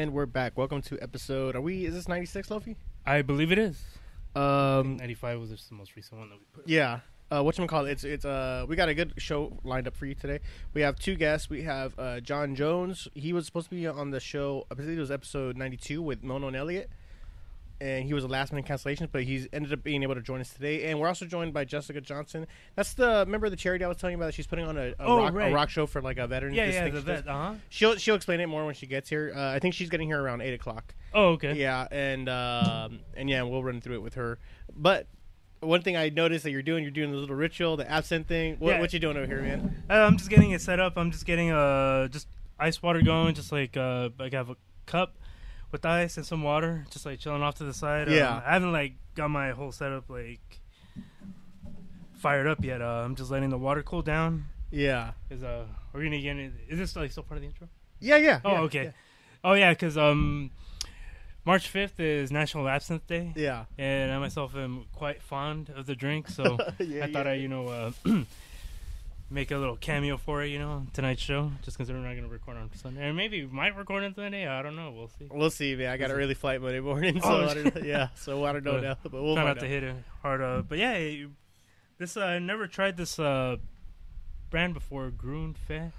And we're back. Welcome to episode. Are we? Is this ninety six, Lofi? I believe it is. Um, 95 was the most recent one that we put. yeah. Uh, what you call it? It's it's uh we got a good show lined up for you today. We have two guests. We have uh, John Jones. He was supposed to be on the show. I believe it was episode ninety two with Mono and Elliott, and he was a last minute cancellation, but he's ended up being able to join us today. And we're also joined by Jessica Johnson. That's the member of the charity I was telling you about. That she's putting on a, a, Oh, rock, a rock show for like a veteran. Yeah, yeah, the vet. Uh huh. She'll she'll explain it more when she gets here. Uh, I think she's getting here around eight o'clock. Oh, okay. Yeah, and um, and yeah, we'll run through it with her. But one thing I noticed that you're doing, you're doing the little ritual, the absinthe thing. What, Yeah. what you doing over here, man? Uh, I'm just getting it set up. I'm just getting uh just ice water going. Just like uh, like I have a cup with ice and some water, just like chilling off to the side. Um, Yeah. I haven't like got my whole setup like fired up yet. Uh, I'm just letting the water cool down. Yeah, Is uh, are we gonna get it? Is this like still part of the intro? yeah, yeah. Oh, yeah, okay. Oh yeah, because um, March 5th is National Absinthe Day. Yeah, and I myself am quite fond of the drink, so Yeah, I thought yeah. I, you know, uh, make a little cameo for it, you know, tonight's show. Just considering we're not going to record on Sunday, or maybe we might record on Sunday. I don't know. We'll see. we'll see, man. I got an early flight Monday morning, so Oh, I don't, yeah, so I don't know Uh, now, but we'll Try not to hit it hard, uh, but yeah, this uh, I never tried this uh brand before, Grun Fe.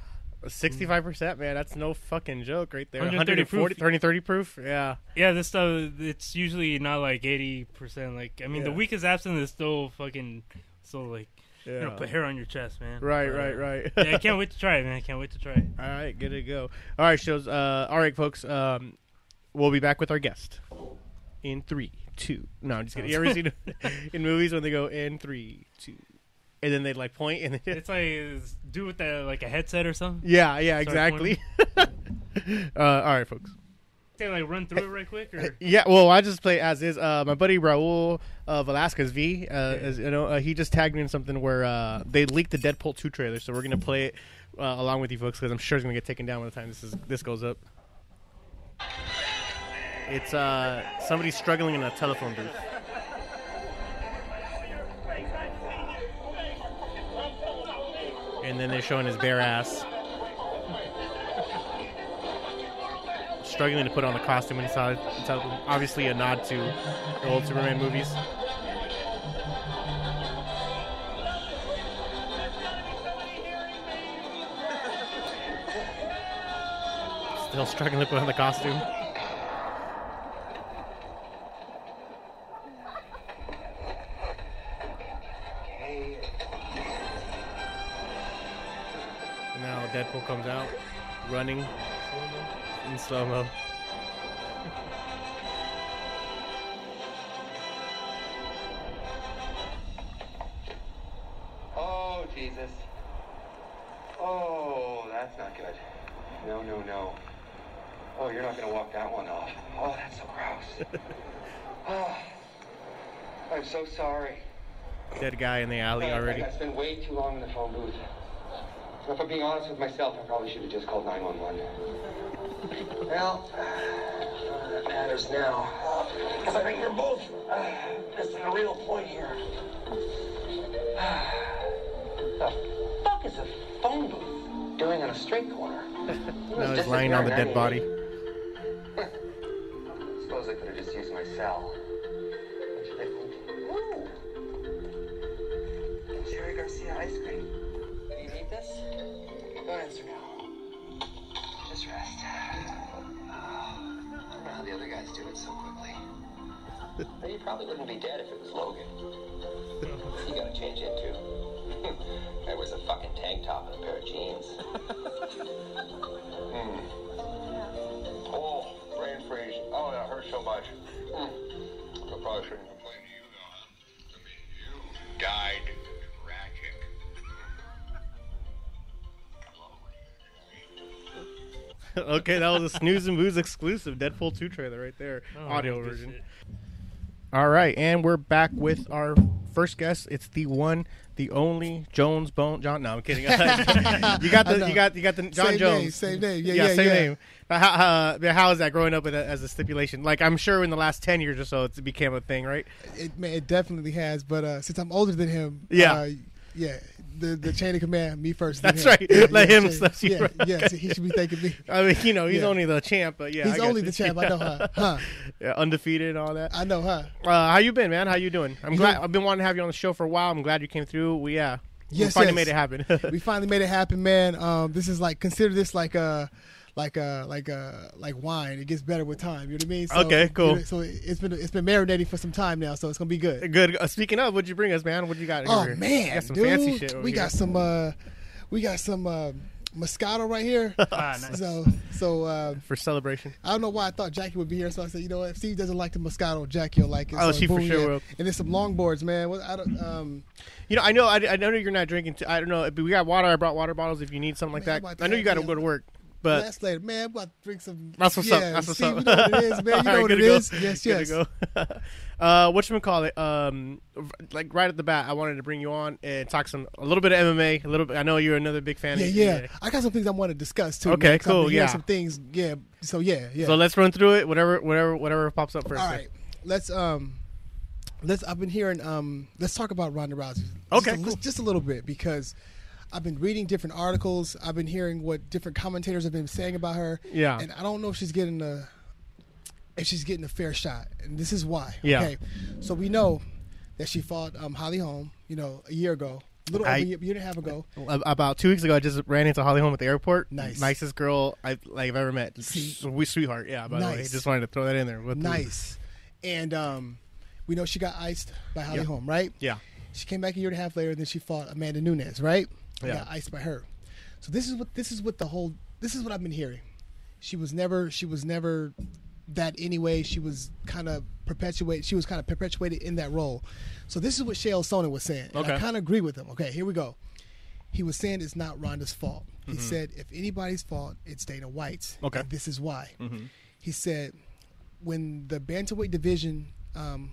Sixty-five percent, man. That's no fucking joke, right there. 130 proof. 30, 30 proof. Yeah, Yeah, this stuff it's usually not like eighty percent. Like I mean, the Yeah. weakest absinthe is still fucking still like yeah. you know put hair on your chest, man. Right, right, uh, right. yeah, I can't wait to try it, man. I can't wait to try it. All right, good to go. All right, shows. Uh, all right, folks. Um, we'll be back with our guest in three, two. No, I'm just kidding. You ever seen in movies when they go in three, two, and then they like point and It's like it's do with the like a headset or something. yeah, yeah, Start exactly. uh, all right, folks. Can like run through it right quick or Yeah, well, I just play as is. Uh, my buddy Raul of Alaska's V, uh, as, you know, uh, he just tagged me in something where uh, they leaked the Deadpool two trailer, so we're gonna play it uh, along with you folks because I'm sure it's gonna get taken down by the time this is this goes up. It's uh, somebody struggling in a telephone booth. And then they're showing his bare ass. Struggling to put on the costume inside. inside obviously, a nod to the old Superman movies. Still struggling to put on the costume. Now Deadpool comes out, running in slow mo. Oh, Jesus. Oh, that's not good. No, no, no. Oh, you're not going to walk that one off. Oh, that's so gross. oh, I'm so sorry. Dead guy in the alley I- already. I, I spent way too long in the phone booth. So if I'm being honest with myself, I probably should have just called 911. Well, none of that matters now. Because I think you're both uh, missing a real point here. the fuck is a phone booth doing on a street corner? no, he's lying on the dead body. Suppose I could have just used my cell. What should I think? Ooh. Jerry Garcia ice cream. Do you need this? Go answer now. Just rest. Oh, I don't know how the other guys do it so quickly. You probably wouldn't be dead if it was Logan. You gotta change in too. That was a fucking tank top and a pair of jeans. Hmm. Oh, brain freeze. Oh, that hurts so much. Mm. I probably shouldn't complain to you, though, huh? I mean, you died okay, that was a snooze and booze exclusive Deadpool 2 trailer right there. Oh, Audio version. shit. All right, and we're back with our first guest. It's the one, the only Jones Bone John. No, I'm kidding. you got the you got you got the John same Jones. name, same name. Yeah, yeah, yeah, same yeah. name. But how, uh, how is that growing up with a, as a stipulation? Like I'm sure in the last ten years or so, it's became a thing, right? It, it definitely has. But uh, since I'm older than him, Yeah. uh, yeah, the, the chain of command. Me first. That's him. right. Let him stuff you Yeah, right. yeah. So he should be thanking me. I mean, you know, he's Yeah. only the champ, but yeah, I only the champ. I know, huh? Huh? Yeah, undefeated and all that. I know, huh? Uh, how you been, man? How you doing? I'm You glad. know- I've been wanting to have you on the show for a while. I'm glad you came through. We yeah, we Yes, finally yes. made it happen. we finally made it happen, man. Um, this is like consider this like a like a like a like wine. It gets better with time. You know what I mean? So, Okay, cool. you know, So it's been it's been marinating for some time now, so it's gonna be good. Good. Uh, speaking of, what'd you bring us, man? What you got? Oh here? man, You got some dude, fancy shit. we here. got some uh, we got some uh, Moscato right here. Ah, nice. So so uh, for celebration. I don't know why I thought Jackie would be here, so I said, you know what? If Steve doesn't like the Moscato, Jackie will like it. Oh, so she for sure yeah. will. And there's some longboards, man. What I don't um. You know, I know, I, I know you're not drinking. T- I don't know, but we got water. I brought water bottles if you need something like Man, I'm that. I know you got to go to work, but last later, man. I'm about to drink some. That's what's yeah, up. That's what's Steve, up. You know what it is, man. You know right, what it go. is. Yes, yes. go. uh, what call it? Um, like right at the bat, I wanted to bring you on and talk some a little bit of MMA. A little bit. I know you're another big fan. Yeah, of yeah. I got some things I want to discuss too. Okay, man, cool, yeah. Some things. Yeah. So yeah, yeah. So let's run through it. Whatever, whatever, whatever pops up first. All right. Let's um. Let's. I've been hearing. Um. Let's talk about Ronda Rousey. Okay, Just a, cool. just a little bit because. I've been reading different articles. I've been hearing what different commentators have been saying about her. Yeah. And I don't know if she's getting a if she's getting a fair shot. And this is why. Yeah. Okay. So we know that she fought um, Holly Holm, you know, a year ago. A little I- over a year, year and a half ago. About two weeks ago, I just ran into Holly Holm at the airport. Nice. nicest girl I like I've ever met. We sweetheart. Yeah, by the way, Nice. just wanted to throw that in there. With the- Nice. And um, we know she got iced by Holly Yeah. Holm, right? yeah, She came back a year and a half later, and then she fought Amanda Nunes, right? Yeah. Got iced by her. So this is what this is what the whole this is what I've been hearing. She was never she was never that anyway. She was kind of perpetuate. She was kind of perpetuated in that role. So this is what Chael Sonnen was saying. And I kind of agree with him. Okay, here we go. He was saying it's not Ronda's fault. He Mm-hmm. said if anybody's fault, it's Dana White's. Okay. And this is why. Mm-hmm. He said when the bantamweight division um,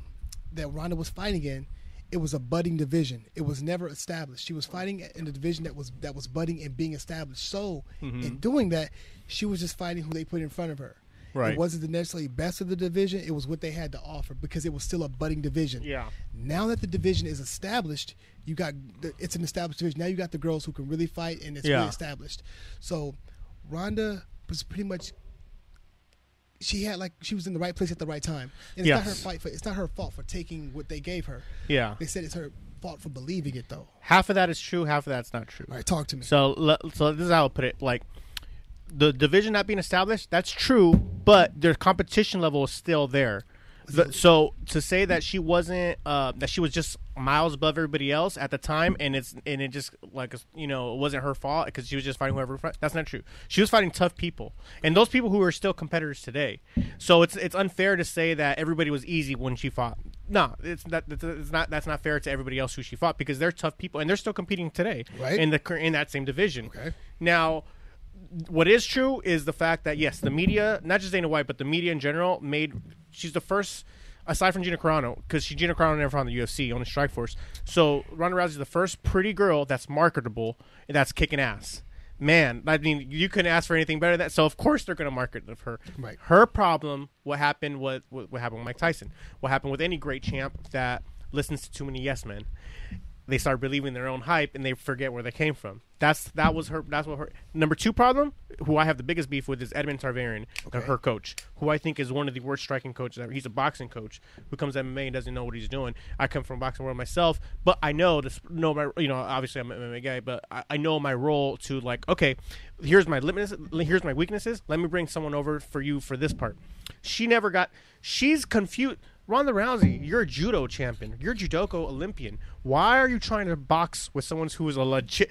that Ronda was fighting in, it was a budding division. It was never established. She was fighting in a division that was that was budding and being established. So Mm-hmm. in doing that, she was just fighting who they put in front of her. Right. It wasn't the necessarily best of the division. It was what they had to offer because it was still a budding division. Yeah. Now that the division is established, you got the, it's an established division. Now you got the girls who can really fight, and it's Yeah. really established. So Ronda was pretty much she had like she was in the right place at the right time. And it's not her fight for it's not her fault for taking what they gave her. yeah. They said it's her fault for believing it though. Half of that is true. Half of that's not true. All right, talk to me. So, so this is how I'll put it. Like, the division not being established, that's true, but their competition level is still there. The- so to say that she wasn't, uh, that she was just miles above everybody else at the time, and it's and it just like you know it wasn't her fault because she was just fighting whoever. That's not true. She was fighting tough people, and those people who are still competitors today. So it's it's unfair to say that everybody was easy when she fought. No, it's not. It's it's not. That's not fair to everybody else who she fought because they're tough people and they're still competing today Right. in the in that same division. Okay. Now, what is true is the fact that yes, the media, not just Dana White, but the media in general, made she's the first, aside from Gina Carano, because she Gina Carano never in the UFC, only Strikeforce. So Ronda Rousey is the first pretty girl that's marketable and that's kicking ass. Man, I mean, you couldn't ask for anything better than that. So of course they're going to market her. Right. Her problem, what happened, what what what happened with Mike Tyson, what happened with any great champ that listens to too many yes men they start believing their own hype and they forget where they came from. That's that was her. That's what her number two problem. Who I have the biggest beef with is Edmond Tarverdyan, Okay. her coach, who I think is one of the worst striking coaches ever. He's a boxing coach who comes to MMA and doesn't know what he's doing. I come from boxing world myself, but I know this. Know my you know obviously I'm an MMA guy, but I, I know my role to like okay, here's my limits. Here's my weaknesses. Let me bring someone over for you for this part. She never got. She's confused. Ronda Rousey, you're a judo champion. You're a judoka Olympian. Why are you trying to box with someone who is a legit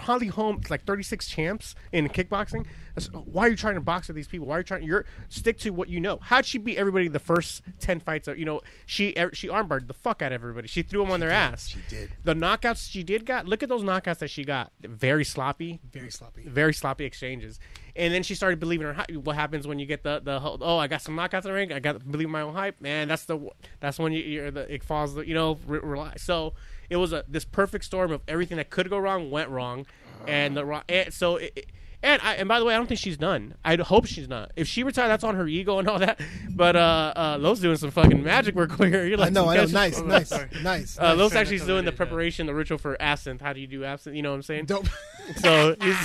Holly Holm, like 36 champs in kickboxing? Why are you trying to box with these people? Why are you trying? You're stick to what you know. How'd she beat everybody the first 10 fights? You know, she er, she armbarred the fuck out of everybody. She threw them on their ass. She did. The knockouts she did got. Look at those knockouts that she got. Very sloppy Very sloppy. very sloppy exchanges. And then she started believing her hype. What happens when you get the the oh I got some knockouts in the ring. I got believe my own hype. Man, that's the that's when you you're the it falls. You know, re- rely. So it was a this perfect storm of everything that could go wrong went wrong, and the. And so it- And I, and by the way, I don't think she's done. I hope she's not. If she retired, that's on her ego and all that. But uh, uh, Lowe's doing some fucking magic work over here. You're I like, know, I know. catch- Nice, oh, nice, sorry. nice. Uh, Lowe's actually that's doing the what it is, yeah. preparation, the ritual for absinthe. How do you do absinthe? You know what I'm saying? Dope. So he's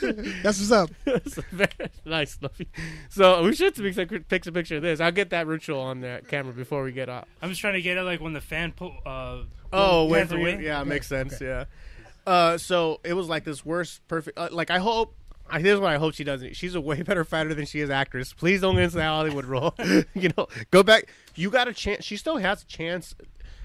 That's what's up. so very nice, Luffy. So we should take a pic- picture of this. I'll get that ritual on the camera before we get off. I'm just trying to get it like when the fan pull. Uh, Oh, pulls wait hands for you. Yeah, Okay, makes sense. okay. Yeah. Uh, so it was like this worst perfect. Uh, like I hope. I, here's what I hope she doesn't. She's a way better fighter than she is actress. Please don't get into the Hollywood role. you know, go back. You got a chance. She still has a chance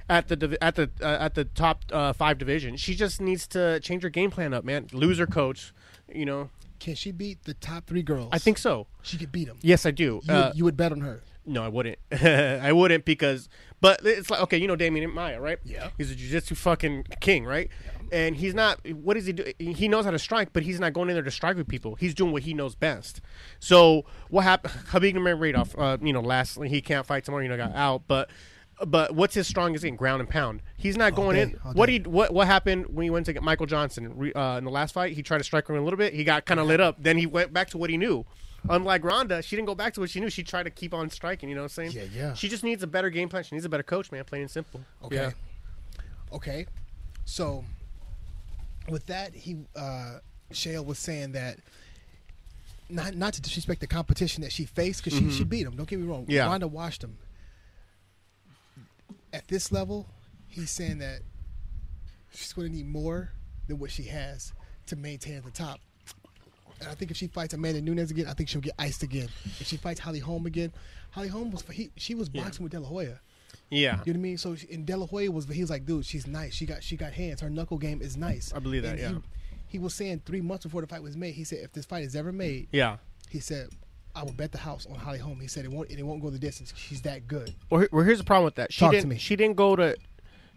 at the at the uh, at the top uh, five division. She just needs to change her game plan up, man. Lose her coach. You know, Can she beat the top three girls? I think so. she could beat them. Yes, I do. You, Uh, would, you would bet on her. No, I wouldn't. I wouldn't because, but it's like okay, you know Demian Maia, right? Yeah. He's a jiu-jitsu fucking king, right? And he's not. What does he do? He knows how to strike, but he's not going in there to strike with people. He's doing what he knows best. So what happened? Khabib Nurmagomedov, uh, you know, lastly he can't fight tomorrow. You know, got out, but. But what's his strongest game? Ground and pound. He's not going day, in. What day. he what what happened when he went to get Michael Johnson uh, in the last fight? He tried to strike him a little bit. He got kind of lit up. Then he went back to what he knew. Unlike Ronda, she didn't go back to what she knew. She tried to keep on striking. You know what I'm saying? Yeah, yeah. She just needs a better game plan. She needs a better coach, man. Plain and simple. Okay. Yeah. Okay. So with that, he uh Chael was saying that not not to disrespect the competition that she faced because she, she beat him. Don't get me wrong. Mm-hmm. Yeah. Ronda washed him. At this level, he's saying that she's going to need more than what she has to maintain at the top. And I think if she fights Amanda Nunes again, I think she'll get iced again. If she fights Holly Holm again, Holly Holm was he, she was boxing with De La Hoya. Yeah. You know what I mean? So in De La Hoya was he was like, dude, she's nice. She got she got hands. Her knuckle game is nice. I believe that, And yeah. He, he was saying three months before the fight was made. He said if this fight is ever made, Yeah. he said I will bet the house on Holly Holm. He said it won't and it won't go the distance. She's that good. Well, well, here's the problem with that. She Talk to didn't. me. She didn't go to.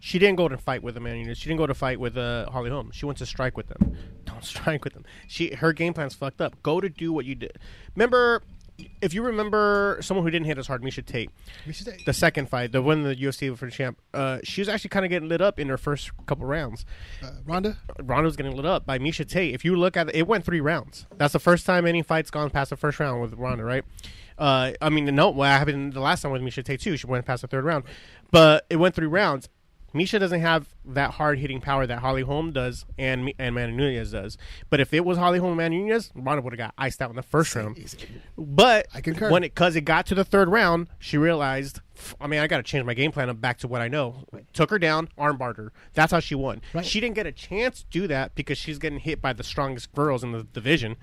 She didn't go to fight with Amanda Nunes. She didn't go to fight with uh, Holly Holm. She went to strike with them. Don't strike with them. She her game plan's fucked up. Go to do what you did. Remember, if you remember someone who didn't hit as hard, Miesha Tate. She's that, the second fight, the one the UFC for the champ, uh, she was actually kind of getting lit up in her first couple rounds. uh, Ronda. Ronda was getting lit up by Miesha Tate. If you look at it, it went three rounds. That's the first time any fight's gone past the first round with Ronda, right? Uh, I mean, no, what happened the last time with Miesha Tate too? She went past the third round, but it went three rounds. Miesha doesn't have that hard hitting power that Holly Holm does and and Amanda Nunes does. But if it was Holly Holm and Amanda Nunes, Ronda would have got iced out in the first round. But I concur. when it because it got to the third round, she realized, I mean, I got to change my game plan back to what I know. Took her down, armbarred her. That's how she won. Right. She didn't get a chance to do that because she's getting hit by the strongest girls in the division,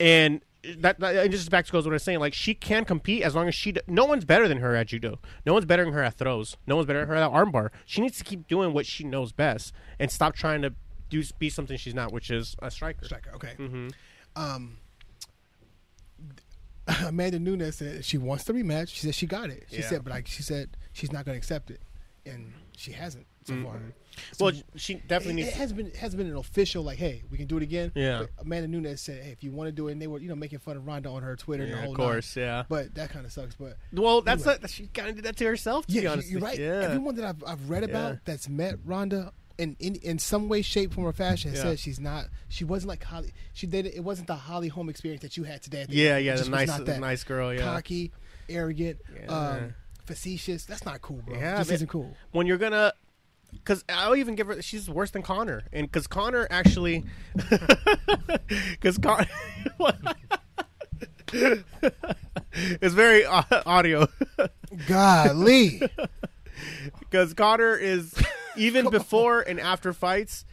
and. That, that it just back to goes what I was saying. Like she can compete as long as she. d- No one's better than her at judo. No one's better than her at throws. No one's better than her at armbar. She needs to keep doing what she knows best and stop trying to do be something she's not, which is a striker. Striker. Okay. Mm-hmm. Um, Amanda Nunes said she wants the rematch. She said she got it. She Yeah. said, but like she said, she's not going to accept it, and she hasn't so far. So Well, she definitely it, needs. it has been has been an official like, hey, we can do it again. Yeah. But Amanda Nunes said, hey, if you want to do it, and they were you know making fun of Ronda on her Twitter and the yeah, of course, yeah. But that kind of sucks. But Well, that's Anyway. not, she kind of did that to herself. To yeah, be you- honest, you're right. Yeah, Everyone that I've, I've read about Yeah. that's met Ronda in, in in some way, shape, form, or fashion has Yeah. said she's not. She wasn't like Holly. She did. It it wasn't the Holly Holm experience that you had today. the yeah, end. Yeah. The nice, nice girl. Yeah. cocky, arrogant, um, facetious. That's not cool, bro. Yeah, this isn't cool. When you're gonna, because I'll even give her. She's worse than Conor, and because Conor actually, because Conor. it's very uh, audio Golly, because Conor is even before and after fights.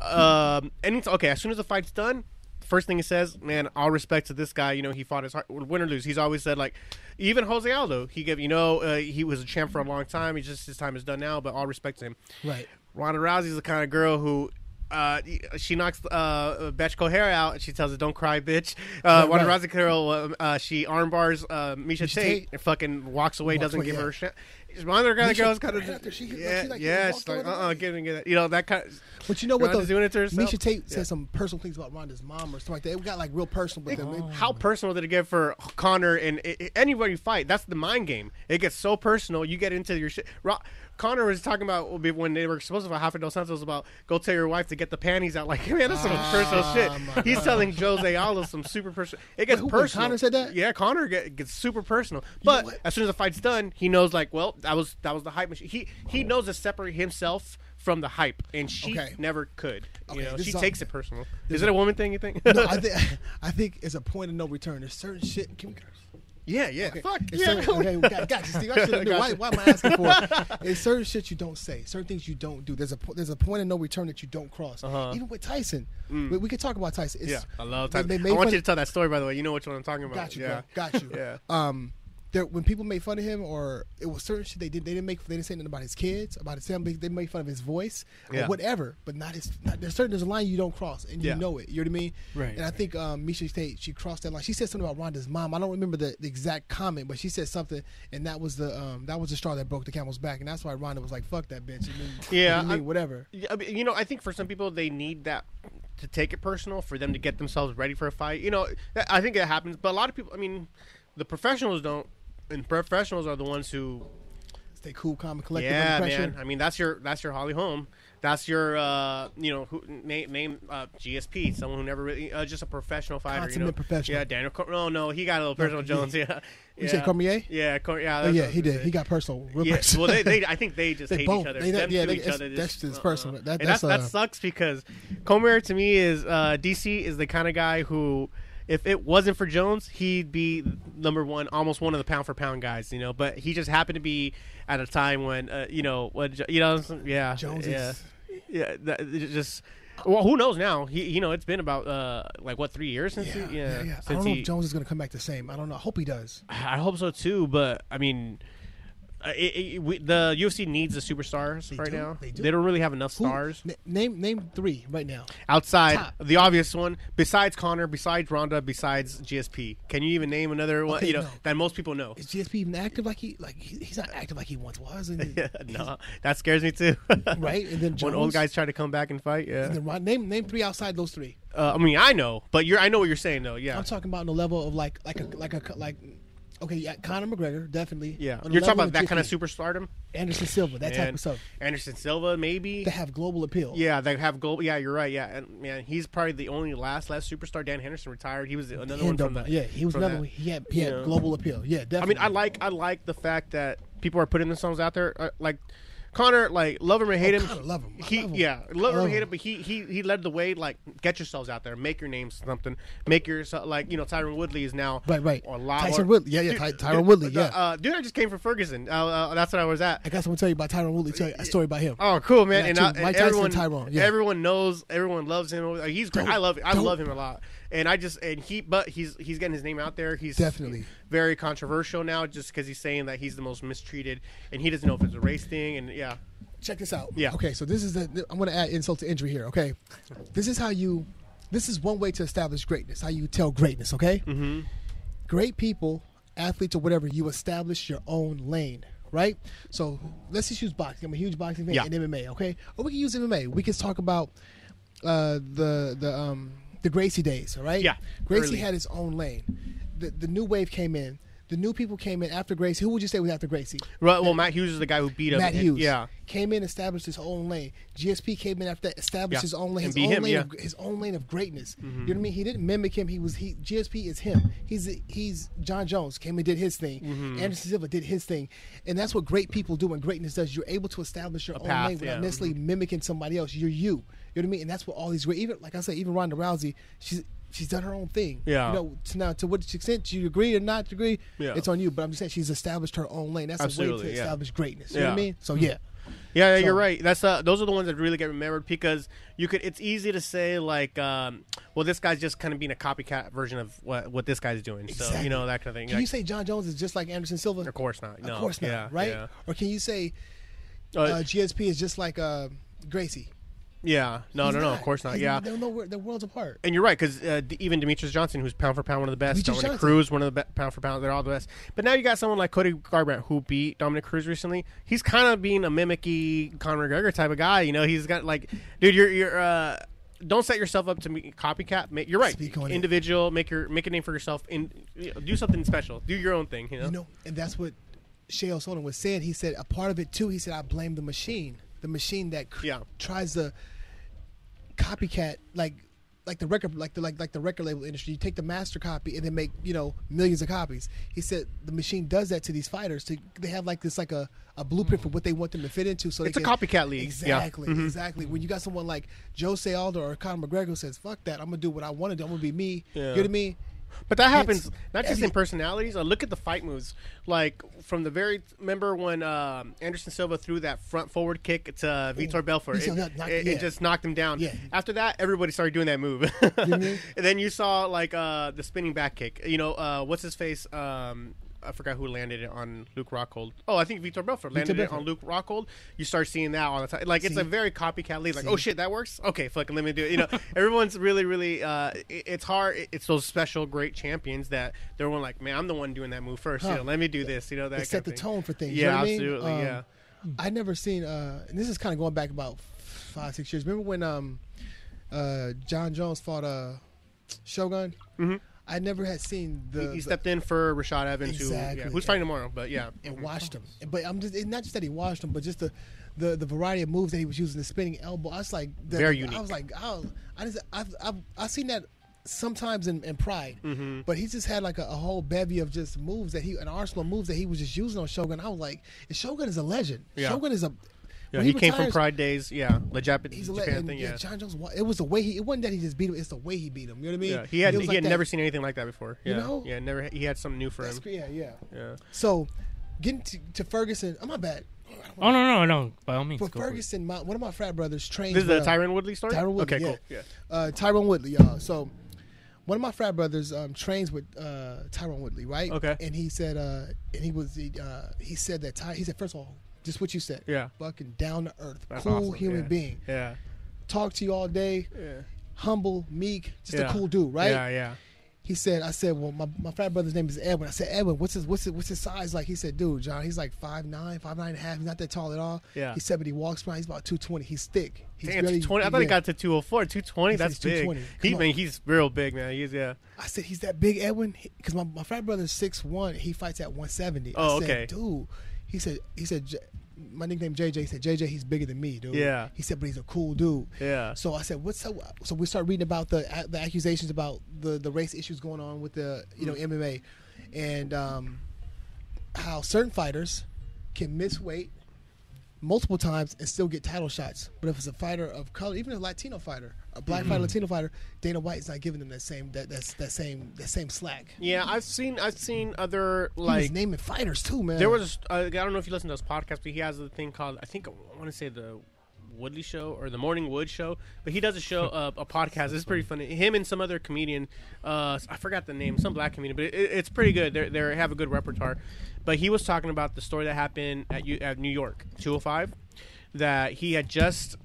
Um, any okay, as soon as the fight's done, first thing he says, "Man, all respect to this guy. You know, he fought his heart, win or lose." He's always said like, even Jose Aldo, he gave you know uh, he was a champ for a long time. He just his time is done now, but all respect to him. right? Ronda Rousey's the kind of girl who. Uh, she knocks uh, Betchko hair out. and She tells her, "Don't cry, bitch." Uh, Right, Ronda right. Rousey girl, uh, uh, she armbars uh, Miesha, Miesha Tate, Tate. and fucking walks away. Walks doesn't away, give yeah. her a shit. Ronda kind of girl's kind after of she- like, yeah, she, like, yeah. She's like, uh, uh way. giving it, you know that kind. Of, But you know what? Though? doing it to herself. Miesha Tate Yeah. said some personal things about Ronda's mom or something like that. It got like real personal with them. How personal did it get for Conor and i- i- anybody fight? That's the mind game. It gets so personal. You get into your shit. Conor was talking about when they were supposed to have Rafa dos Santos about go tell your wife to get the panties out. Like, man, that's some personal Ah, my shit. He's telling Jose Aldo some super personal. It gets Wait, who- personal. Conor said that? Yeah, Conor get, gets super personal. know But what? as soon as the fight's done, he knows like, well, that was that was the hype machine. He he knows to separate himself from the hype, and she Okay. never could. You Okay, know, she is all- takes it personal. Is it a woman thing? You think? no, I think I think it's a point of no return. There's certain shit. Can we? Yeah, yeah. Okay. Fuck It's yeah. certain- okay, got, got you, Steve. I should have knew. Why, why am I asking for it? It's certain shit you don't say, certain things you don't do. There's a there's a point of no return that you don't cross. Uh-huh. Even with Tyson, we, we could talk about Tyson. It's, Yeah, I love Tyson. they I want you to tell that story, by the way. You know which one I'm talking about. Got you, yeah. bro. Got you. Yeah. Um, there when people made fun of him, or it was certain shit they did. They didn't make. They didn't say nothing about his kids, about his family. They made fun of his voice, Yeah. or whatever. But not his. Not, there's certain. There's a line you don't cross, and you Yeah. know it. You know what I mean? Right, And I think um, Miesha Tate she crossed that line. She said something about Ronda's mom. I don't remember the, the exact comment, but she said something, and that was the um, that was the straw that broke the camel's back, and that's why Rhonda was like, "Fuck that bitch." And then, Yeah, you mean, I- whatever. I mean, you know, I think for some people they need that to take it personal for them to get themselves ready for a fight. You know, I think it happens, but a lot of people. I mean, the professionals don't, and professionals are the ones who. Stay cool, calm, and collected yeah, man. I mean, that's your that's your Holly Holm. That's your uh, you know who name name uh, GSP, someone who never really uh, just a professional fighter. you Consummate know? professional. Yeah, Daniel. Cor- no, no, he got a little personal. Jones. Yeah, You yeah. say Cormier? Yeah, Cor- yeah. Oh yeah, he did. He got personal. Real Yeah, personal. well, they, they, I think they just They hate both. each other. They- Them yeah, they- each other that's just- uh-uh. personal. That- and that's, that, uh, that sucks because Cormier to me is uh, DC is the kind of guy who, if it wasn't for Jones, he'd be number one, almost one of the pound for pound guys. You know, but he just happened to be at a time when uh, you know when you know yeah Jones yeah is- yeah that, just. Well, who knows now? He, you know, it's been about uh, like what three years since Yeah, he, yeah, yeah, yeah. I don't know he, if Jones is going to come back the same. I don't know. I hope he does. I hope so too, but I mean, it, it, we, the UFC needs the superstars They right do, now. they do. don't really have enough stars na- name name three right now. outside top. the obvious one. Besides Conor, besides Ronda, besides GSP, can you even name another one? Okay, you know no. that most people know. Is GSP even active like he like he, he's not active like he once was? And, Yeah, no, that scares me too. Right, and then when old guys try to come back and fight, yeah. and then Ron- name name three outside those three. Uh, I mean, I know, but you're. I know what you're saying though. Yeah, I'm talking about on the level of like like a like a like. Okay, yeah, Conor McGregor definitely. yeah. You're talking about that kind of superstardom. Anderson Silva, that type And of stuff. Anderson Silva, maybe. They have global appeal. Yeah, they have global. Yeah, you're right. Yeah, and man, he's probably the only last last superstar. Dan Henderson retired. He was another one from don't- yeah, he was another that. one. He had he had global appeal. Yeah, definitely. I mean, I like I like the fact that people are putting themselves out there. Uh, like Conor, like love him or hate him. Oh, Conor, love him. I He love him. yeah, love him or hate him. him, but he he he led the way. Like get yourselves out there, make your name something, make yourself like you know Tyron Woodley is now Right, right. a lot. Tyson or- Woodley. Yeah, yeah, Dude, Ty- dude, Tyron Woodley, uh, yeah. uh, dude, I just came from Ferguson. Uh, uh, that's what I was at. I got someone to tell you about Tyron Woodley. Tell you a story about him. Oh, cool, man! Yeah, and. I, and everyone, Tyron, yeah. everyone knows, everyone loves him. He's great. Don't- I love, I love him a lot. And I just, and he, but he's he's getting his name out there. He's Definitely. very controversial now, just because he's saying that he's the most mistreated, and he doesn't know if it's a race thing. And yeah, Check this out. Yeah. Okay, so this is the. I'm going to add insult to injury here. Okay, this is how you. This is one way to establish greatness. How you tell greatness. Okay. Mm-hmm. Great people, athletes or whatever, you establish your own lane. Right. So let's just use boxing. I'm a huge boxing fan Yeah. and MMA. Okay. Or we can use MMA. We can talk about uh, the the um, the Gracie days. All right. Yeah, Gracie early. had his own lane. The the new wave came in. The new people came in after Gracie. Who would you say was after Gracie? well, well Matt Hughes is the guy who beat him. Matt and- Hughes. yeah, Came in, established his own lane. GSP came in after that, established Yeah. his own lane, his own him, lane, yeah. of, his own lane of greatness. You know what I mean? He didn't mimic him. He was he. GSP is him. He's he's Jon Jones came and did his thing. Mm-hmm. Anderson Silva did his thing, and that's what great people do. And greatness does. You're able to establish your own path, lane without yeah. necessarily mimicking somebody else. You're you. You know what I mean? And that's what all these great. Even like I said, even Ronda Rousey, she's. She's done her own thing. Yeah. You know, to now to what extent do you agree or not agree, Yeah. it's on you. But I'm just saying she's established her own lane. That's a way to yeah. establish greatness. You know what I mean? So yeah. Yeah, yeah, you're right. That's uh, those are the ones that really get remembered because you could. It's easy to say like, um, well, this guy's just kind of being a copycat version of what what this guy's doing. So Exactly. you know that kind of thing. Can Like, you say Jon Jones is just like Anderson Silva? of course not. No, of course not, Yeah, right? Yeah. Or can you say Uh, uh, GSP is just like uh, Gracie? Yeah. No, He's no, no. Of course not. He's- Yeah. they're worlds apart. And you're right, because uh, even Demetrious Johnson, who's pound for pound one of the best, Demetrius Dominic Johnson. Cruz, one of the be- pound for pound, they're all the best. But now you got someone like Cody Garbrandt, who beat Dominick Cruz recently. He's kind of being a mimicky Conor McGregor type of guy. You know, he's got like, dude, you're you're. Uh, don't set yourself up to be copycat. Make, you're right. Speak on it. Individual. Make your make a name for yourself. In you know, do something special. Do your own thing. You know. You know, and that's what Chael Sonnen was saying, he said a part of it too. He said I blame the machine, the machine that cr- Yeah. tries to copycat like like the record like the like like the record label industry. You take the master copy and then make you know millions of copies. He said the machine does that to these fighters. To they have like this like a, a blueprint for what they want them to fit into. So It's they a can- copycat league. Yeah. Exactly, mm-hmm. exactly. When you got someone like Jose Aldo or Conor McGregor who says, "Fuck that, I'm gonna do what I want to do. I'm gonna be me." Yeah. You know what I mean? But that happens It's not just in personalities. Uh, look at the fight moves. Like from the very remember when um, Anderson Silva threw that front forward kick to uh, Vitor Belfort. It, it- it just knocked him down. Yeah. After that, everybody started doing that move. and then you saw like uh, the spinning back kick. You know uh, what's his face? Um, I forgot who landed it on Luke Rockhold. Oh, I think Vitor Belfort landed it Belfort. on Luke Rockhold. You start seeing that all the time. Like it's See? a very copycat league. Like, See? oh shit, that works. Okay, fucking let me do it. You know, everyone's really, really. Uh, it- it's hard. It's those special great champions that they're one like, man, I'm the one doing that move first. You know, let me do this. You know that They set the thing. tone for things. Yeah, you know what I mean? absolutely. Um, yeah. I never seen, uh, and this is kind of going back about five, six years. Remember when um, uh, Jon Jones fought uh, Shogun? Mhm. I never had seen the. He, he stepped in for Rashad Evans, who yeah, Exactly. who's fighting tomorrow. But yeah, and watched him. But I'm just it's not just that he watched him, but just the the, the variety of moves that he was using, the spinning elbow. I was like, the, Very I was like, oh, I just I've I've, I've seen that sometimes in, in Pride, Mm-hmm. but he just had like a, a whole bevy of just moves that he an arsenal moves that he was just using on Shogun. I was like, Shogun is a legend. Yeah. Shogun is a yeah when he, came from Pride days. Yeah, the Japan, He's Japan legend. thing. Yeah. Yeah, Jon Jones. wa- It was the way he. It wasn't that he just beat him. It's the way he beat him. You know what I mean? yeah. He had he like had that- never seen anything like that before. You Yeah, know? yeah, never. He had something new for That's him. Yeah, yeah. Yeah. So, getting to, to Ferguson. Oh my bad. Oh no no no! By all means, For go. Ferguson, my, one of my frat brothers trains. This is with, the uh, Tyron Woodley story. Tyron Woodley, Okay, yeah. cool. Yeah. uh, Tyron Woodley, y'all. So one of my frat brothers um, trains with uh, Tyron Woodley, right? Okay. And he said, uh, and he was, he, uh, he said that Ty, he said, first of all, just what you said, Yeah. fucking down to earth, That's cool awesome. human yeah. being, Yeah. talk to you all day, Yeah. humble, meek, just Yeah. a cool dude, right? Yeah, yeah. He said, I said, well, my, my frat brother's name is Edwin. I said, Edwin, what's his what's his what's his size like? He said, dude, John, he's like five nine, five nine and a half. He's not that tall at all. Yeah. He said, but he walks around. He's about two twenty. He's thick. He's Damn, really- 220. I thought he got to 204. 220, He that's he's big. 220. He, on. man, he's real big, man. He's, yeah. I said he's that big, Edwin, because my, my frat brother's six one. He fights at one seventy. Oh, I said, okay. dude. He said he said my nickname JJ. He said JJ. He's bigger than me, dude. Yeah. He said, but he's a cool dude. Yeah. So I said, what's up? So we start reading about the the accusations about the the race issues going on with the you know MMA, and um, how certain fighters can miss weight multiple times and still get title shots. But if it's a fighter of color, even a Latino fighter, a black Mm-hmm. fighter, Latino fighter, Dana White's not giving them that same that that's that same that same slack. Yeah, I've seen I've seen other He was like naming fighters too, man. there was uh, I don't know if you listen to his podcast, but he has a thing called I think I want to say the Woodley Show or the Morning Wood Show, but he does a show uh, a podcast. It's pretty funny. Him and some other comedian, uh, I forgot the name, some black comedian, but it, it's pretty good. They they have a good repertoire. But he was talking about the story that happened at U- at New York 205 that he had just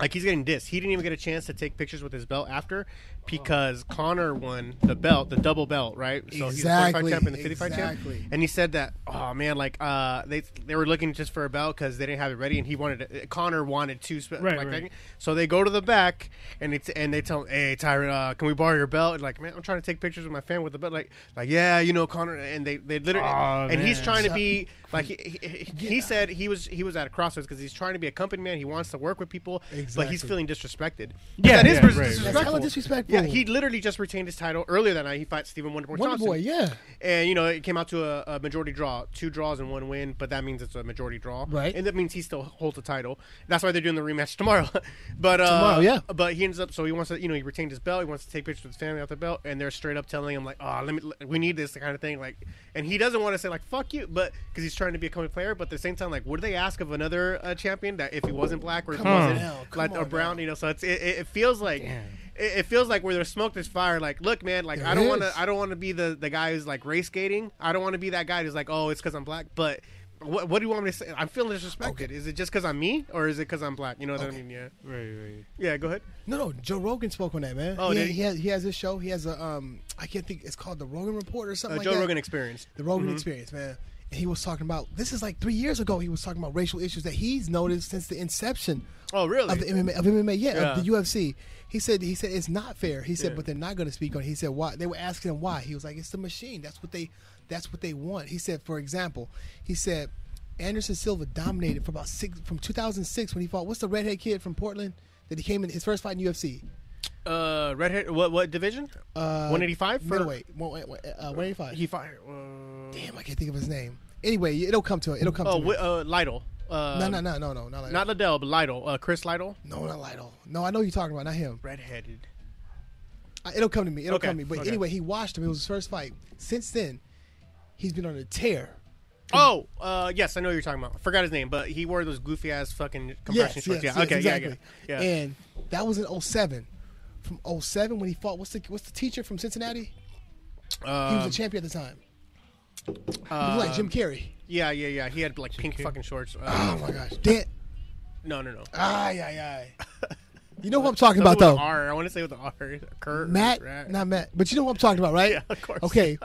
like he's getting dissed. He didn't even get a chance to take pictures with his belt after because Conor won the belt, the double belt, right? So he's the 45 Exactly, champ and the 55 exactly. champ. And he said that, oh man, like uh, they they were looking just for a belt because they didn't have it ready, and he wanted it. Conor wanted two, spe- Right, like, right. so they go to the back and it's and they tell him, hey Tyron, uh, can we borrow your belt? And like, man, I'm trying to take pictures with my fan with the belt. Like, like yeah, you know Conor, and they they literally Aw, and he's trying to be like he, he, he, he said he was he was at a crossroads because he's trying to be a company man. He wants to work with people, but he's feeling disrespected. Yeah, that is yeah, dis- right, right. disrespectful. That's hella disrespectful. Yeah, he literally just retained his title earlier that night. He fought Stephen Wonderboy Wonder Johnson. Boy, yeah. And you know, it came out to a, a majority draw, two draws and one win, but that means it's a majority draw, Right. And that means he still holds the title. That's why they're doing the rematch tomorrow. but uh, Tomorrow, yeah. But he ends up, so he wants to, you know, he retained his belt. He wants to take pictures with his family out the belt, and they're straight up telling him like, "Oh, let me, we need this kind of thing." Like, and he doesn't want to say like "fuck you," but because he's trying to be a company player. But at the same time, like, would they ask of another uh, champion that if he wasn't black or if he Come on. wasn't now, come like or on brown, now. you know? So it's it, it it feels like. Damn. It, it feels like where there's smoke, there's fire. Like, look, man, like There I don't want is. to, I don't want to be the the guy who's like race skating. I don't want to be that guy who's like, oh, it's because I'm black. But what, what do you want me to say? I'm feeling disrespected. Is it just because I'm me, or is it because I'm black? You know what I Okay. mean? Yeah. Right, right. Yeah. Go ahead. No, no. Joe Rogan spoke on that, man. Oh, he, did he? he has he has his show. He has a um, I can't think. It's called the Rogan Report or something Uh, like Joe that. Rogan Experience. The Rogan Experience, man. and he was talking about this is like three years ago. He was talking about racial issues that he's noticed since the inception Oh, really? of the MMA, of MMA, yeah, Yeah. of the UFC. He said he said it's not fair. He said, Yeah. but they're not going to speak on. it. He said why? They were asking him why. He was like, it's the machine. That's what they. That's what they want. He said, for example, he said Anderson Silva dominated for about six from 2006 when he fought. What's the redhead kid from Portland that he came in his first fight in UFC? uh, redhead. What what division? Uh, 185 for- middleweight. One- uh, 185. He fired. Uh, Damn, I can't think of his name. Anyway, it'll come to it. It'll come oh, to uh, Lytle. Uh, no, no, no, no, no, not like Not Liddell, but Lytle. Uh, Chris Lytle. no, not Lytle. No, I know who you're talking about, not him. Redheaded. Uh, It'll come to me. It'll Okay, come to me. But okay. anyway, he watched him. It was his first fight. Since then, he's been on a tear. Oh, uh, yes, I know what you're talking about. I forgot his name, but he wore those goofy ass fucking compression Yes, shorts. yes, yeah, yes, okay, exactly. yeah, yeah. yeah. And that was in 07. From 07 when he fought, what's the what's the teacher from Cincinnati? he was Um, a champion at the time. He uh, was like Jim Carrey. Yeah, yeah, yeah. He had like pink Carrey. fucking shorts. Uh, Oh my gosh. Dan- no, no, no. ay, ay, ay. You know what I'm talking Something about, though? with R. I want to say with the R. Kurt. Matt, Rat. not Matt, but you know what I'm talking about, right? Yeah, of course. Okay,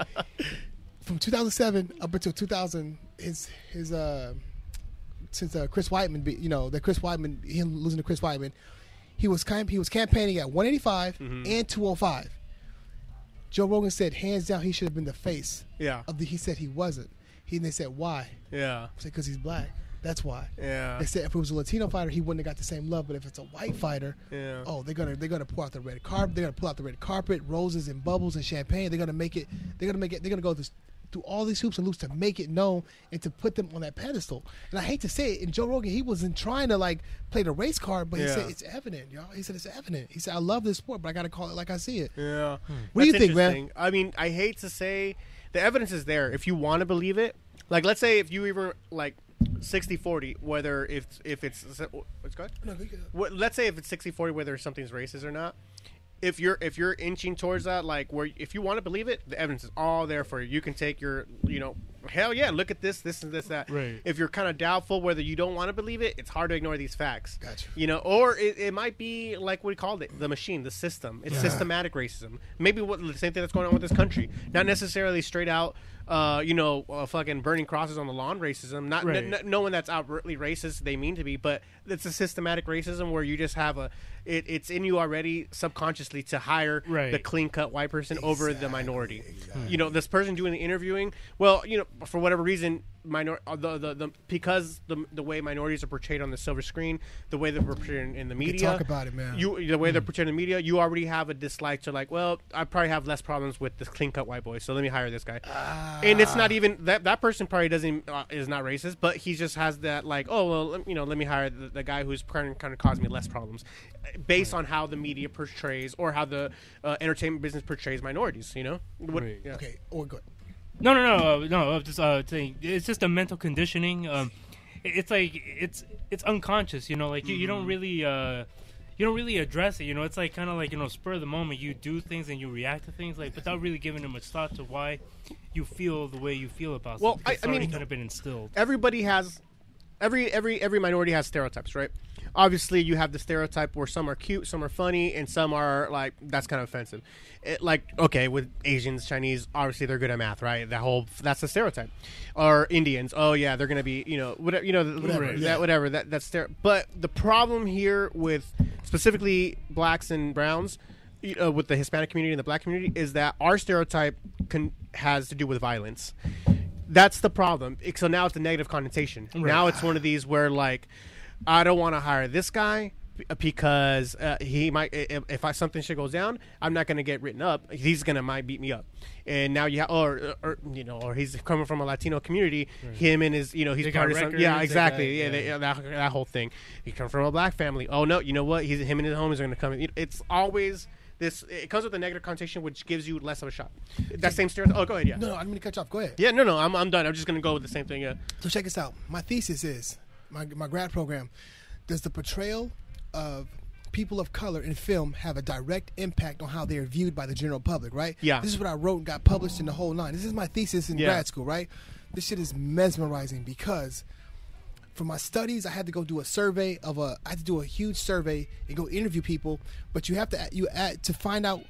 from 2007 up until 2000, his his uh since uh, Chris Weidman, be, you know, that Chris Weidman, him losing to Chris Weidman, he was camp- he was campaigning at 185 Mm-hmm. and 205. Joe Rogan said hands down he should have been the face Yeah, of the. He said he wasn't. He and they said why? yeah, I said because he's black. That's why. yeah. They said if it was a Latino fighter, he wouldn't have got the same love. But if it's a white fighter, Yeah. oh, they're gonna they're gonna pull out the red carpet. They're gonna pull out the red carpet, roses and bubbles and champagne. They're gonna make it. They're gonna make it. They're gonna go this, through all these hoops and loops to make it known and to put them on that pedestal. And I hate to say it, and Joe Rogan, he wasn't trying to like play the race card, but he Yeah. said it's evident, y'all. He said it's evident. He said I love this sport, but I gotta call it like I see it. Yeah. Hmm. What do you think, man? I mean, I hate to say the evidence is there. If you want to believe it, like let's say if you even like 60-40, whether if if it's what's oh, good. No, we could- What, let's say if it's 60-40 whether something's racist or not. If you're if you're inching towards that, like where if you want to believe it, the evidence is all there for you. You can take your you know hell yeah, look at this, this and this that. Right. If you're kind of doubtful whether you don't want to believe it, it's hard to ignore these facts. Gotcha. You know, or it, it might be like what we called it, the machine, the system. It's systematic racism. Maybe what the same thing that's going on with this country. Not necessarily straight out, uh, you know, uh, fucking burning crosses on the lawn racism. Not Right. n- n- no one that's overtly racist they mean to be, but it's a systematic racism where you just have a, it, it's in you already subconsciously to hire Right. the clean cut white person over the minority. You know, this person doing the interviewing. Well, you know, for whatever reason, minor uh, the, the the because the the way minorities are portrayed on the silver screen, the way they're portrayed in, in the media. talk about it, man. You the way they're portrayed in the media, you already have a dislike to like, well, I probably have less problems with this clean cut white boy, so let me hire this guy. and it's not even that that person probably doesn't uh, is not racist, but he just has that like, oh well, let- you know, let me hire the, the guy who's kind of, caused me less problems, uh, based on how the media portrays or how the uh, entertainment business portrays minorities. You know, what, Right. yeah. Okay, or good. No, no, no, uh, no. I'm just uh, saying it's just a mental conditioning. Um, it's like it's it's unconscious. You know, like you, you Mm-hmm. don't really uh, you don't really address it. You know, it's like kind of like you know, spur of the moment. You do things and you react to things like without really giving them much thought to why you feel the way you feel about. Well, something. I- I mean- already kind of been instilled. everybody has every every every minority has stereotypes, right? Obviously, you have the stereotype where some are cute, some are funny, and some are like that's kind of offensive. It, like okay, with Asians, Chinese, obviously they're good at math, right? That whole that's a stereotype. Or Indians, oh yeah, they're gonna be you know whatever you know whatever yeah. that whatever that that's there. But the problem here with specifically blacks and browns. you uh, know, with the Hispanic community and the black community is that our stereotype con- has to do with violence that's the problem. So now it's a negative connotation. Now it's one of these where like, I don't want to hire this guy because uh, he might. If, if I, something shit goes down, I'm not going to get written up. He's gonna might beat me up. And now you have, or, or you know, or he's coming from a Latino community. Him and his, you know, he's They part of some. Yeah, exactly. got- yeah, they, yeah. that, that whole thing. He comes from a black family. Oh no, you know what? He's him and his homies are going to come. It's always. This it comes with a negative connotation, which gives you less of a shot. That same stereotype. Oh, go ahead. Yeah. No, no, I'm gonna cut you off. Go ahead. Yeah, no, no, I'm, I'm done. I'm just gonna go with the same thing. Yeah. So check this out. My thesis is my my grad program. Does the portrayal of people of color in film have a direct impact on how they are viewed by the general public? Right. Yeah. This is what I wrote and got published in the whole nine. This is my thesis in Yeah. grad school. Right. This shit is mesmerizing because. For my studies, I had to go do a survey of a. I had to do a huge survey and go interview people. But you have to you add, to find out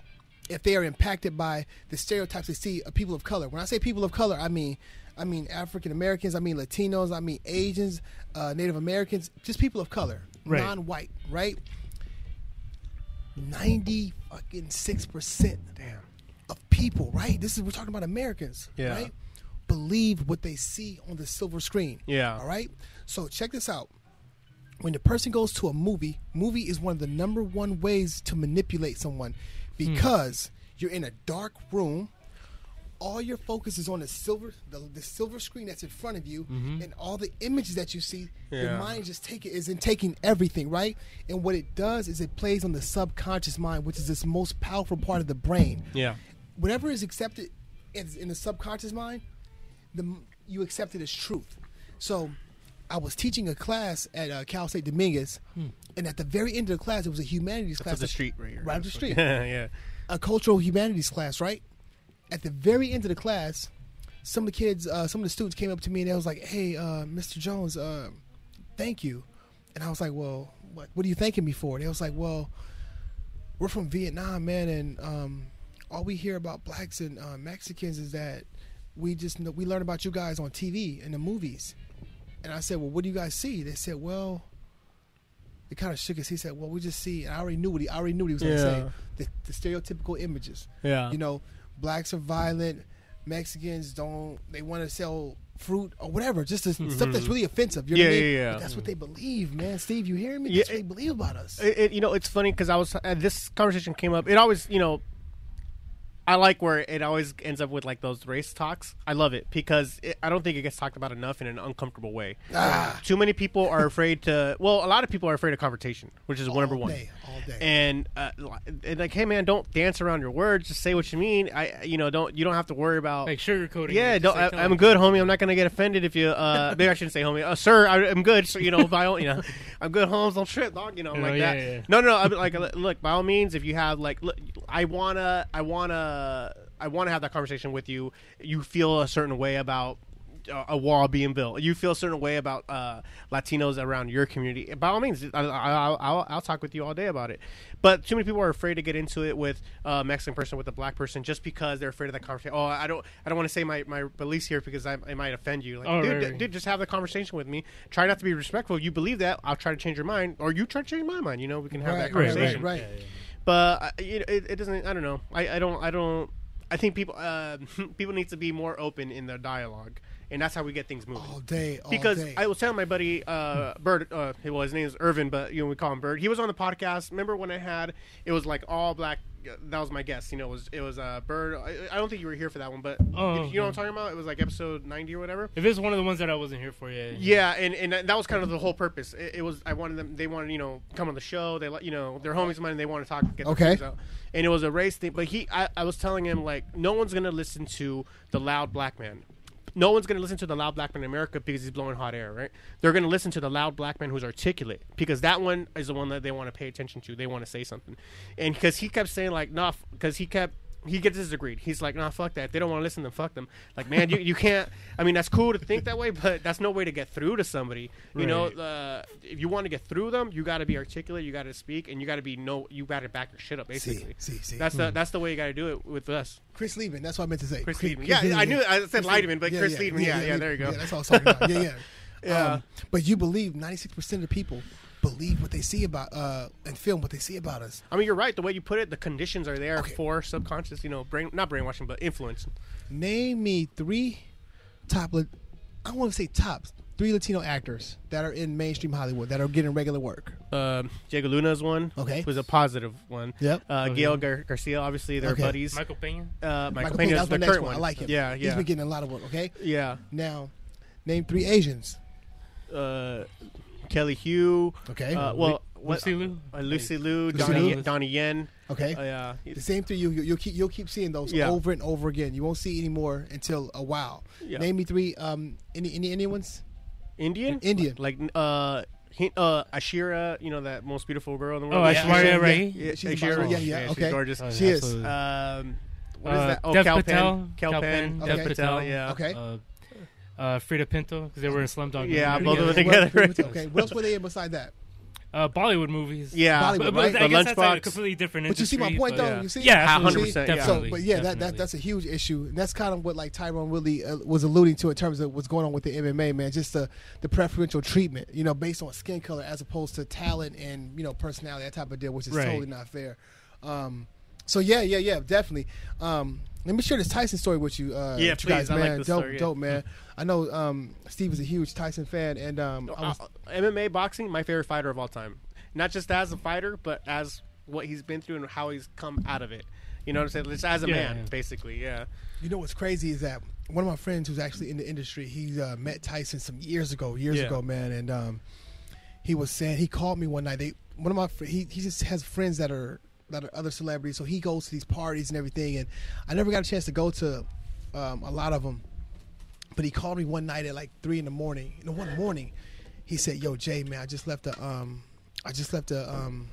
if they are impacted by the stereotypes they see of people of color. When I say people of color, I mean I mean African Americans, I mean Latinos, I mean Asians, uh, Native Americans, just people of color, Right. non-white, right? Ninety fucking six percent Damn. of people, right? This is we're talking about Americans, Yeah. right? Believe what they see on the silver screen. Yeah. All right. So check this out. When the person goes to a movie, movie is one of the number one ways to manipulate someone hmm. because you're in a dark room. All your focus is on the silver, the, the silver screen that's in front of you, mm-hmm. and all the images that you see. Your mind just take it is in taking everything, right? And what it does is it plays on the subconscious mind, which is this most powerful part of the brain Yeah. whatever is accepted in the subconscious mind, the you accept it as truth. So, I was teaching a class at uh, Cal State Dominguez, and at the very end of the class, it was a humanities That's class. up the street right here. Right up the street. yeah. a cultural humanities class, right? At the very end of the class, some of the kids, uh, some of the students came up to me and they was like, "Hey, uh, Mr. Jones, uh, thank you." And I was like, "Well, what, what are you thanking me for?" And They was like, "Well, we're from Vietnam, man, and um, all we hear about blacks and uh, Mexicans is that we just know, we learn about you guys on TV and the movies." And I said, "Well, what do you guys see?" They said, "Well." It kind of shook us. He said, "Well, we just see." And I already knew what he. I already knew what he was going to say. The, the stereotypical images Yeah. you know, blacks are violent, Mexicans don't they want to sell fruit or whatever, just the stuff that's really offensive. You know Mm-hmm. Yeah, what I mean? yeah, yeah. But that's what they believe, man. Steve, you hearing me? Yeah, That's what it- they believe about us. It, it- you know, it's funny because I was uh, this conversation came up. It always, you know, I like where it always ends up with like those race talks. I love it because it, I don't think it gets talked about enough in an uncomfortable way. Ah. Too many people are afraid to. Well, a lot of people are afraid of confrontation, which is all number one. day, all day. And, uh, and like, hey man, don't dance around your words. Just say what you mean. I, you know, don't you don't have to worry about Like sugarcoating. yeah, don't, I, I'm good, homie. I'm not gonna get offended if you. Uh, maybe I shouldn't say homie. Uh, sir, I, I'm good. So you know, by all, you know, I'm good, Holmes. Don't trip, dog. You know, You like know, that. yeah, yeah. No, no, no. I'm like, look, by all means, if you have like, look, I wanna, I wanna, I wanna have that conversation with you. You feel a certain way about. uh, A wall being built. You feel a certain way about uh, Latinos around your community. By all means, I, I, I'll, I'll, I'll talk with you all day about it. But too many people are afraid to get into it with a Mexican person with a black person just because they're afraid of that conversation. Oh, I don't, I don't want to say my, my beliefs here because I, I might offend you. Like, Oh, dude, right, d- right. dude, just have the conversation with me. Try not to be respectful. You believe that, I'll try to change your mind, or you try to change my mind. You know, we can have that Right, right, conversation. right. Yeah, yeah. But uh, you know, it, it doesn't. I don't know. I, I don't. I don't. I think people uh, people need to be more open in their dialogue, and that's how we get things moving all day, all because day. I was telling my buddy uh, Bird, uh, well, his name is Irvin, but you know we call him Bird. He was on the podcast. Remember when I had it was like all black. That was my guess. You know, it was it was uh, Bird. I, I don't think you were here for that one, but Oh, you, you know what I'm talking about? It was like episode 90 or whatever. If it's one of the ones that I wasn't here for, yeah. Yeah, and, and that was kind of the whole purpose. It, it was I wanted them. They wanted you know come on the show. They let you know they're homies of mine. and They want to talk. Get Okay. out. And it was a race thing. But he, I, I was telling him like no one's gonna listen to the loud black man. No one's gonna listen to the loud black man in America because he's blowing hot air, right? They're gonna listen to the loud black man who's articulate because that one is the one that they want to pay attention to. They want to say something, and because he kept saying like, nah, because he kept he gets his degree. He's like, nah, fuck that. They don't want to listen, then fuck them. Like, man, you, you can't. I mean, that's cool to think that way, but that's no way to get through to somebody. You know, uh, if you want to get through them, you got to be articulate. You got to speak, and you got to be no. You got to back your shit up, basically. see, see. see. That's the that's the way you got to do it with us. Chris Liebman. That's what I meant to say. Chris Chris- Yeah, I knew I said Chris Liebman, but Yeah, Chris Liebman. Yeah, yeah, there you go. Yeah, that's all I was talking about. Yeah, yeah. Yeah. Um, but you believe 96% of the people believe what they see about uh and film what they see about us. I mean, you're right. The way you put it, the conditions are there Okay. for subconscious. You know, brain not brainwashing, but influence. Name me three top. I don't want to say tops. Three Latino actors that are in mainstream Hollywood that are getting regular work. Um, Diego Luna is one. Okay. was a positive one. Yep. Uh, Gael Gar- Garcia, obviously, they're Okay. buddies. Michael Pena. Uh, Michael, Michael Pena's Pena, that's the my next current one. one. I like him. Yeah, yeah. He's been getting a lot of work. Okay. yeah. Now, name three Asians. Uh, Kelly Hu. Okay. Uh, well, what, Lucy Liu. uh, Lucy Liu, Lucy Donnie, Liu. Donnie Yen. Okay. Uh, yeah. The same thing. You, you you'll keep you'll keep seeing those Yeah. over and over again. You won't see any more until a while. Yeah. Name me three. Um, any any Indian ones? Indian. Indian. Like uh, uh, Ashira. You know that most beautiful girl in the Oh, world. Aishwarya yeah, Rai. Yeah, She's Ashira. about- yeah, yeah, she's gorgeous. Oh, She is. absolutely. Um, what is Uh, that? Oh, Dev Kal Patel. Penn. Kal Kal Penn. Penn, Dev Dev Patel. Patel. Yeah. Okay. Uh, Freida Pinto because they were in Slumdog. Yeah, Millionaire both of them together. together. Well, okay. What else were they in beside that? uh, Bollywood movies. Yeah, Bollywood, but, but right? I The guess that's like a completely different. But you see my point, but- though. yeah. You see, Yeah, Yeah, absolutely, 100%, yeah. definitely. So, but yeah, that, that that's a huge issue, and that's kind of what like Tyron really uh, was alluding to in terms of what's going on with the MMA man, just the the preferential treatment, you know, based on skin color as opposed to talent and you know personality, that type of deal, which is Right. totally not fair. Um, so yeah, yeah, yeah, definitely. Um, let me share this Tyson story with you, uh, Yeah, with you guys, please. I like man. this dope, story, yeah. dope, man. I know um, Steve is a huge Tyson fan, and um, I was, Uh, MMA boxing, my favorite fighter of all time. Not just as a fighter, but as what he's been through and how he's come out of it. You know what I'm saying? Just as a Yeah, man, yeah. basically. Yeah. You know what's crazy is that one of my friends who's actually in the industry, he uh, met Tyson some years ago, years ago, man, and um, he was saying he called me one night. They one of my he he just has friends that are that are other celebrities, so he goes to these parties and everything, and I never got a chance to go to um, a lot of them. But he called me one night at like three in the morning. You know, one morning, he said, "Yo, Jay, man, I just left a um, I just left a um,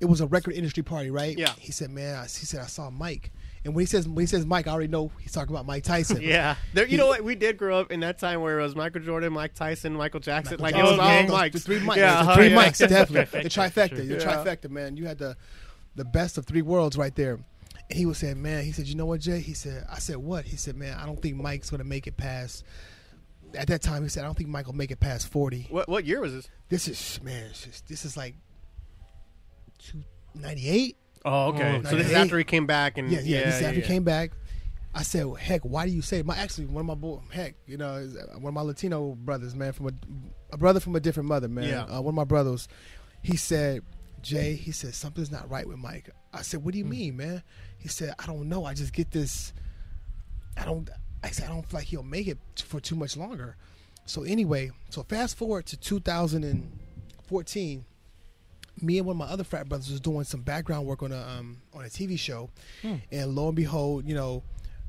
it was a record industry party, right? Yeah. He said, man, I, he said I saw Mike, and when he says when he says Mike, I already know he's talking about Mike Tyson. Yeah. There, you know what? We did grow up in that time where it was Michael Jordan, Mike Tyson, Michael Jackson. like, it was all. Mikes. The three Mikes. Yeah, the uh, three yeah. Mikes, definitely. the Trifecta, trifecta. The sure. trifecta, man. You had the the best of three worlds right there. And he was saying, man, he said, you know what, Jay? He said, I said, what? He said, man, I don't think Mike's going to make it past. At that time, he said, I don't think Mike will make it past 40. What, what year was this? This is, man, it's just, this is like 98? Oh, okay. Oh, so this is after he came back and Yeah, yeah. this is after yeah. he came back. I said, well, heck, why do you say? My actually, one of my boy, heck, you know, uh, one of my Latino brothers, man, from a, a brother from a different mother, man. Yeah. Uh, one of my brothers, he said, Jay, he said something's not right with Mike. I said, what do you Hmm. mean, man? He said, I don't know. I just get this. I don't. I said, I don't feel like he'll make it for too much longer. So anyway, so fast forward to 2014 me and one of my other frat brothers was doing some background work on a um, on a TV show, and lo and behold, you know,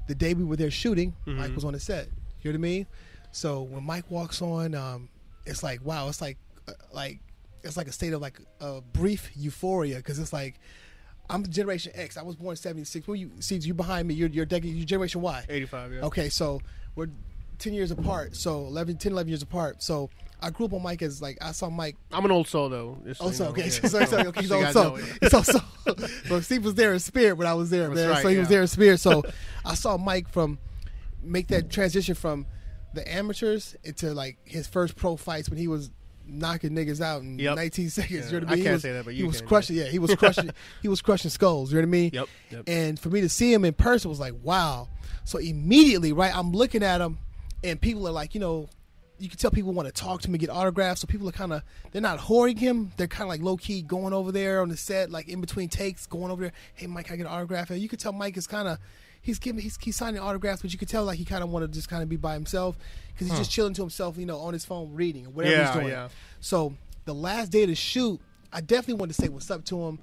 the day we were there shooting, Mike was on the set. You know what I mean? So when Mike walks on, um, it's like wow, it's like uh, like it's like a state of like a brief euphoria because it's like I'm Generation X. I was born in '76. When you see you behind me, you're you're decade, you're Generation Y. 85, yeah. Okay, so we're 10 years apart. So 11, 10, 11 years apart. So I grew up on Mike as like I saw Mike I'm an old soul, though. just so Oh, so okay. yeah. So, so, okay, So you so, guys so, know it. so, Steve was there in spirit when I was there, That's man. right, so he was there in spirit. So I saw Mike from make that transition from the amateurs into like his first pro fights when he was knocking niggas out in Yep. 19 seconds. Yeah. You know what I I mean? he can't was, say that, but he was crushing. Yeah, he was crushing. he was crushing skulls. You know what I mean? Yep. yep. And for me to see him in person was like, wow. So immediately, right, I'm looking at him, and people are like, you know, you can tell people want to talk to him and get autographs. So people are kind of, they're not whoring him. They're kind of like low key going over there on the set, like in between takes, going over there. Hey, Mike, can I get an autograph? And you could tell Mike is kind of, he's giving, he's, he's signing autographs, but you could tell like he kind of want to just kind of be by himself because he's just chilling to himself, you know, on his phone reading or whatever Yeah, he's doing. yeah. So the last day of the shoot, I definitely wanted to say what's up to him.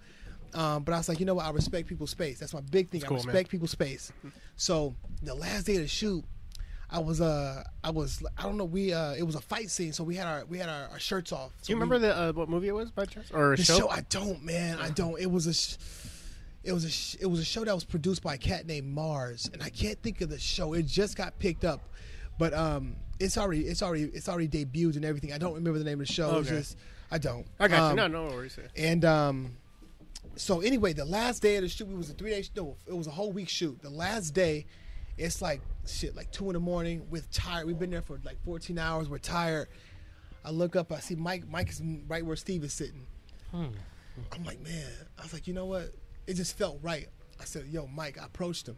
Um, but I was like, you know what? I respect people's space. That's my big thing. That's I cool, man. respect people's space. So the last day of the shoot, I was uh I was I don't know we uh it was a fight scene so we had our we had our, our shirts off. Do you remember the uh, what movie it was by chance or a the show? show? I don't man I don't. It was a sh- it was a sh- it was a show that was produced by a cat named Mars and I can't think of the show. It just got picked up, but um it's already it's already it's already debuted and everything. I don't remember the name of the show. It's Okay. just I don't. I got Um, you. No, no worries. and um, so anyway, the last day of the shoot, it was a three day. No, it was a whole week shoot. The last day, it's like shit, like two in the morning. With tired, we've been there for like 14 hours. We're tired. I look up, I see Mike. Mike is right where Steve is sitting. I'm like, man. I was like, you know what? It just felt right. I said, yo, Mike. I approached him.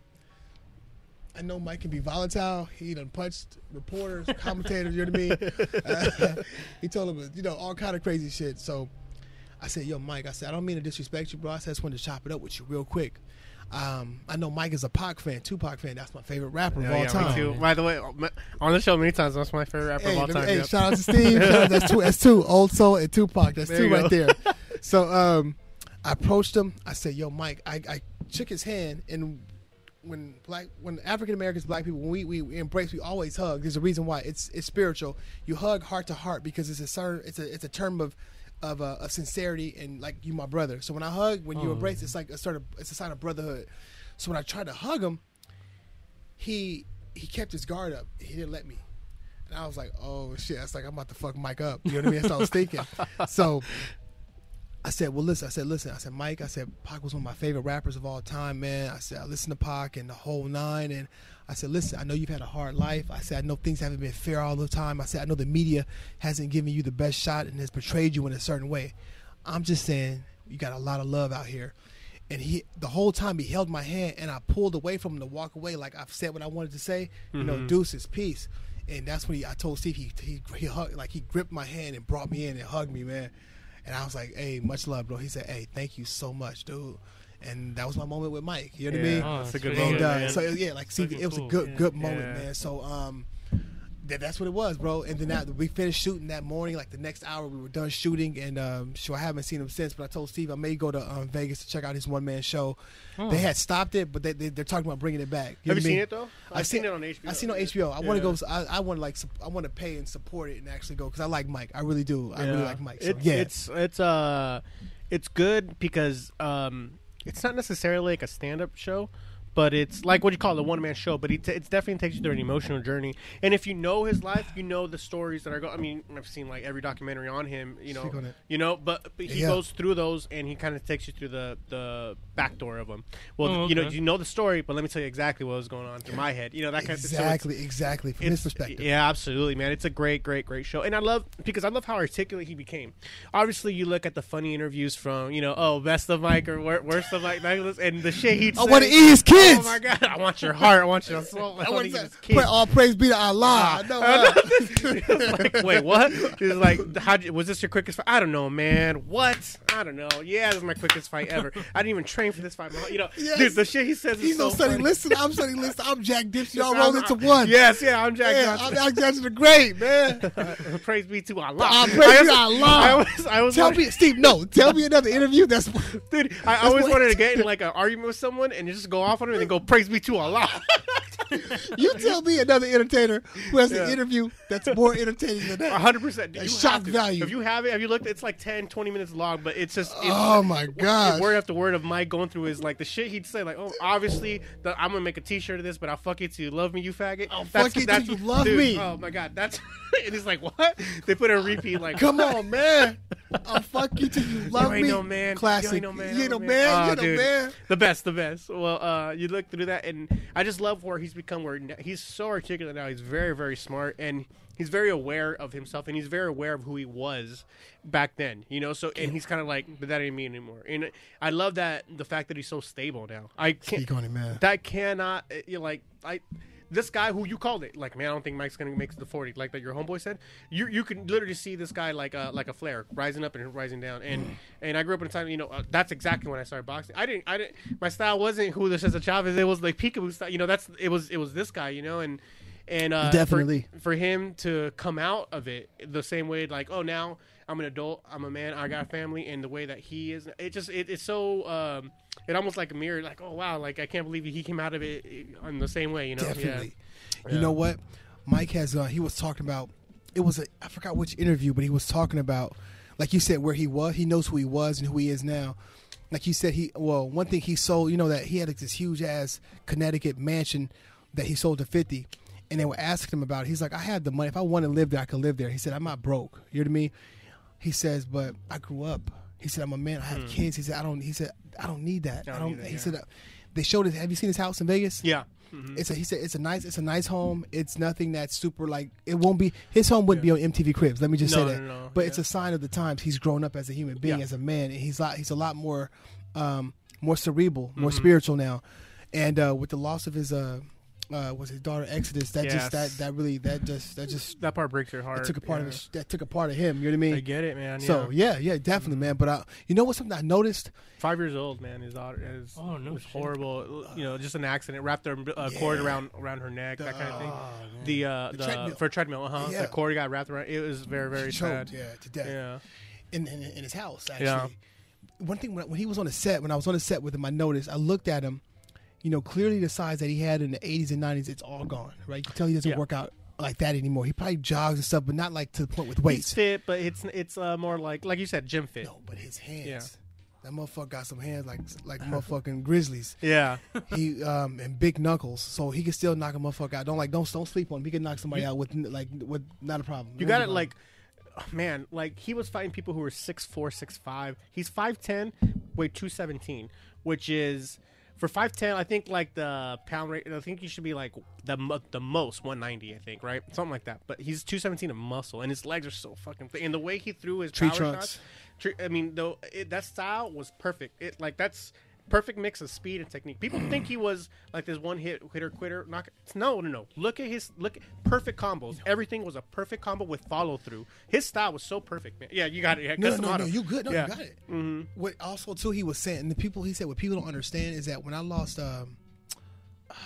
I know Mike can be volatile. He done punched reporters, commentators. You know what I mean? he told him, you know, all kind of crazy shit. So I said, yo, Mike. I said, I don't mean to disrespect you, bro. I said, I just wanted to chop it up with you real quick. Um, I know Mike is a Pac fan, Tupac fan. That's my favorite rapper of all yeah, time. me too. By the way, on the show many times, that's my favorite rapper Hey, of all time. hey, yep. shout out to Steve. That's two. That's two. Old Soul and Tupac. That's There two right go. there. So um, I approached him. I said, "Yo, Mike." I, I shook his hand, and when black, when African Americans, black people, when we, we, embrace, we always hug. There's a reason why. It's it's spiritual. You hug heart to heart because it's a certain, it's a it's a term of of, uh, of sincerity and like you my brother. So when I hug, when you embrace, it's like a sort of it's a sign of brotherhood. So when I tried to hug him, he he kept his guard up. He didn't let me. And I was like, oh shit, that's like I'm about to fuck Mike up. You know what I mean? That's what I was thinking. So I said, well, listen. I said, listen. I said, Mike. I said, Pac was one of my favorite rappers of all time, man. I said, I listen to Pac and the whole nine, and I said, listen. I know you've had a hard life. I said, I know things haven't been fair all the time. I said, I know the media hasn't given you the best shot and has portrayed you in a certain way. I'm just saying, you got a lot of love out here. And he, the whole time, he held my hand, and I pulled away from him to walk away, like I've said what I wanted to say. You know, mm-hmm. deuces, peace. And that's when he, I told Steve he he he hugged, like he gripped my hand and brought me in and hugged me, man. And I was like, "Hey, much love, bro." He said, "Hey, thank you so much, dude." And that was my moment with Mike. You know what I mean? Oh, that's a good pretty moment, uh, man. so yeah, like see, Fucking it was cool. a good Yeah. good moment, Yeah. man. So um, that, that's what it was, bro. And then that, we finished shooting that morning. Like the next hour, we were done shooting, and um, sure I haven't seen him since. But I told Steve I may go to um, Vegas to check out his one man show. Oh. They had stopped it, but they, they they're talking about bringing it back. know Have you I seen it though? I've seen it on HBO. I seen it on HBO. I want to go. I, I want to like. I want to pay and support it and actually go because I like Mike. I really do. I really like Mike. So, It's, yeah, it's it's uh, it's good because um, it's not necessarily like a stand-up show, but it's like what you call it, a one-man show. But it, t- it's definitely takes you through an emotional journey. And if you know his life, you know the stories that are. Go- I mean, I've seen like every documentary on him. You know, Speak on it. you know, but, but he Yeah. goes through those and he kind of takes you through the the back door of them. Well, Oh, you know, you know the story, but let me tell you exactly what was going on through my head. You know that kind of so exactly exactly from his perspective. Yeah, absolutely, man. It's a great, great, great show, and I love because I love how articulate he became. Obviously, you look at the funny interviews from you know, oh, best of Mike or wor- worst of Mike Douglas, and the shit he'd I say, want to eat his kids. Oh my god, I want your heart, I want your soul, I I want to his kids. all praise be to Allah. I know. uh, like, wait, what? He's like, how was this your quickest fight? I don't know, man. What? I don't know. Yeah, this is my quickest fight ever. I didn't even train for this fight. You know, Yes. dude, the shit he says He's is no so Sonny funny. Liston. I'm Sonny Liston. I'm Jack Dempsey. Y'all I'm- roll into one. Yes, yeah, I'm Jack Yeah, I'm Jack Johnson the Great, man. praise be to Allah. Ah, praise I be to was- Allah. I was, I was Tell wondering- me, Steve. No, tell me another interview. That's dude. I always wanted to get in like an argument with someone and just go off on him and then go praise be to Allah. you tell me another entertainer who has Yeah. an interview that's more entertaining than that. hundred percent. Shock value. If you have it, have you looked? It's like 10, 20 minutes long, but it's just. It's, Oh, my god! Word after word of Mike going through is like the shit he'd say. Like, oh, obviously, the, I'm gonna make a T-shirt of this, but I'll fuck it till you love me, you faggot. I'll fuck it till you love dude, me. Oh my god, that's. and he's like, what? They put a repeat like. Come on, man. I'll fuck you till you love you ain't me. no man. Classic. You ain't no man. You ain't no Oh, man. Oh, You ain't no man. The best, the best. Well, uh, you look through that, and I just love where he's become. Where he's so articulate now. He's very, very smart, and he's very aware of himself, and he's very aware of who he was back then. You know, so and he's kind of like, but that ain't me anymore. And I love that the fact that he's so stable now. I can't. Speak on it, man. That cannot. uh, You like I. This guy who you called it, like man, I don't think Mike's gonna make the forty, like that your homeboy said. You you can literally see this guy like a like a flare, rising up and rising down. And and I grew up in a time, you know, uh, that's exactly when I started boxing. I didn't I didn't my style wasn't Julio Cesar Chavez. It was like peekaboo style. You know, that's it was it was this guy. You know, and and uh, for- Definitely. for, him to come out of it the same way, like oh now I'm an adult, I'm a man, I got a family, and the way that he is, it just it, it's so. Um, it almost like a mirror, like oh wow, like I can't believe he came out of it in the same way, you know? Definitely. Yeah. You know what? Mike has. Uh, he was talking about. It was a. I forgot which interview, but he was talking about, like you said, where he was. He knows who he was and who he is now. Like you said, he. Well, one thing he sold. You know that he had like, this huge ass Connecticut mansion that he sold to fifty, and they were asking him about. it. He's like, I had the money. If I want to live there, I could live there. He said, I'm not broke. You know what I mean? He says, but I grew up. He said, I'm a man. I have kids. He said, I don't. He said, I don't need that. I I don't don't. need that, he yeah. said, uh, they showed it. Have you seen his house in Vegas? Yeah. It's a, he said it's a nice it's a nice home. It's nothing that's super like it won't be his home wouldn't be on MTV Cribs. Let me just No, say that. no, no, but it's a sign of the times. He's grown up as a human being, Yeah. as a man, and he's lot he's a lot more um, more cerebral, more Mm-hmm. spiritual now. And uh, with the loss of his uh, uh, was his daughter Exodus, that just that that really that just that just That part breaks your heart. that took a part yeah. of his, that took a part of him. You know what I mean? I get it, man. So yeah. yeah, yeah, definitely, man. But I, you know what? Something I noticed. five years old, man. His daughter is Oh, no was shit. horrible. You know, just an accident. Wrapped a uh, cord around around her neck, that kind of thing. Oh, The uh, The the, treadmill. for treadmill, uh huh. Yeah. The cord got wrapped around. It was very very choked, sad. yeah, to death. Yeah. in, in, in his house actually. Yeah. One thing when, when he was on the set, when I was on the set with him, I noticed I looked at him. You know, clearly the size that he had in the '80s and '90s, it's all gone. Right? You can tell he doesn't Yeah. work out like that anymore. He probably jogs and stuff, but not like to the point with He's weights. fit, but it's it's uh, more like like you said, gym fit. No, but his hands. Yeah. That motherfucker got some hands like like motherfucking grizzlies. Yeah. He um and big knuckles, so he can still knock a motherfucker out. Don't like don't don't sleep on him. He can knock somebody out with like with not a problem. You got it like man, like he was fighting people who were six four, six five. He's five ten, weighed two seventeen, which is for five ten. I think like the pound rate. I think he should be like the the most one ninety. I think right, something like that. But he's two seventeen of muscle, and his legs are so fucking thick. And the way he threw his Tree power trunks. shots, tre- I mean, though it, that style was perfect. It like that's. Perfect mix of speed and technique. People think he was like this one hit hitter quitter. Knock. No, no, no. Look at his look. At, perfect combos. Everything was a perfect combo with follow through. His style was so perfect, man. Yeah, you got it. Yeah, No, no, no, no, you good. No, Yeah. you got it. Mm-hmm. What also too he was saying, and the people he said what people don't understand is that when I lost um,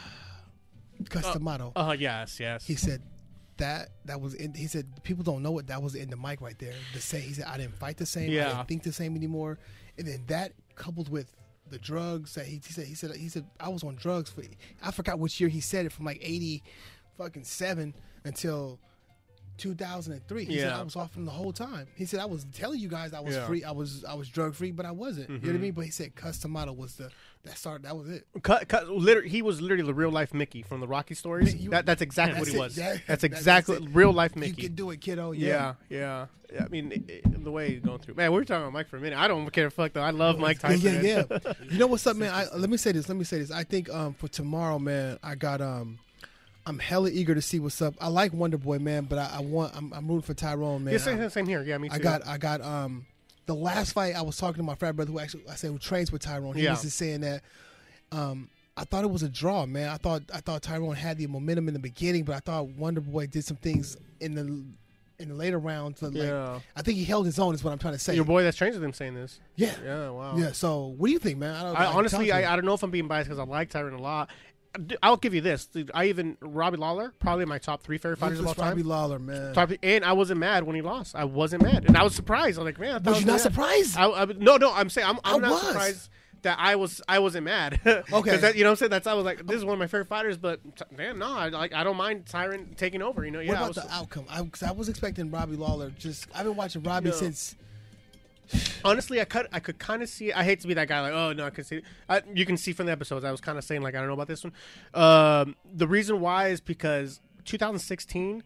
Cus D'Amato, Uh, yes, yes. he said that that was in, he said people don't know it. That was in the mic right there. The same. He said I didn't fight the same. I Yeah. didn't think the same anymore. And then that coupled with the drugs that he, he said he said he said I was on drugs for I forgot which year he said it from like eighty fucking seven until 2003. He said Yeah. I was off from the whole time. He said I was telling you guys I was Yeah. free. I was I was drug free, but I wasn't. You know what I mean? But he said Cus D'Amato was the that started. That was it. cut, cut, liter- he was literally the real life Mickey from the Rocky stories. You- that, that's exactly That's what he it. was. Yeah. That's exactly that's real life Mickey. You can do it, kiddo. yeah, yeah, yeah. I mean, it, it- the way he's going through. Man, we were talking about Mike for a minute. I don't care a fuck though. I love Mike Tyson. yeah, man. yeah. you know what's up, man? I, let me say this. Let me say this. I think um, for tomorrow, man, I got um, I'm hella eager to see what's up. I like Wonder Boy, man, but I, I want I'm, I'm rooting for Tyron, man. Yeah, same, same here. Yeah, me too. I got I got um, the last fight I was talking to my frat brother who actually I said who trains with Tyron. He Yeah. was just saying that um. I thought it was a draw, man. I thought I thought Tyron had the momentum in the beginning, but I thought Wonder Boy did some things in the in the later rounds. Like, Yeah. I think he held his own. Is what I'm trying to say. Your boy that's trains with him saying this. yeah, Yeah, wow. yeah. So, what do you think, man? I, don't, I, I- honestly, talk to me. I, I don't know if I'm being biased because I like Tyron a lot. I'll give you this. I even Robbie Lawler, probably my top three favorite fighters of all Ruthless Robbie time. Lawler, man. Top, and I wasn't mad when he lost. I wasn't mad, and I was surprised. I was like, man, I thought I Was you not mad. surprised? I, I, no, no, I'm saying I'm, I'm not was. surprised that I was I wasn't mad. okay, that, you know what I'm saying? That's I was like, this is one of my favorite fighters, but damn, no, I like I don't mind Tyron taking over. You know, yeah. what about was, the outcome? I, I was expecting Robbie Lawler. Just I've been watching Robbie No. since. Honestly, I could I could kind of see. I hate to be that guy. Like, oh no, I can see. I, you can see from the episodes. I was kind of saying like I don't know about this one. Um, the reason why is because 2016.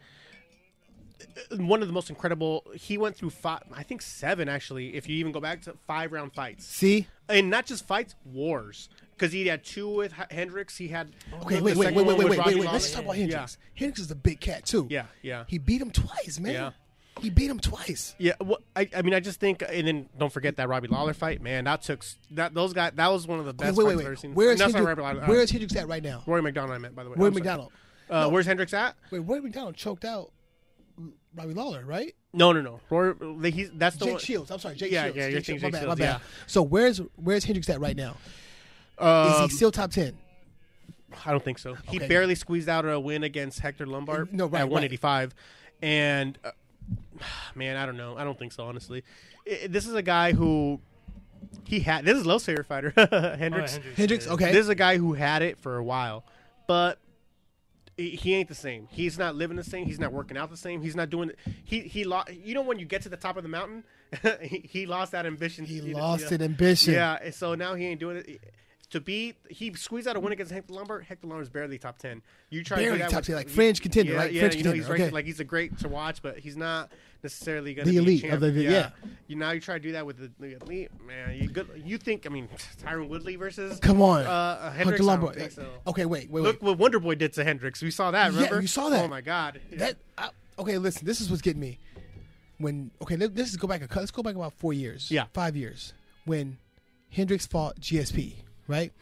uh, One of the most incredible. He went through five, I think seven actually. If you even go back to five round fights, See, and not just fights, wars. Because he had two with H- Hendricks. He had okay, the wait, wait, wait, wait, wait, wait, wait. Let's talk about Yeah. Hendricks. Hendricks is a big cat too. Yeah, yeah. He beat him twice, man. Yeah. He beat him twice. Yeah, well, I, I mean, I just think, and then don't forget that Robbie Lawler fight, man. That took that those guys. That was one of the best wait, wait, I've wait. ever seen. Where's Hendricks? Lawler. Where's Hendricks at right now? Rory MacDonald? I meant by the way. Rory MacDonald. Uh, No. Where's Hendricks at? Wait, Rory MacDonald choked out Robbie Lawler, right? No, no, no. Roy, they- he's that's the Jake one. Shields. I'm sorry, Jake Yeah, Shields. yeah, you're Jake thinking Shields. My bad, my bad. So where's where's Hendricks at right now? Is Um, he still top ten? I don't think so. He barely squeezed out a win against Hector Lombard No, right, at right. 185, and uh, man, I don't know. I don't think so. Honestly, I- this is a guy who he had. This is Lowe's favorite fighter, Hendricks. Hendricks, oh, yeah. okay. This is a guy who had it for a while, but he he ain't the same. He's not living the same. He's not working out the same. He's not doing. He he lost. You know when you get to the top of the mountain, he, he lost that ambition. He you know, lost yeah. it ambition. Yeah, and so now he ain't doing it. To be, he squeezed out a win against Hector Lombard. Hector Lombard's barely top ten. You try Barely to top with- 10, like fringe contender, yeah, right? Yeah, Fringe you know he's contender, okay. like he's a great to watch, but he's not necessarily going to be the elite of the- yeah. You now you try to do that with the, the elite, man. You good? You think? I mean, Tyron Woodley versus Come on, uh, Hunter Hendricks. I Lombard. so. Okay, wait, wait, wait. Look what Wonder Boy did to Hendricks. We saw that. Yeah, you saw that. Oh my God. That I, okay. Listen, this is what's getting me. When okay, let, let's go back. A, let's go back about four years. Yeah. five years. When Hendricks fought GSP, right?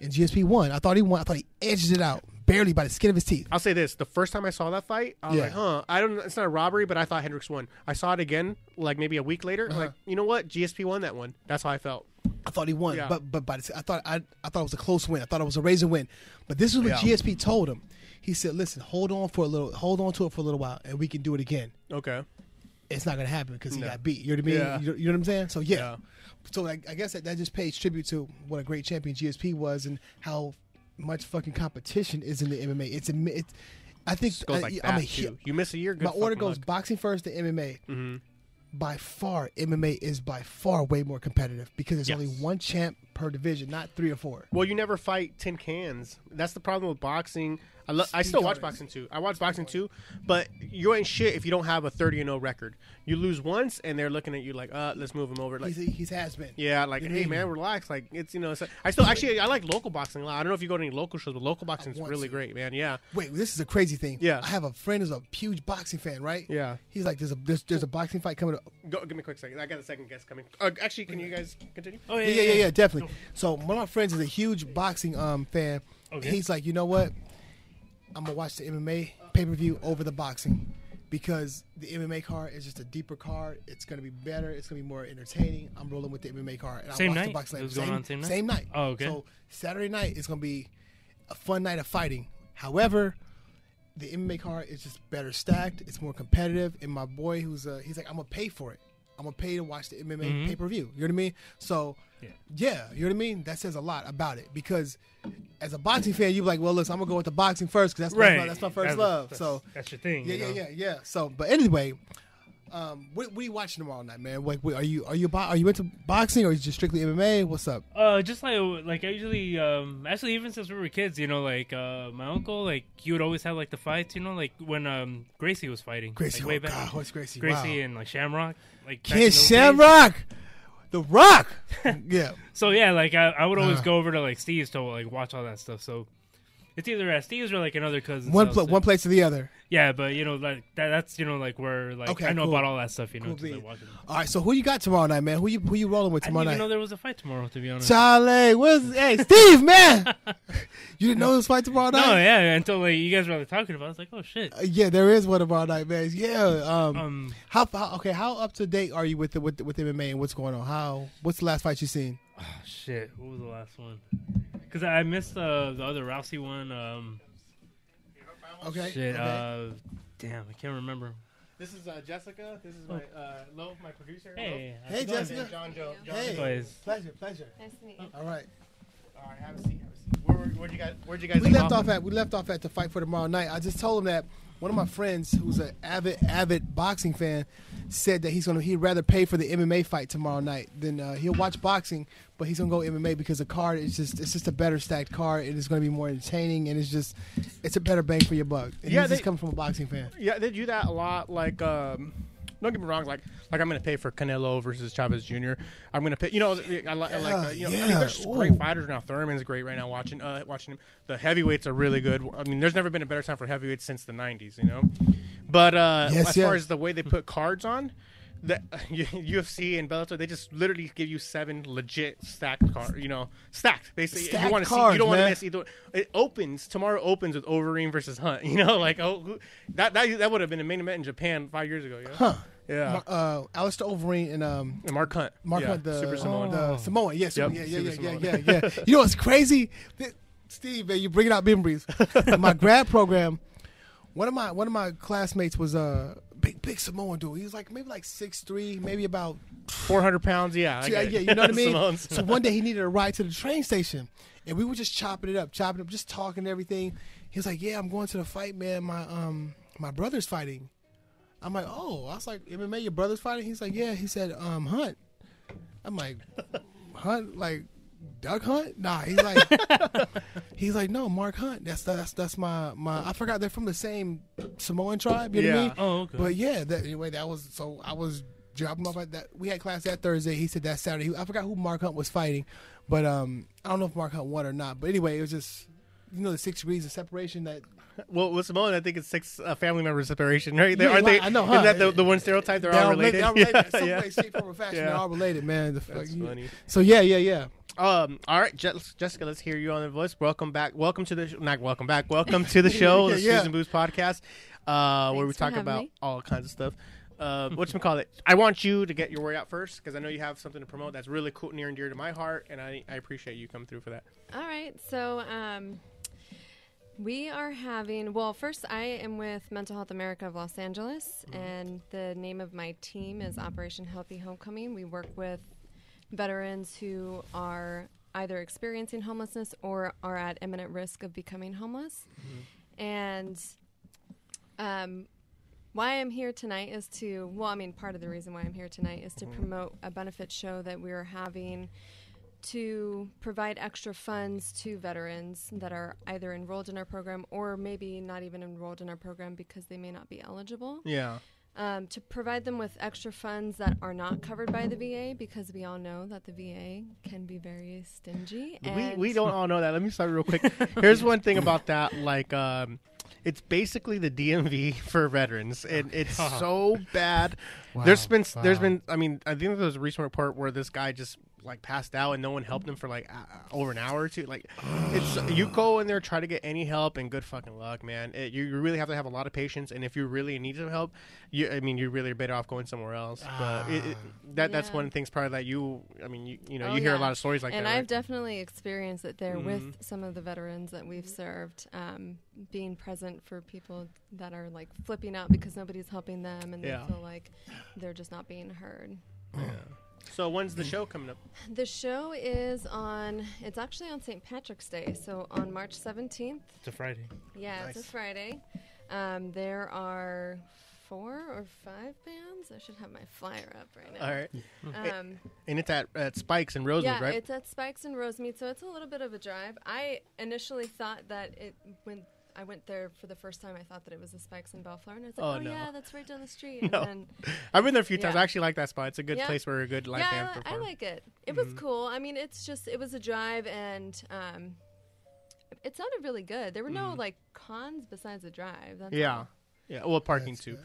And GSP won. I thought he won. I thought he edged it out barely by the skin of his teeth. I'll say this: the first time I saw that fight, I was Yeah. like, "Huh." I don't. It's not a robbery, but I thought Hendricks won. I saw it again, like maybe a week later. Uh-huh. Like, you know what? GSP won that one. That's how I felt. I thought he won, Yeah. but but by the, I thought I I thought it was a close win. I thought it was a razor win. But this is what Yeah. GSP told him. He said, "Listen, hold on for a little, hold on to it for a little while, and we can do it again." Okay. It's not gonna happen because he No. got beat. You know what I mean? Yeah. You, you know what I'm saying? So yeah. So I, I guess that, that just pays tribute to what a great champion GSP was and how much fucking competition is in the MMA. It's a it's, I think I, like I'm a too. You miss a year. Good my order goes luck. boxing first to MMA. Mm-hmm. By far, MMA is by far way more competitive because there's Yes. only one champ per division, not three or four. Well, you never fight ten cans. That's the problem with boxing. I, lo- I still watch boxing too. I watch boxing too, but you ain't shit if you don't have a thirty and zero record. You lose once, and they're looking at you like, uh, let's move him over. Like, He's he's has been. yeah, like, You hey mean- man, relax. Like, it's you know, it's, I still actually I like local boxing a lot. I don't know if you go to any local shows, but local boxing's want really to. great, man. Yeah, Wait, this is a crazy thing. Yeah. I have a friend who's a huge boxing fan, right? Yeah. He's like, there's a there's, there's a boxing fight coming up. go give me a quick second. I got a second guest coming. Uh, actually, can you guys continue? Oh Yeah, yeah, yeah, yeah, definitely. So one of my friends is a huge boxing um fan. Okay. He's like, you know what? I'm gonna watch the MMA pay per view over the boxing because the MMA card is just a deeper card. It's gonna be better. It's gonna be more entertaining. I'm rolling with the MMA card. And Same I night? The boxing It was same, going on same night? Same night. Oh, okay. So Saturday night is gonna be a fun night of fighting. However, the MMA card is just better stacked. It's more competitive. And my boy, who's a, he's like, I'm gonna pay for it. I'm gonna pay to watch the MMA Mhm. pay per view. You know what I mean? So Yeah. yeah, you know what I mean. That says a lot about it because as a boxing fan, you're like, well, listen, I'm gonna go with the boxing first because that's, Right. my, that's my first That's- love. that's- so that's your thing. yeah, you yeah, know? yeah, yeah. So, but anyway, um, what, what are you watching tomorrow night, man? Like, what, are you are you bo- are you into boxing or is it just strictly MMA? What's up? Uh, just like like I usually um actually even since we were kids, you know, like uh my uncle like he would always have like the fights, you know, like when um Gracie was fighting, Gracie, like, way oh back. God, what's Gracie? Gracie wow. and like Shamrock, like Kid those days. The Rock. yeah, So yeah, like I, I would always Uh. go over to like Steve's to like watch all that stuff. So it's either at Steve's or like another cousin. one pl- one place to the other. Yeah, but you know like that, that's you know like where like Okay, I know cool. about all that stuff. You know, Cool 'cause I bean. watch it. All right, so who you got tomorrow night, man? Who you who you rolling with I tomorrow didn't even know there was a fight tomorrow. To be honest. Charlie, what's hey Steve, man? you didn't know this fight tomorrow night? No, yeah, until like you guys were like, talking about, it, I was like, oh shit. Uh, yeah, there is one tomorrow night, man. Yeah. Um, Um, how, how okay? How up to date are you with the, with the, with MMA and what's going on? How what's the last fight you seen? oh, shit. What was the last one? Because I missed uh, the other Rousey one. Um, Okay. shit. okay. Uh, damn, I can't remember. This is uh, Jessica. This is my uh, Lo, my producer. Hey, how's Hey, it? Jessica. John Joe. John Hey. Joe. Boys. pleasure, pleasure. Nice to meet you. All right. All right, have a seat. Have a seat. Where, where, where'd you guys? Where'd you guys? We leave left off at we left off at the fight for tomorrow night. I just told him that one of my friends, who's an avid avid boxing fan, said that he's gonna he'd rather pay for the MMA fight tomorrow night than uh, he'll watch boxing, but he's gonna go MMA because the card is just it's just a better stacked card. It is gonna be more entertaining and it's just it's a better bang for your buck. And Yeah, he's just they- coming from a boxing fan. Yeah, they do that a lot. Like, um, don't get me wrong. Like, like I'm gonna pay for Canelo versus Chavez Jr. I'm gonna pay. You know, I, li- I like. Uh, you know, I mean, yeah, there's great fighters now. Thurman's great right now. Watching, uh, watching him. The heavyweights are really good. I mean, there's never been a better time for heavyweights since the '90s. You know, but uh, Yes, as yes. far as the way they put cards on. The UFC and Bellator, they just literally give you seven legit stacked cards. You know, stacked. Basically, you Stacked want to see. You don't want to miss either. It opens tomorrow. Opens with Overeem versus Hunt. You know, like oh, who- that that that would have been a main event in Japan five years ago. Yeah. Huh. Yeah. Uh, Alistair Overeem and um, And Mark Hunt. Mark yeah, Hunt, the Super Samoan. the Samoan, yes, Yep, yeah, yeah, Super yeah, yeah, Samoan. yeah, yeah. You know what's crazy, Th- Steve? Man, you bringing out memories. My grad program, one of my one of my classmates was a big Samoan dude. He was like maybe like six three, maybe about Four hundred pounds. Yeah. Yeah, yeah, you know what I mean. So one day he needed a ride to the train station, and we were just chopping it up, chopping it up, just talking and everything. He was like, "Yeah, I'm going to the fight, man. My um my brother's fighting." I'm like, "Oh," I was like, "MMA, your brother's fighting?" He's like, "Yeah." He said, "Um, Hunt." I'm like, "Hunt, like Doug Hunt?" Nah, he's like, he's like, "No, Mark Hunt. That's that's that's my my. I forgot they're from the same Samoan tribe. You know what I Yeah. mean? Oh, okay. But yeah, that, anyway, that was so I was dropping off at that. We had class that Thursday. He said that Saturday. I forgot who Mark Hunt was fighting, but um, I don't know if Mark Hunt won or not. But anyway, it was just you know the six degrees of separation that well, with Samoan, I think it's six uh, family member separation, right? They, Yeah, aren't they? I know, Isn't that the, the one stereotype? They're, all related. They're all related. Yeah, Some yeah. way, shape, form, or fashion. Yeah. They're all related, man. The That's funny. So yeah, yeah, yeah. Um. All right, Je- Jessica. Let's hear you on the voice. Welcome back. Welcome to the sh- not welcome back. Welcome to the show, Yeah, the yeah. Susan Booze podcast, uh, where we talk about me. all kinds of stuff. Uh, what's call it? I want you to get your word out first because I know you have something to promote that's really cool, near and dear to my heart, and I, I appreciate you coming through for that. All right. So um, we are having, well, first, I am with Mental Health America of Los Angeles, and the name of my team is Operation Healthy Homecoming. We work with veterans who are either experiencing homelessness or are at imminent risk of becoming homeless. And um, why I'm here tonight is to, well, I mean, part of the reason why I'm here tonight is to promote a benefit show that we're having to provide extra funds to veterans that are either enrolled in our program or maybe not even enrolled in our program because they may not be eligible. Yeah. Um, to provide them with extra funds that are not covered by the VA because we all know that the VA can be very stingy. We, And we don't all know that. Let me start real quick. Here's one thing about that. Like, um, it's basically the DMV for veterans, and it's so bad. there's been there's wow. been. I mean, I think there was a recent report where this guy just like passed out and no one helped him for like uh, over an hour or two. Like, it's you go in there try to get any help and good fucking luck, man. It, you, you really have to have a lot of patience, and if you really need some help, you I mean, you're really better off going somewhere else. But it, it, that that's Yeah. one of the things probably that you. I mean, you you know, Oh, you hear a lot of stories like and that. And I've right? definitely experienced it there Mhm. with some of the veterans that we've served, um, being present for people that are like flipping out because nobody's helping them and Yeah. they feel like they're just not being heard. So when's the show coming up? The show is on, it's actually on St. Patrick's Day, so on March 17th. It's a Friday. Yeah, it's a Friday. Um, there are four or five bands. I should have my flyer up right now. All right, Um, and it's at, at Spikes and Rosewood, yeah, right? it's at Spikes and Rosemead, so it's a little bit of a drive. I initially thought that it when I went there for the first time, I thought that it was the Spikes in Bellflower, and I was like, Oh, "Oh, no. yeah, that's right down the street." No. And then, I've been there a few times. I actually like that spot. It's a good Yeah. place where a good live yeah, band I, I like it. It was Mhm. cool. I mean, it's just it was a drive, and um, it sounded really good. There were no Mhm. like cons besides the drive. That's Yeah, all. yeah. Well, parking That's too.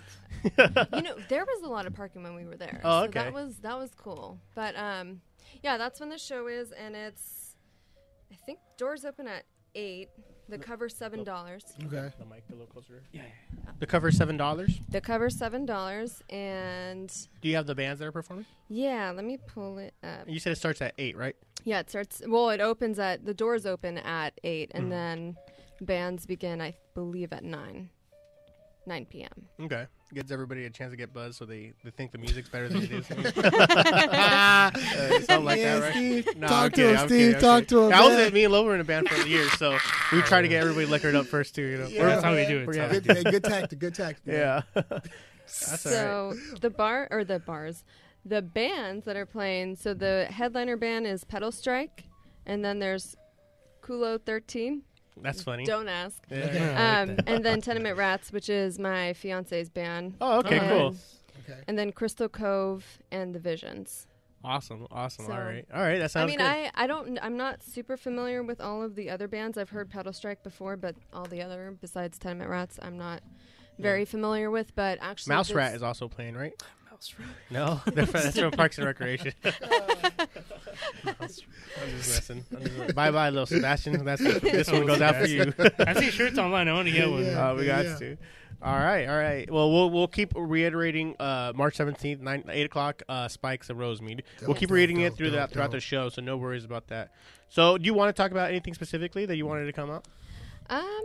you know, there was a lot of parking when we were there. Oh, So okay. that was that was cool. But um, yeah, that's when the show is, and it's I think doors open at eight. The cover seven dollars. Okay. The mic a little closer. Yeah. The cover seven dollars. The cover seven dollars, and Do you have the bands that are performing? yeah, let me pull it up. You said it starts at eight, right? Yeah, it starts. Well, it opens at the doors open at eight, and Mhm. then bands begin, I believe, at nine, nine p.m. Okay. Gives everybody a chance to get buzzed, so they, they think the music's better than it is. Uh, something like Yeah, that, right? Steve. No, talk I'm to kidding, him, Steve. kidding, talk kidding. to him. I was man. at me and Lover in a band for years, so we try to get everybody liquored up first too. You know. Yeah. That's how we do it. We're That's how gonna- we Good, hey, good tactic. Good tactic. man. Yeah. That's all right. So the bar or the bars, the bands that are playing. So the headliner band is Pedal Strike, and then there's Kulo Thirteen. That's funny. Don't ask. Yeah. Yeah, I Um, and then Tenement Rats, which is my fiance's band, Oh, okay, And- cool. Okay. and then Crystal Cove and the Visions. Awesome, awesome. So- all right, all right. That sounds. I sounds mean, good. I, I don't I'm not super familiar with all of the other bands. I've heard Pedal Strike before, but all the other besides Tenement Rats, I'm not very familiar with. But actually, Mouse Rat is also playing, right? Mouse Rat. No, They're fr- that's from Parks and Recreation. I'm just messing. I'm just- Bye bye, little Sebastian. That's this one goes out for you. I see shirts online. I want to get one. Yeah. Uh, we got Yeah. to. All right, all right. Well, we'll we'll keep reiterating uh, March seventeenth, nine eight o'clock. Uh, Spikes of Rosemead. We'll keep dope, reading it dope, through that throughout the show, so no worries about that. So, do you want to talk about anything specifically that you wanted to come up? Um,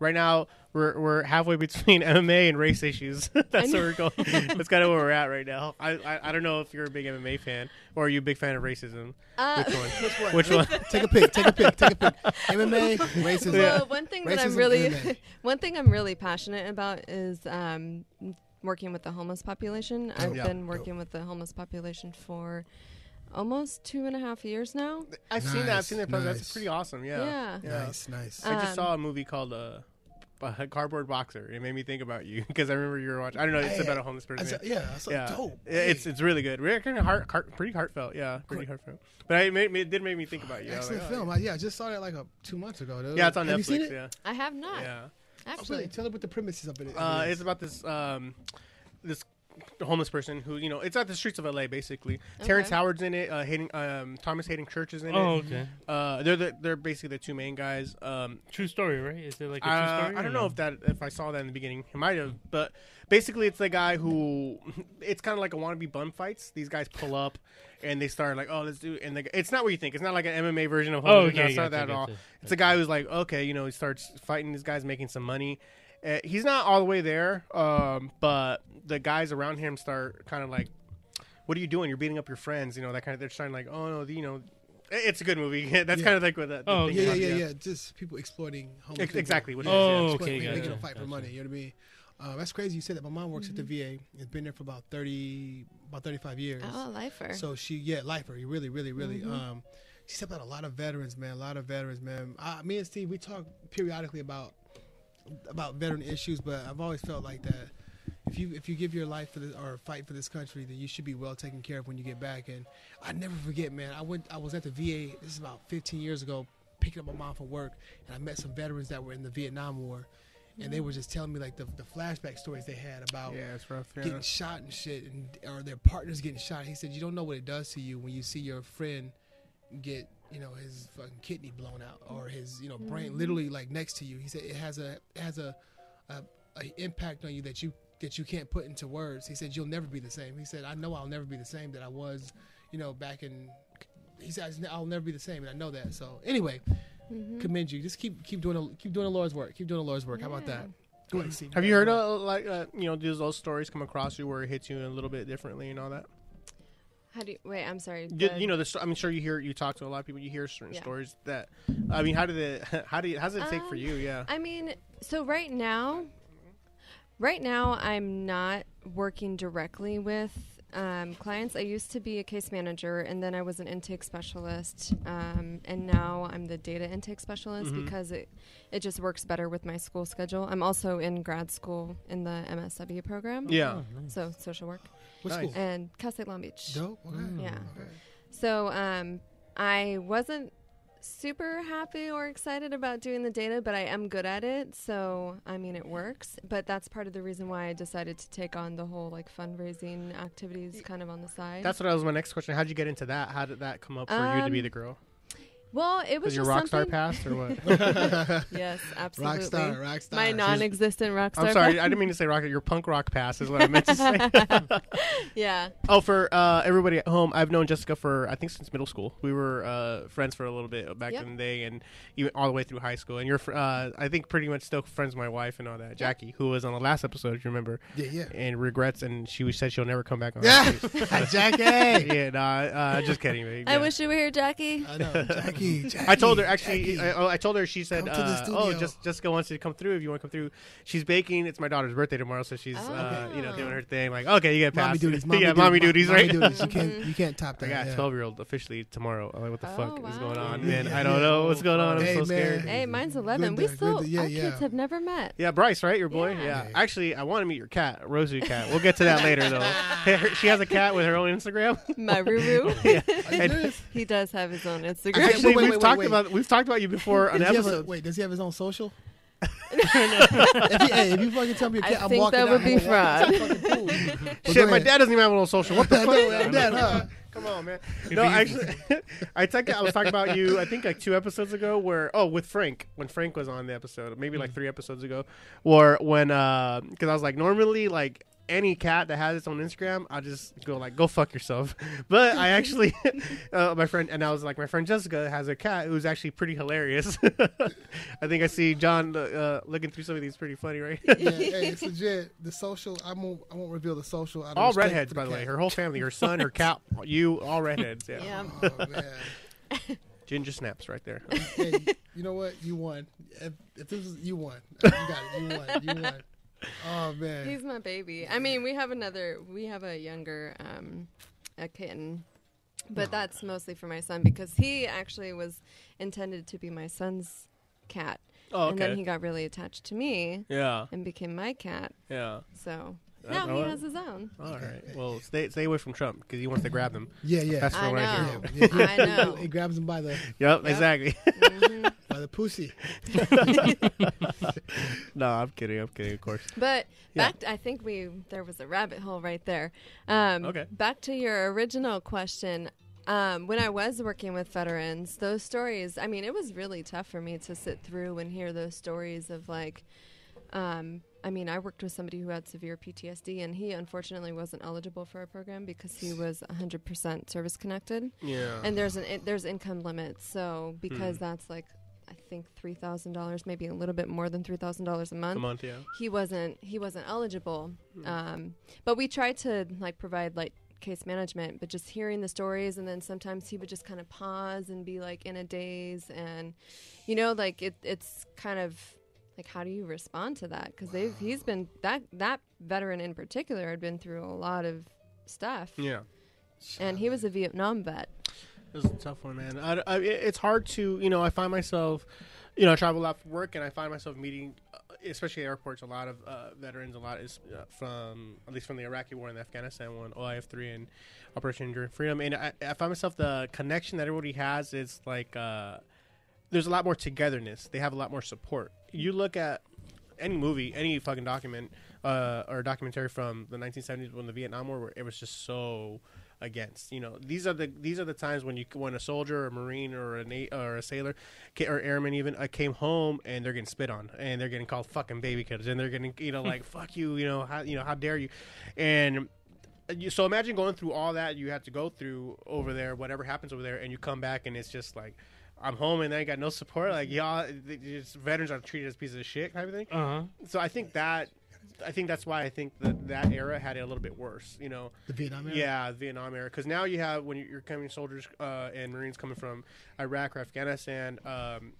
Right now, we're we're halfway between MMA and race issues. That's where we're going. That's kind of where we're at right now. I, I I don't know if you're a big MMA fan or are you a big fan of racism. uh, Which one? Which one? Which one? Take a pick. Take a pick. Take a pick. MMA, racism. Well, one thing that I'm really, one thing I'm really passionate about is um, working with the homeless population. I've Yeah. been working with the homeless population for almost two and a half years now. I've seen that. I've seen that. That's pretty awesome. Yeah. Yeah. Yeah. Nice, nice. I just Um, saw a movie called uh, uh, Cardboard Boxer. It made me think about you because I remember you were watching. I don't know. It's Hey, about a homeless I person. saw, yeah, I saw, yeah, dope. it's Hey, it's really good. Really kind of heart, heart, pretty heartfelt. Yeah, pretty Cool. heartfelt. But I, it, made, it did make me think about you. Excellent like, oh, film. I, yeah, I just saw that like a, two months ago. Dude. Yeah, it's on Have you seen Netflix. it? Yeah, I have not yeah. Oh, actually. really? Tell them what the premises of it is. Uh, it's about this um, this homeless person who you know it's at the streets of LA basically. Terrence Howard's in it. Uh, Haden, um, Thomas Haden Church is in Oh, it. okay. Uh, they're the, they're basically the two main guys. Um, True story, right? Is it like a true uh, story? I don't no? know if that if I saw that in the beginning. It might have, but basically it's the guy who it's kind of like a wannabe bum fights. These guys pull up and they start like, oh, let's do. And the, it's not what you think. It's not like an MMA version of. Oh, Homeless. okay. No, it's not gotcha, that at all. gotcha. It's a guy who's like, okay, you know, he starts fighting these guys, making some money. Uh, he's not all the way there, um, but the guys around him start kind of like, "What are you doing? You're beating up your friends." You know, that kind of. They're trying like, "Oh no, you know." It's a good movie. That's Yeah. kind of like what that. Oh, thing yeah, yeah, yeah, yeah. Just people exploiting homeless Ex- exactly what it Yeah, is, yeah. Oh, exploiting, okay, making them gotcha, fight for money. You know what I mean? Uh, that's crazy. You said that. My mom works at the VA. It's been there for about thirty, about thirty-five years. Oh, lifer. So she, yeah, lifer. You really, really, really. Mhm. Um, she's helped out a lot of veterans, man. A lot of veterans, man. I, me and Steve, we talk periodically about about veteran issues, but I've always felt like that. If you if you give your life for this or fight for this country, then you should be well taken care of when you get back. And I never forget, man. I went. I was at the VA. This is about 15 years ago, picking up my mom from work, and I met some veterans that were in the Vietnam War, and they were just telling me like the, the flashback stories they had about Yeah, it's rough. Yeah. getting shot and shit, and or their partners getting shot. He said you don't know what it does to you when you see your friend get you know his fucking kidney blown out or his you know brain mm-hmm. literally like next to you. He said it has a it has a, a, a impact on you that you that you can't put into words. He said you'll never be the same. He said I know I'll never be the same that I was you know back in. He says I'll never be the same, and I know that. So anyway, mm-hmm. commend you. Just keep keep doing the, keep doing the Lord's work. Keep doing the Lord's work. How about that? Go ahead, Steve. Have you heard of like uh, you know does those stories come across you where it hits you a little bit differently and all that? How do you wait? I'm sorry. You, the- you know, the, sto- I'm sure you hear you talk to a lot of people. You hear certain Yeah. stories that, I mean, how did it? How do you? How does it take for Um, you? Yeah. I mean, so right now, right now I'm not working directly with um, clients. I used to be a case manager, and then I was an intake specialist, um, and now I'm the data intake specialist Mhm. because it it just works better with my school schedule. I'm also in grad school in the MSW program, yeah. so social work, What Nice. school? and Cal State Long Beach. Dope. Okay. Yeah. Okay. So um, I wasn't super happy or excited about doing the data, but I am good at it. So I mean, it works. But that's part of the reason why I decided to take on the whole like fundraising activities kind of on the side. That's what I was my next question. How'd you get into that? How did that come up for you to be Um, the girl? Well, it was Was your just rock star something. past or what? Yes, absolutely. Rock star, rock star. My non-existent rock star. I'm sorry, past. I didn't mean to say rock. Your punk rock pass is what I meant to say. yeah. oh, for uh, everybody at home, I've known Jessica for I think since middle school. We were uh, friends for a little bit back Yep. in the day, and even all the way through high school. And you're, uh, I think, pretty much still friends with my wife and all that. Jackie, who was on the last episode, if you remember, Yeah, yeah. and regrets, and she said she'll never come back on. Yeah, Please. Jackie. yeah, nah, uh, just kidding. man. I wish you were here, Jackie. I know, Jackie. Jackie I told her actually. Jackie. I, oh, I told her. She said, Come to the uh, "Oh, just Jessica wants you to come through. If you want to come through, she's baking. It's my daughter's birthday tomorrow, so she's uh, you know doing her thing. Like, okay, you get mommy duties. Mommy yeah, duties, mommy mo- duties, mommy right? duties. You can't, you can't top that. I got a 12 year old officially tomorrow. I'm like, what the Oh, fuck is going on? Yeah, Man, yeah, I don't yeah. know what's going on. I'm Hey, so man. scared. Hey, mine's 11. Good we still, good. Yeah, our yeah. kids have never met. Yeah, Bryce, right? Your boy. Yeah. Yeah. Yeah. Actually, I want to meet your cat, Rosie cat. We'll get to that later, though. She has a cat with her own Instagram. My Ruru. Are you And- serious? he does have his own Instagram. Actually, wait, wait, we've wait, talked wait. about we've talked about you before on Does he have a- wait, does he have his own social? if, he, hey, if you fucking tell me your I cat, I'm think walking that would be I'm fraud. down the fucking pool. Well, Shit, my dad doesn't even have a little social. What the I fuck? know, I'm huh? Come on, man. No, actually, I think I was talking about you. I think like two episodes ago, where oh, with Frank when Frank was on the episode, maybe Mm. like three episodes ago, or when uh, because I was like normally like any cat that has its own Instagram, I just go like go fuck yourself. But I actually, uh, my friend and I was like my friend Jessica has a cat who's actually pretty hilarious. I think I see John uh, looking through some of these pretty funny, right? Yeah, hey, it's legit. The social, I won't, I won't reveal the social. Out all redheads, for by the way. Her whole family, her son, her cat, you, all redheads. Yeah. yeah. Oh man. Ginger snaps right there. hey, you know what? You won. If, if this is you won, you got it. You won. You won. Oh man. He's my baby. I mean, we have another. We have a younger, um, a kitten, but that's mostly for my son because he actually was intended to be my son's cat, Oh, and then he got really attached to me Yeah, and became my cat. yeah. So Now he oh, has his own. All right. Well, stay stay away from Trump because he wants to grab them. yeah, yeah. That's I from what I know. hear. Yeah, yeah. I know. He grabs him by the Yep, Yep. exactly. Mhm. by the pussy. no, I'm kidding. I'm kidding. Of course. But Yeah. back, I think we there was a rabbit hole right there. Um, Okay. Back to your original question. Um, when I was working with veterans, those stories. I mean, it was really tough for me to sit through and hear those stories of like. Um, I mean, I worked with somebody who had severe PTSD, and he unfortunately wasn't eligible for a program because he was 100% service connected Yeah. and there's an it, there's income limits so because Hmm. that's like i think $3000 maybe a little bit more than $3000 a month a month. Yeah. he wasn't he wasn't eligible Hmm. um, but we tried to like provide like case management but just hearing the stories and then sometimes he would just kind of pause and be like in a daze and you know like it, it's kind of like how do you respond to that because they've he's been that that veteran in particular had been through a lot of stuff Yeah. and he was a vietnam vet This is a tough one, man. I, I, it's hard to, you know, I find myself, you know, I travel a lot for work, and I find myself meeting, uh, especially at airports, a lot of uh, veterans. A lot is uh, from, at least from the Iraqi War and the Afghanistan one, OIF three and Operation Enduring Freedom, and I, I find myself the connection that everybody has is like, uh, there's a lot more togetherness. They have a lot more support. You look at any movie, any fucking document, uh, or documentary from the 1970s when the Vietnam War, where it was just so against. You know, these are the these are the times when you when a soldier, or a marine, or a na- or a sailor, or airman even uh, came home and they're getting spit on and they're getting called fucking baby kids and they're getting you know like fuck you, you know how you know how dare you, and. uh, you- So imagine going through all that you had to go through over there, whatever happens over there, and you come back and it's just like, I'm home and I got no support. Like y'all, they just, veterans are treated as pieces of shit, type of thing Uh huh. so I think that I think that's why I think that that era had it a little bit worse. You know, The Vietnam era? yeah, Vietnam era. Because now you have when you're coming soldiers uh, and Marines coming from Iraq or Afghanistan. Um,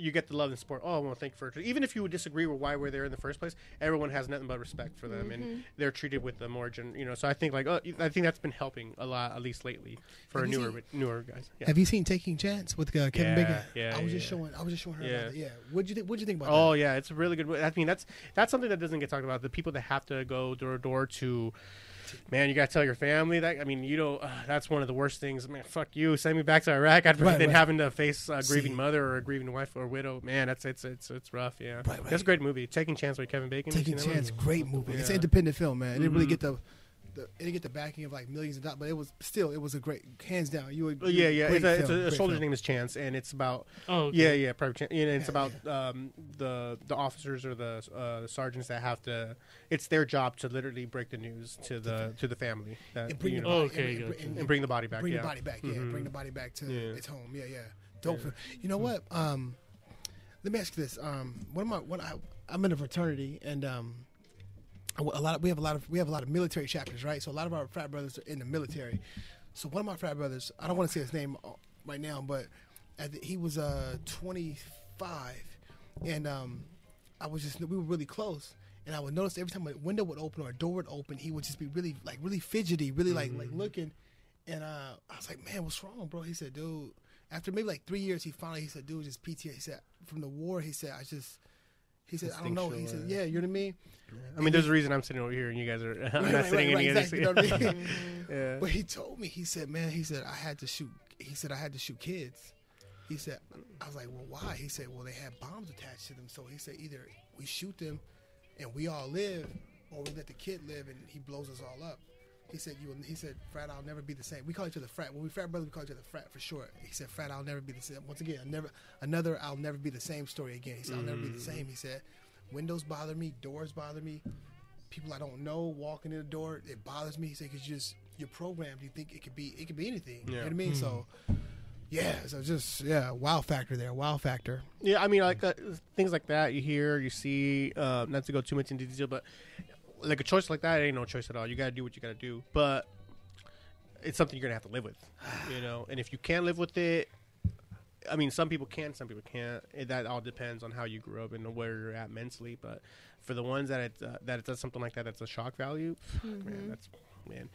you get the love and support. Oh, well, thank you for even if you would disagree with why we're there in the first place. Everyone has nothing but respect for them, and they're treated with the more, gen, you know. So I think like oh, I think that's been helping a lot, at least lately, for Have newer seen- newer guys. Yeah. Have you seen Taking Chance with uh, Kevin Yeah, Bacon? yeah, I was yeah, just yeah. showing. I was just showing her. Yeah. About that. Yeah. What'd you think? What'd you think about Oh that? yeah, it's a really good. I mean, that's that's something that doesn't get talked about. The people that have to go door to door to, man, you gotta tell your family that. I mean, you know, uh, that's one of the worst things. Man, fuck you, send me back to Iraq. I'd rather Right, than right. having to face a grieving See. mother or a grieving wife or widow. Man, that's it's it's it's rough. Yeah, Right, that's a great movie. Taking Chance with Kevin Bacon. Taking Chance, great movie. It's an independent film, man. It didn't really Mhm. get the, the it didn't get the backing of like millions of dollars, but it was still it was a great hands down. You would yeah, yeah. It's a, it's film, a, a soldier's film. name is Chance, and it's about Oh. Okay. Yeah, yeah, private. Chan- and it's Yeah, about um, the the officers or the uh, sergeants that have to. It's their job to literally break the news to the to the family that, And bring you the know, Oh, body, okay, and, gotcha. and- and bring the body back. bring yeah. the body back. Yeah, Mhm. bring the body back to Yeah. its home. Yeah, yeah. Dope. Yeah. You know what? Um, let me ask you this. Um, what am my one I, I'm in a fraternity, and um, a lot of, we have a lot of we have a lot of military chapters, right? So a lot of our frat brothers are in the military. So one of my frat brothers, I don't want to say his name uh, right now, but at the, he was uh 25, and um, I was just we were really close. And I would notice every time a window would open or a door would open, he would just be really like really fidgety, really like like looking. And uh, I was like, man, what's wrong, bro? He said, dude. After maybe like three years, he finally he said, dude, just PTA. He said from the war. He said, I just. He said, I don't know. He said, yeah, you know what I mean. I mean, there's a reason I'm sitting over here and you guys are. I'm Right, not sitting right, in right, exactly, you know what I mean? yeah. But he told me, he said, man, he said I had to shoot. He said I had to shoot kids. He said, I was like, well, why? He said, well, they had bombs attached to them. So he said either we shoot them and we all live, or we let the kid live and he blows us all up. He said, you. He said, frat, I'll never be the same. We call each other frat. When we frat brothers, we call each other frat for short. He said, frat, I'll never be the same. Once again, never another. I'll never be the same story again. He said, I'll never be the same. He said, windows bother me, doors bother me people I don't know walking in the door, it bothers me. He said, "Cause you just you're programmed. You think it could be it could be anything. You know Yeah. what I mean? So, yeah. So just yeah, wow factor there. Wow factor. Yeah, I mean, like uh, things like that you hear, you see. Uh, not to go too much into detail, but like a choice like that ain't no choice at all. You got to do what you got to do, but it's something you're gonna have to live with, you know. And if you can't live with it, I mean, some people can, some people can't. It, that all depends on how you grew up and where you're at mentally. But for the ones that it uh, that it does something like that, that's a shock value. Man, that's man.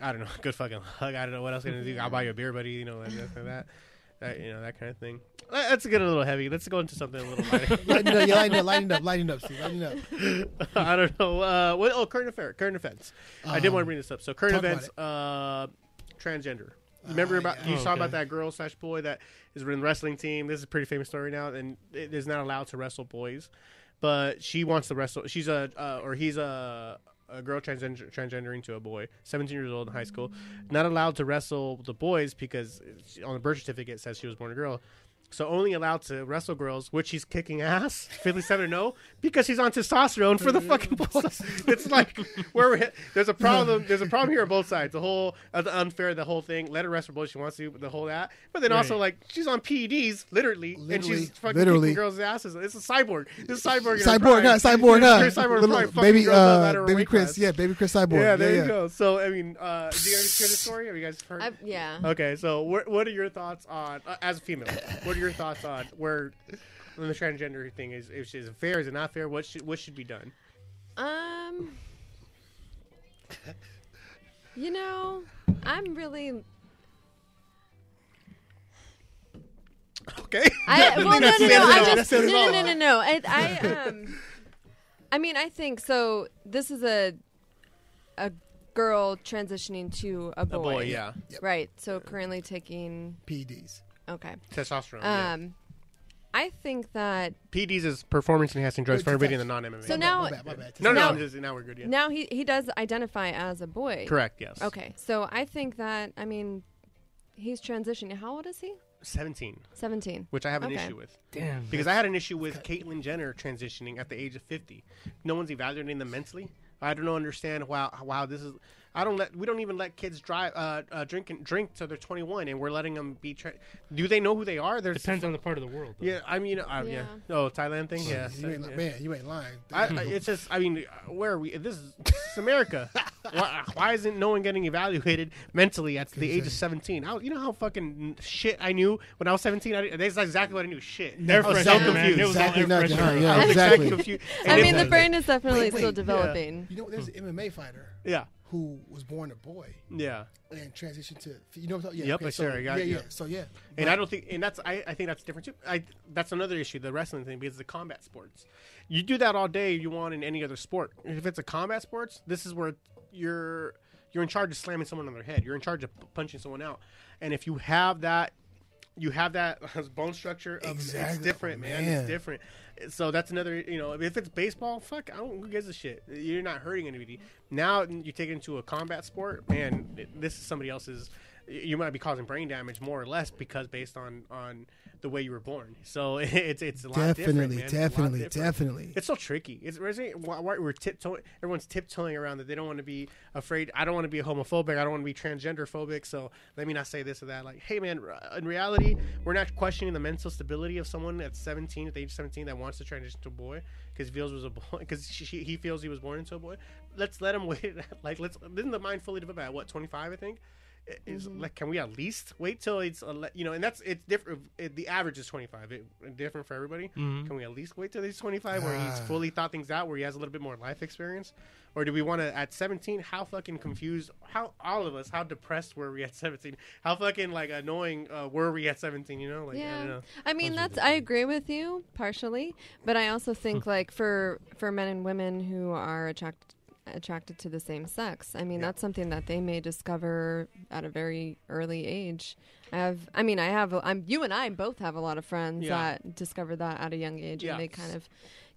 I don't know. Good fucking luck. I don't know what else gonna do. I'll buy you a beer, buddy. You know, and that, that, that, you know, that kind of thing. Uh, Let's get a little heavy. Let's go into something a little lighter. lighten up, yeah, lighten up, lighten up, lighten up, Steve, lighten up. I don't know. Uh, what, oh, current affair, current events. I did Um, want to bring this up. So current events. Uh, transgender. Remember Ah, about yeah. you Oh, saw okay. about that girl slash boy that is in the wrestling team. This is a pretty famous story now, and it is not allowed to wrestle boys, but she wants to wrestle. She's a uh, or he's a a girl transgender transgendering to a boy, 17 years old in high school, not allowed to wrestle with the boys because uh, on the birth certificate it says she was born a girl. So only allowed to wrestle girls, which he's kicking ass, 57 or no, because he's on testosterone for the fucking boys. it's like where we're hit. there's a problem. There's a problem here on both sides. The whole uh, the unfair, the whole thing. Let her wrestle boys she wants to, the whole that. But then also like she's on PEDs, literally, and she's fucking literally. kicking girls' asses. It's a cyborg. This is cyborg. in Cyborg, huh? Cyborg, huh? Cyborg Little prime, baby, girls up out of uh, baby Cris, class. yeah, baby Cris Cyborg. Yeah, there yeah. you go. So I mean, uh, do you guys hear the story? Have you guys heard? I, yeah. Okay, so what what are your thoughts on uh, as a female? What are your thoughts on where when the transgender thing is? Is it fair? Is it not fair? What should what should be done? Um, you know, I'm really. Okay. I, well, no, no, That's no. I just no, no, no, no, no. I, I, um, I mean, I think so. This is a a girl transitioning to a A boy. boy, yeah. Right. So currently taking. PEDs. Okay. Testosterone. yeah. Um, I think that PDs is performance enhancing drugs for everybody in the non MMA. So now- my bad, my bad. no, no, now- just, now we're good. Yeah. now he he does identify as a boy. Correct. Yes. Okay. So I think that I mean, he's transitioning. How old is he? 17, Seventeen. which I have an Okay. issue with. Damn. Because I had an issue with Caitlyn Jenner transitioning at the age of 50. No one's evaluating them mentally. I don't understand. Wow, wow, this is. I don't let. We don't even let kids drive, uh, uh, drink and drink till they're 21, and we're letting them be. Tra- Do they know who they are? There's Depends on the part of the world. though. Yeah, I mean, uh, yeah. Yeah. Oh, Thailand thing. Yeah. You ain't, yeah. Man, you ain't lying. I, I, it's just. I mean, uh, where are we? This is, this is America. why, why isn't no one getting evaluated mentally at the age of 17? I, you know how fucking shit I knew when I was 17. I, that's exactly what I knew. Shit. Air I was so confused. It was all Exactly nothing, huh? freshener. Yeah, I exactly. I mean, the brain is definitely Wait, wait, still yeah. developing. You know, there's an MMA fighter yeah, who was born a boy yeah. and transitioned to. You know what I'm talking? Yeah. Yep, okay, so, sure, I got yeah, you. yeah. So yeah. And I don't think, and that's, I, I think that's different too. I, that's another issue, the wrestling thing, because the combat sports. You do that all day, you want in any other sport. If it's a combat sports, this is where you're, you're in charge of slamming someone on their head. You're in charge of punching someone out. And if you have that, you have that bone structure. Of, It's Exactly. Oh, different, man. Man. It's different. So that's another, you know, if it's baseball, fuck, I don't, who gives a shit? You're not hurting anybody. Now you take it into a combat sport, man. This is somebody else's. You might be causing brain damage more or less because based on on the way you were born. So it's it's a lot different, Definitely. It's a lot definitely, different. definitely. It's so tricky. It's why, why why we're tiptoeing. Everyone's tiptoeing around that. They don't want to be afraid. I don't want to be homophobic. I don't want to be transgender phobic. So let me not say this or that. Like, hey man, in reality, we're not questioning the mental stability of someone at 17, at the age of 17, that wants to transition to a boy because he feels was a boy because he feels he was born into a boy. Let's let him wait. like let's. Isn't the mind fully developed at what 25? I think. Is like, can we at least wait till it's a you know, and that's it's different. It, the average is twenty five. It, different for everybody. Can we at least wait till he's twenty five, where he's Ah. fully thought things out, where he has a little bit more life experience, or do we want to at seventeen? How fucking confused? How all of us? How depressed were we at seventeen? How fucking like annoying uh, were we at seventeen? You know, like I don't Yeah, know. I mean that's I agree with you partially, but I also think like for for men and women who are attracted attracted to the same sex. I mean Yeah. that's something that they may discover at a very early age. I have I mean I have I'm you and I both have a lot of friends Yeah. that discovered that at a young age and they kind of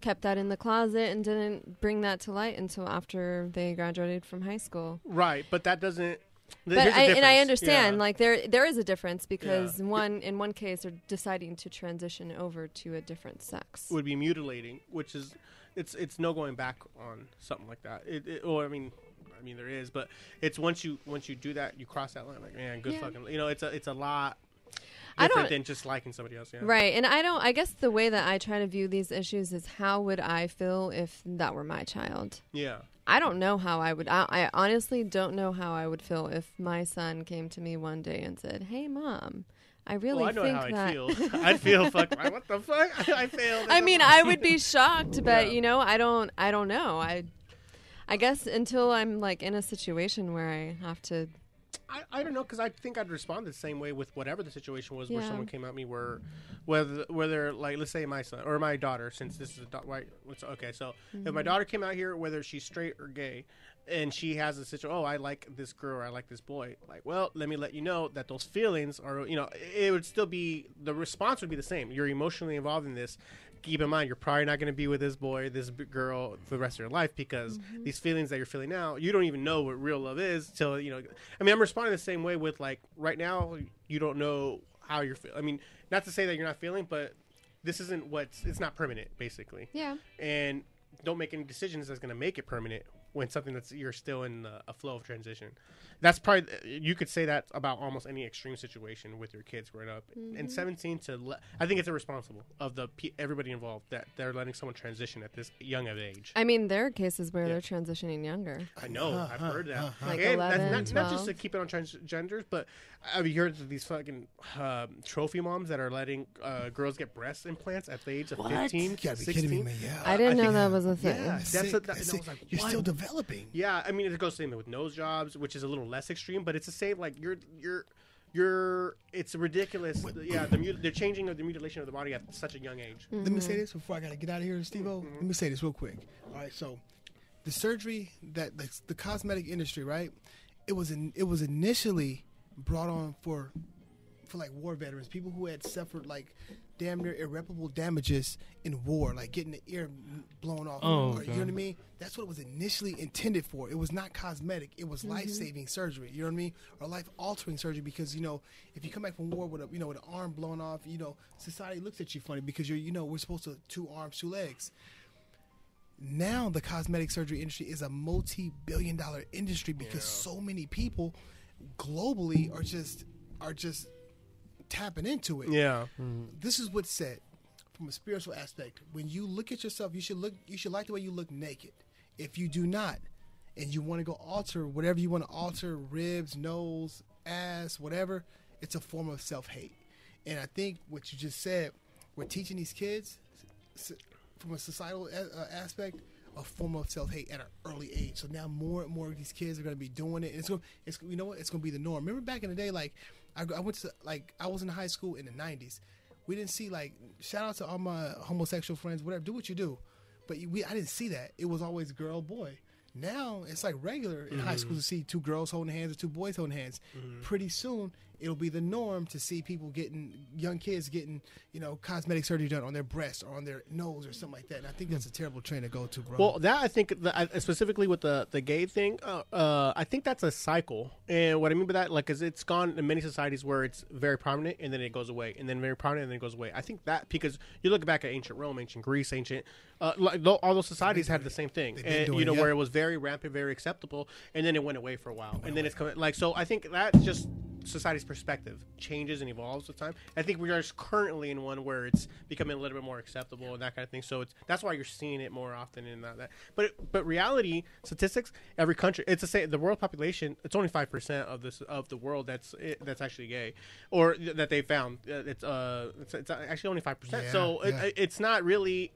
kept that in the closet and didn't bring that to light until after they graduated from high school. Right, but that doesn't. But I, and I understand, Yeah. like there there is a difference because Yeah. one in one case they're deciding to transition over to a different sex. would be mutilating, which is it's it's no going back on something like that. It, it or I mean, I mean there is, but it's once you once you do that, you cross that line. Like man, good Yeah. fucking. You know, it's a it's a lot I different don't- than just liking somebody else. Yeah. Right, and I don't. I guess the way that I try to view these issues is how would I feel if that were my child? Yeah. I don't know how I would. I, I honestly don't know how I would feel if my son came to me one day and said, "Hey, mom, I really well, I know think how that." I'd feel. I'd feel fuck. What the fuck? I failed. I mean, I would be shocked, but Yeah. you know, I don't. I don't know. I. I guess until I'm like in a situation where I have to. I, I don't know because I think I'd respond the same way with whatever the situation was where someone came at me where whether whether like let's say my son or my daughter since this is a do- let's- okay so if Mm-hmm. my daughter came out here whether she's straight or gay and she has a situation oh I like this girl or I like this boy. Like well let me let you know that those feelings are you know it would still be the response would be the same. You're emotionally involved in this. Keep in mind you're probably not going to be with this boy this girl for the rest of your life because Mm-hmm. these feelings that you're feeling now you don't even know what real love is till you know i mean i'm responding the same way with like right now you don't know how you're feeling i mean not to say that you're not feeling but this isn't what's it's not permanent basically. Yeah. and don't make any decisions that's going to make it permanent when something that's you're still in uh, a flow of transition that's probably you could say that about almost any extreme situation with your kids growing up Mm-hmm. and 17 to le- i think it's irresponsible of the pe- everybody involved that they're letting someone transition at this young of age I mean, there are cases where Yeah. they're transitioning younger. I know. I've heard that. Like and that's 11, not, not just to keep it on transgenders, but I've heard of these fucking um, trophy moms that are letting uh, girls get breast implants at the age of 15, You gotta be 16. kidding me. Yeah. I didn't know think- that was a thing. Yeah, that's Sick. a, that, and I was like, You're what? still developing. Yeah, I mean it goes the same with nose jobs, which is a little less extreme, but it's the same. Like you're you're you're it's ridiculous. Yeah, the mut- they're changing of the mutilation of the body at such a young age. Let me say this before I gotta get out of here, Steve. Let me say this real quick. All right, so the surgery that the, the cosmetic industry, right? It was in, it was initially brought on for for like war veterans, people who had suffered like damn near irreparable damages in war, like getting the ear blown off. Oh, or, You know what I mean? That's what it was initially intended for. It was not cosmetic. It was mm-hmm. life saving surgery. You know what I mean? Or life altering surgery because you know if you come back from war with a you know with an arm blown off, you know society looks at you funny because you're you know we're supposed to two arms, two legs now the cosmetic surgery industry is a multi-billion dollar industry because so many people globally are just are just tapping into it. Yeah, This is what's said from a spiritual aspect. When you look at yourself, you should look you should like the way you look naked. If you do not and you want to go alter whatever you want to alter, ribs, nose, ass, whatever, it's a form of self-hate. And I think what you just said, we're teaching these kids from a societal a- uh, aspect a form of self-hate at an early age. So now more and more of these kids are going to be doing it. And it's going, it's you know what? It's going to be the norm. Remember back in the day, like I, I went to like I was in high school in the '90s. We didn't see like shout out to all my homosexual friends, whatever. Do what you do, but we I didn't see that. It was always girl boy. Now it's like regular in high mm-hmm. school to see two girls holding hands or two boys holding hands. Mm-hmm. Pretty soon it'll be the norm to see people getting young kids getting you know cosmetic surgery done on their breast or on their nose or something like that. And I think that's a terrible trend to go to, bro. Well, that I think the, specifically with the the gay thing, uh, uh, I think that's a cycle. And what I mean by that, like, is it's gone in many societies where it's very prominent and then it goes away, and then very prominent and then it goes away. I think that because you look back at ancient Rome, ancient Greece, ancient, uh, like all those societies had the same thing, and you it, know yeah. where it was very rampant, very acceptable, and then it went away for a while, and then it's coming like so. I think that's just society's perspective changes and evolves with time. I think we are just currently in one where it's becoming a little bit more acceptable and that kind of thing. So it's that's why you're seeing it more often in that. that. But but reality statistics, every country, it's the same. The world population, it's only five percent of this of the world that's it, that's actually gay, or th- that they found. Uh, It's uh it's, it's actually only five percent. So yeah. It, it's not really.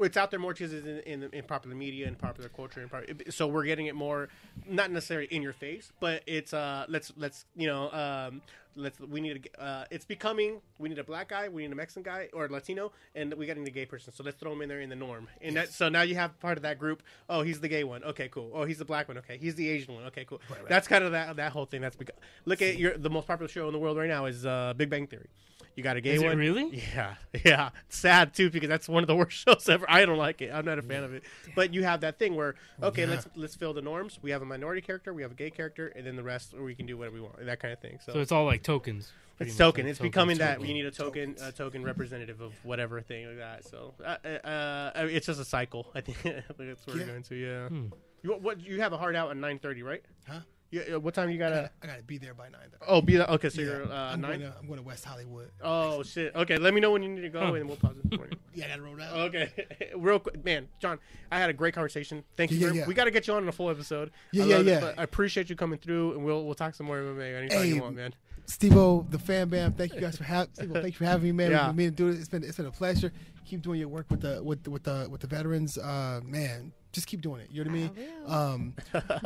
It's out there more because it's in, in, in popular media and popular culture, and pop- so we're getting it more, not necessarily in your face, but it's uh let's let's you know um let's we need a uh it's becoming we need a black guy, we need a Mexican guy or Latino, and we got to a gay person, so let's throw him in there in the norm, and that so now you have part of that group. Oh, he's the gay one, okay, cool. Oh, he's the black one, okay. He's the Asian one, okay, cool. That's kind of that that whole thing. That's because look at your the most popular show in the world right now is uh Big Bang Theory. You got a gay Is it one, really? yeah, yeah. It's sad too because that's one of the worst shows ever. I don't like it. I'm not a fan of it. But you have that thing where okay, let's let's fill the norms. We have a minority character, we have a gay character, and then the rest, we can do whatever we want. That kind of thing. So, So it's all like tokens. it's token. like It's token, becoming that. token. You need a token, a token representative of whatever thing like that. So uh, uh, uh, it's just a cycle. I think, I think that's where Yeah. we're going to. Yeah. Hmm. You what? You have a hard out at 9:30, right? Huh? Yeah. What time you gotta? gotta, I gotta be there by nine. Though. Oh, be that. Okay, so Yeah, you're uh, I'm, going nine. to, I'm going to West Hollywood. Oh shit. Okay, let me know when you need to go, Huh. and we'll pause it. for you. Yeah, I gotta roll out. Okay, real quick, man, John. I had a great conversation. Thank you. Yeah, very- yeah. We got to get you on in a full episode. Yeah, I yeah, love it, yeah. but I appreciate you coming through, and we'll we'll talk some more MMA anytime Hey, you want, man. Steve-O, the fan bam, thank you guys for having Steve-O, thank you for having me, man. Yeah. We've been meaning to do it. It's been it's been a pleasure. Keep doing your work with the with the, with the with the veterans. Uh, man, just keep doing it. You know what I mean? will. Um,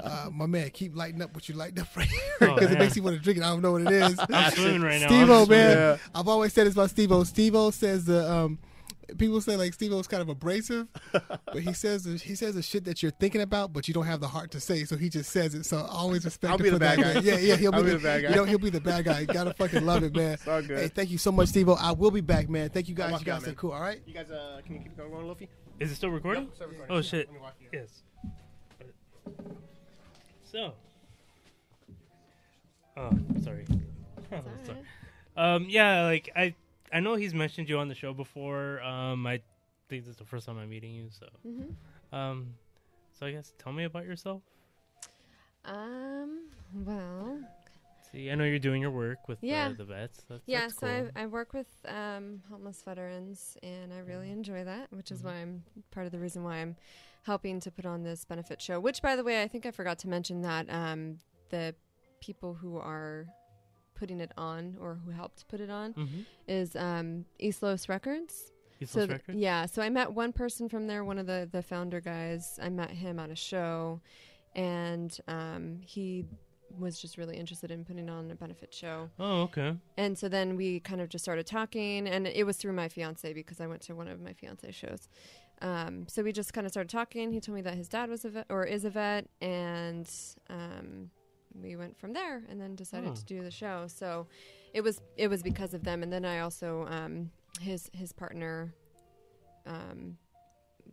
uh, my man, keep lighting up what you lighting up right here Oh, because it makes you want to drink it. I don't know what it is. I'm swimming right now. Steve-O, I'm man. Yeah. I've always said this about Steve-O. Steve-O says the um, people say like Steve-O's kind of abrasive, but he says the, he says the shit that you're thinking about, but you don't have the heart to say, so he just says it. So I always respect. I'll him be for the bad that, guy. man. Yeah, yeah, he'll I'll be, be the, the bad guy. You know, he'll be the bad guy. You gotta fucking love it, man. all good. Hey, thank you so much, Steve-O. I will be back, man. Thank you guys. walk You guys out, are man. cool. All right. You guys, uh, can you keep going, going Luffy? Is it still recording? Yep, still recording. Oh shit. Let me walk you. Yes. So. Oh, sorry. Sorry. Um, yeah, like I, I know he's mentioned you on the show before. Um, I think this is the first time I'm meeting you. So, Mhm. um, so I guess tell me about yourself. Um. Well. See, I know you're doing your work with Yeah. the, the vets. That's, Yeah. that's So cool. I, I work with um, homeless veterans, and I really enjoy that, which is Mhm. why I'm part of the reason why I'm helping to put on this benefit show. Which, by the way, I think I forgot to mention that um, the people who are putting it on or who helped put it on Mm-hmm. is um, East Los Records. East so Los th- Records? yeah, so I met one person from there, one of the the founder guys. I met him at a show, and um, he was just really interested in putting on a benefit show. Oh, okay. And so then we kind of just started talking, and it was through my fiance because I went to one of my fiance shows. Um, so we just kind of started talking. He told me that his dad was a vet or is a vet, and um, we went from there. And then decided Oh. to do the show. So it was it was because of them. And then I also um, his his partner um,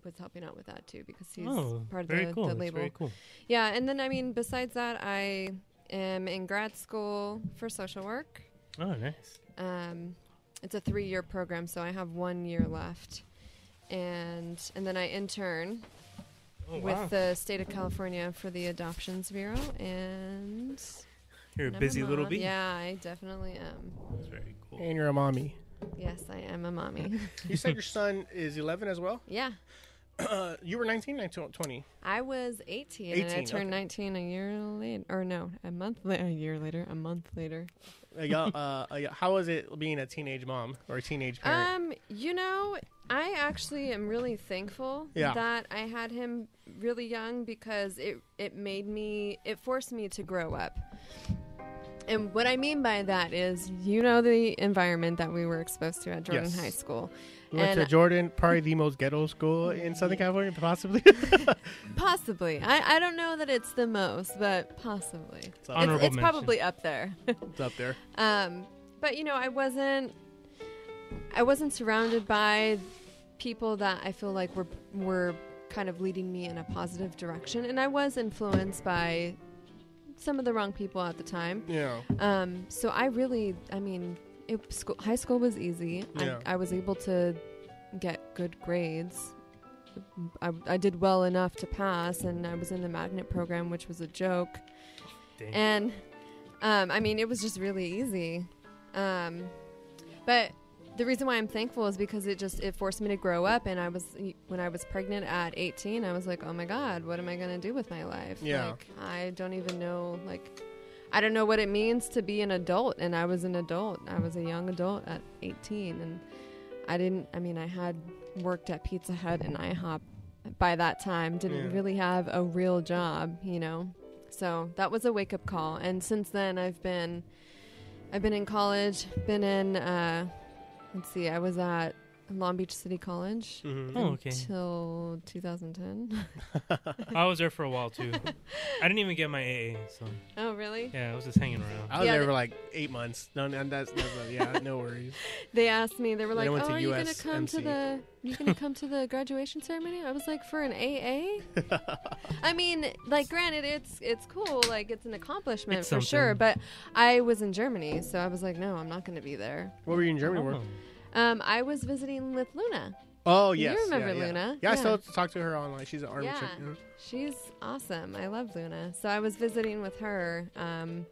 was helping out with that too because he's oh, part of the, cool. the label. cool. Yeah, and then I mean, besides that, I am in grad school for social work. Oh, nice. Um, it's a three-year program, so I have one year left, and and then I intern Oh, with wow. the state of California for the Adoptions Bureau, and You're a and I'm busy little bee. Yeah, I definitely am. That's very cool. And you're a mommy. Yes, I am a mommy. You said your son is 11 as well. yeah, Uh, you were 19, 19, 20. I was 18, and I turned okay. 19 a year later, or no, a month, la- a year later, a month later. Uh, uh, uh, how was it being a teenage mom or a teenage parent? Um, you know, I actually am really thankful Yeah. that I had him really young because it it made me it forced me to grow up. And what I mean by that is, you know, the environment that we were exposed to at Jordan Yes. High School. We went to Jordan, probably the most ghetto school in Southern California, possibly. Possibly, I, I don't know that it's the most, but possibly, It's it's, it's probably up there. it's up there. Um, but you know, I wasn't I wasn't surrounded by people that I feel like were were kind of leading me in a positive direction, and I was influenced by some of the wrong people at the time. Yeah. Um, so I really, I mean, it, school, high school was easy. Yeah. I, I was able to get good grades. I, I did well enough to pass, and I was in the magnet program, which was a joke. Dang. And um, I mean, it was just really easy. Um, but the reason why I'm thankful is because it just it forced me to grow up. And I was when I was pregnant at 18, I was like, oh my god, what am I gonna do with my life? Yeah. Like, I don't even know. Like, I don't know what it means to be an adult. And I was an adult. I was a young adult at 18, and I didn't. I mean, I had worked at Pizza Hut and IHOP by that time. Didn't Yeah. really have a real job, you know. So that was a wake up call. And since then, I've been, I've been in college. Been in, uh, let's see, I was at Long Beach City College hmm Oh, okay. until 2010. I was there for a while too. I didn't even get my AA, so oh, really? yeah, I was just hanging around. I was Yeah, there for like eight months. No, no that's, that's yeah, no worries. They asked me. They were like, "Oh, to are you gonna come to the? You gonna come to the graduation ceremony?" I was like, "For an AA." I mean, like, granted, it's it's cool, like it's an accomplishment It's for sure. But I was in Germany, so I was like, "No, I'm not gonna be there." What were you in Germany for? Um, I was visiting with Luna. Oh, You yes. remember yeah, yeah. Luna? Yeah, I still talk to her online. She's an army Yeah. chick. yeah. She's awesome. I love Luna. So I was visiting with her. Um,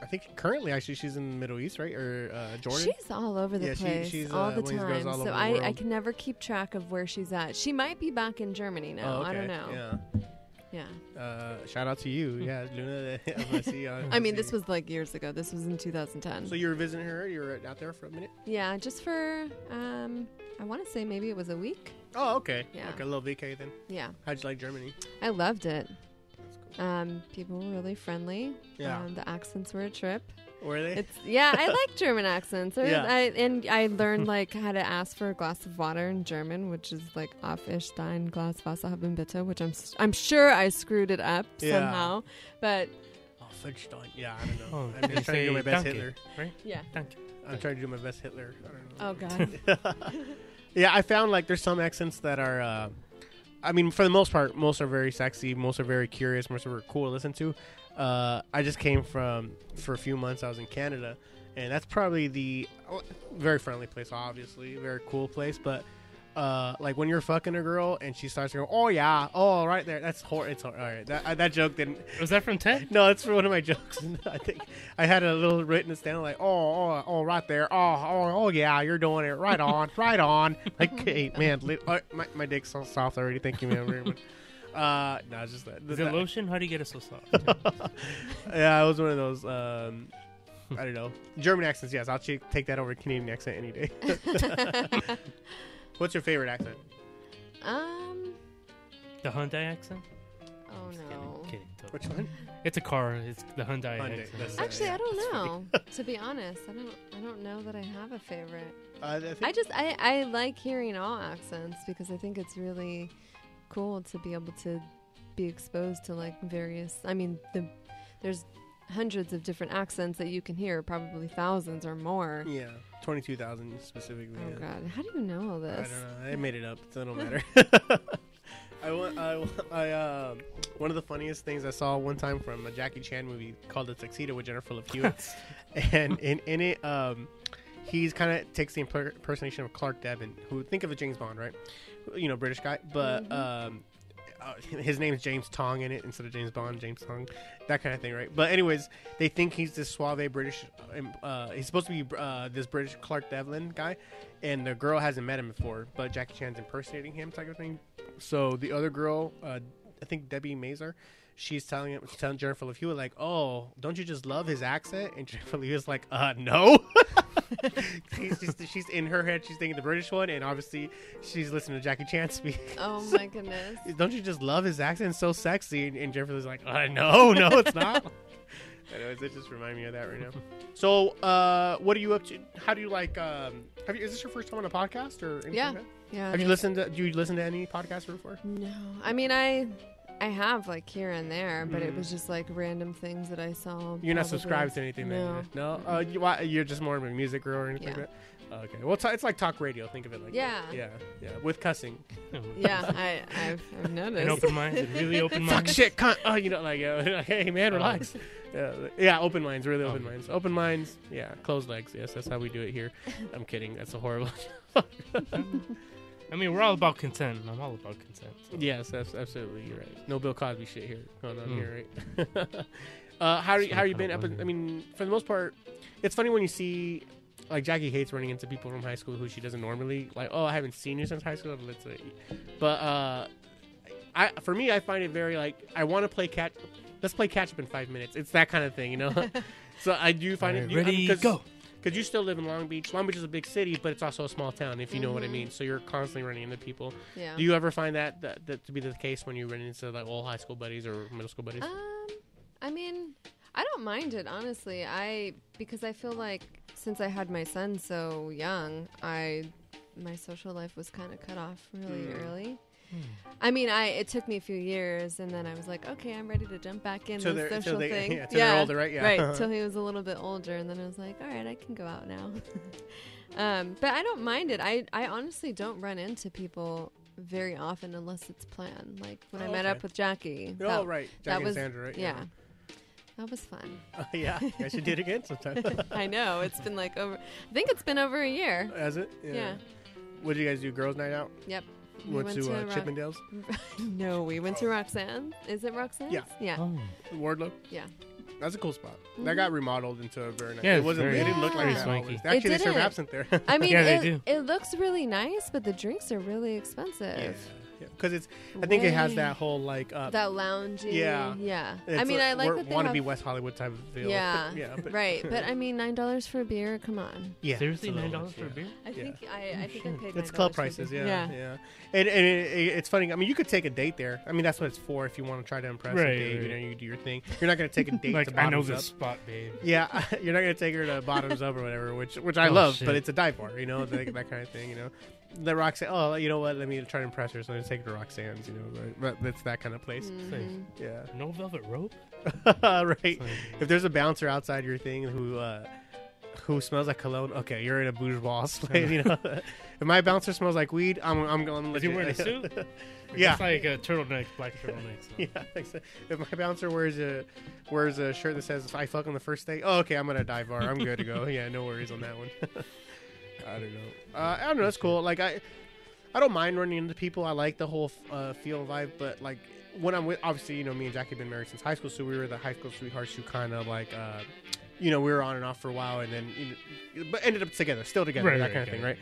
I think currently, actually, she's in the Middle East, right? Or uh, Jordan? She's all over the Yeah, she- place she's, all uh, the one of these time. all so I, I can never keep track of where she's at. She might be back in Germany now. oh, okay. I don't know. Yeah. Yeah. Uh, shout out to you. Yeah, Luna. I see, I mean, this was like years ago. This was in 2010. So you were visiting her. You were out there for a minute. yeah, just for um, I want to say maybe it was a week. Oh, okay. Yeah. Like a little VK then. Yeah, How'd you like Germany? I loved it. Um, people were really friendly. Yeah. Um, the accents were a trip. Were they? It's yeah, I like German accents. Or Yeah. I, and I learned like how to ask for a glass of water in German, which is like auf ich dein Glas Wasser haben bitte, which I'm s- I'm sure I screwed it up Yeah. somehow. But Fudgestein. Yeah, I don't know. Oh, I'm just trying to do my best danke, Hitler. right? yeah. Thank you. I'm trying to do my best Hitler. I don't know. Oh god. Yeah, I found like there's some accents that are. Uh, I mean, for the most part, most are very sexy. Most are very curious. Most are cool to listen to. Uh, I just came from for a few months. I was in Canada, and that's probably the very friendly place. Obviously, very cool place. But uh, like when you're fucking a girl and she starts to go, "Oh yeah, oh right there," that's hor- It's hor- all right. That uh, that joke didn't. Was that from Ted? No, it's for one of my jokes. I think I had a little written it down like, oh, oh, oh, right there. Oh, oh, oh, yeah, you're doing it. Right on, right on. Like, hey, man, li- uh, my, my dick's so soft already. Thank you, man. Very much. Uh, no, it's just that. Is that- it lotion? How do you get it so soft? yeah, it was one of those. Um, I don't know. German accents, yes. I'll ch- take that over Canadian accent any day. What's your favorite accent? um, the Hyundai accent? Oh no. Kidding, kidding, totally. Which one? It's a car. It's the Hyundai. Hyundai, Accent. that's- Actually, I don't that's know. to be honest, I don't. I don't know that I have a favorite. Uh, I, think, I just I, I like hearing all accents because I think it's really cool to be able to be exposed to like various. I mean, the there's hundreds of different accents that you can hear, probably thousands or more. yeah, twenty-two thousand specifically. Oh yeah. God, how do you know all this? I don't know. I made it up. So it don't matter. I, wa- I, uh, one of the funniest things I saw one time from a Jackie Chan movie called The Tuxedo with Jennifer Love Hewitt, and in in it, um, he's kind of takes the imper- impersonation of Clark Devlin, who think of a James Bond, right? You know, British guy, but um, uh, his name's James Tong in it instead of James Bond, James Tong, that kind of thing, right? But anyways, they think he's this suave British. um, Uh, he's supposed to be uh, this British Clark Devlin guy, and the girl hasn't met him before, but Jackie Chan's impersonating him, type of thing. So the other girl, uh, I think Debbie Mazar, she's telling him, telling Jennifer Love Hewitt like, "Oh, don't you just love his accent?" And Jennifer Love Hewitt's like, "Uh, no." she's just she's in her head, she's thinking the British one, and obviously she's listening to Jackie Chan speak. Oh my goodness. Don't you just love his accent? It's so sexy. And, and Jennifer's like, uh, no, no, it's not. Anyways, it just reminded me of that right now. So, uh, what are you up to? How do you like? Um, have you? Is this your first time on a podcast or anything? Yeah. like that? Yeah. Have you listened to? Do you listen to any podcasts before? No, I mean I, I have like here and there, but it Mm. was just like random things that I saw. You're not subscribed to anything. No. Then, no. Uh, you, why, you're just more of a music girl or anything Yeah. like that. Okay. Well, it's, it's like talk radio. Think of it like Yeah. that. Yeah. Yeah. With cussing. Yeah, I, I've, I've noticed. An open minded, really open minds. Fuck shit, cunt. Oh, you know, like, uh, hey man, relax. Yeah, yeah, open minds, really open Oh. minds. Open minds, yeah, closed legs. Yes, that's how we do it here. I'm kidding. That's a horrible. I mean, we're all about consent. I'm all about consent. so. yes, that's absolutely. You're right. No Bill Cosby shit here going on Mm. here, right? uh, how you, how you been? Up. I mean, for the most part, it's funny when you see. Like Jackie hates running into people from high school who she doesn't normally like. Oh, I haven't seen you since high school. Let's say, but uh, I for me, I find it very like I want to play catch. Let's play catch up in five minutes. It's that kind of thing, you know. so I do find Alright, it. ready, cause, go. Because you still live in Long Beach. Long Beach is a big city, but it's also a small town, if you know what I Mhm. mean. So you're constantly running into people. Yeah. Do you ever find that, that that to be the case when you run into like old high school buddies or middle school buddies? Um, I mean, I don't mind it honestly. I because I feel like since I had my son so young, I my social life was kind of cut off really Mm. early. I mean, I it took me a few years, and then I was like, okay, I'm ready to jump back in the social they- thing. yeah, till they're older, right? Yeah. right. Till he was a little bit older, and then I was like, all right, I can go out now. um, but I don't mind it. I I honestly don't run into people very often unless it's planned. Like when I Oh, met okay. up with Jackie. oh, that- right. that Jackie and was- Sandra, right? yeah. That was fun. yeah. I should do it again sometime. I know. It's been like over, I think it's been over a year. Has it? Yeah. What did you guys do? Girls' night out? Yep. We Went, went to, uh, Rock- Chippendales? no, we went to Roxanne. Is it Roxanne? Yeah. Yeah. Oh. Wardlow? Yeah. That's a cool spot. Mm-hmm. That got remodeled into a very nice. Yeah, it it's wasn't. very- it didn't look like Very that. swanky. always. It Actually, they serve didn't. absinthe there. I mean, Yeah, they it, do. it looks really nice, but the drinks are really expensive. Because it's. I think it has that whole like. Uh, That loungy. Yeah. Yeah. it's I mean, I like that they wanna have. be West Hollywood type of feel. yeah. yeah. But, right. But I mean, nine dollars for a beer. Come on. yeah. Seriously, nine dollars for a beer? I Yeah. think I, I think I paid. It's $9 club prices, beer. yeah, yeah. And, and it, it- it's funny. I mean, you could take a date there. I mean, that's what it's for. If you want to try to impress a Right, date, you know, you do your thing. You're not going to take a date Like, to I know bottoms this up. spot, babe. Yeah, you're not going to take her to bottoms up or whatever, which which I Oh, love. shit. But it's a dive bar, you know, that, that kind of thing. You know, the Roxanne. Oh, you know what? Let me try to impress her, so I'm going to take her to Roxanne's. You know, but, but it's that kind of place. Mhm. Yeah, No velvet rope? right. Like- If there's a bouncer outside your thing who uh, who smells like cologne, okay, you're in a bourgeois place. You know, if my bouncer smells like weed, I'm I'm going. Is he wearing a suit? Yeah. It's like a turtleneck, black turtleneck. So. Yeah, like if my bouncer wears a wears a shirt that says "I fuck on the first day," oh, okay, I'm gonna dive bar. I'm good to go. Yeah, no worries on that one. I don't know. Uh, I don't know. That's cool. Like I, I don't mind running into people. I like the whole uh, feel vibe, but like when I'm with, obviously, you know, me and Jackie have been married since high school, so we were the high school sweethearts who kind of like, uh, you know, we were on and off for a while, and then, you know, but ended up together, still together, Right, that right, kind of thing, right?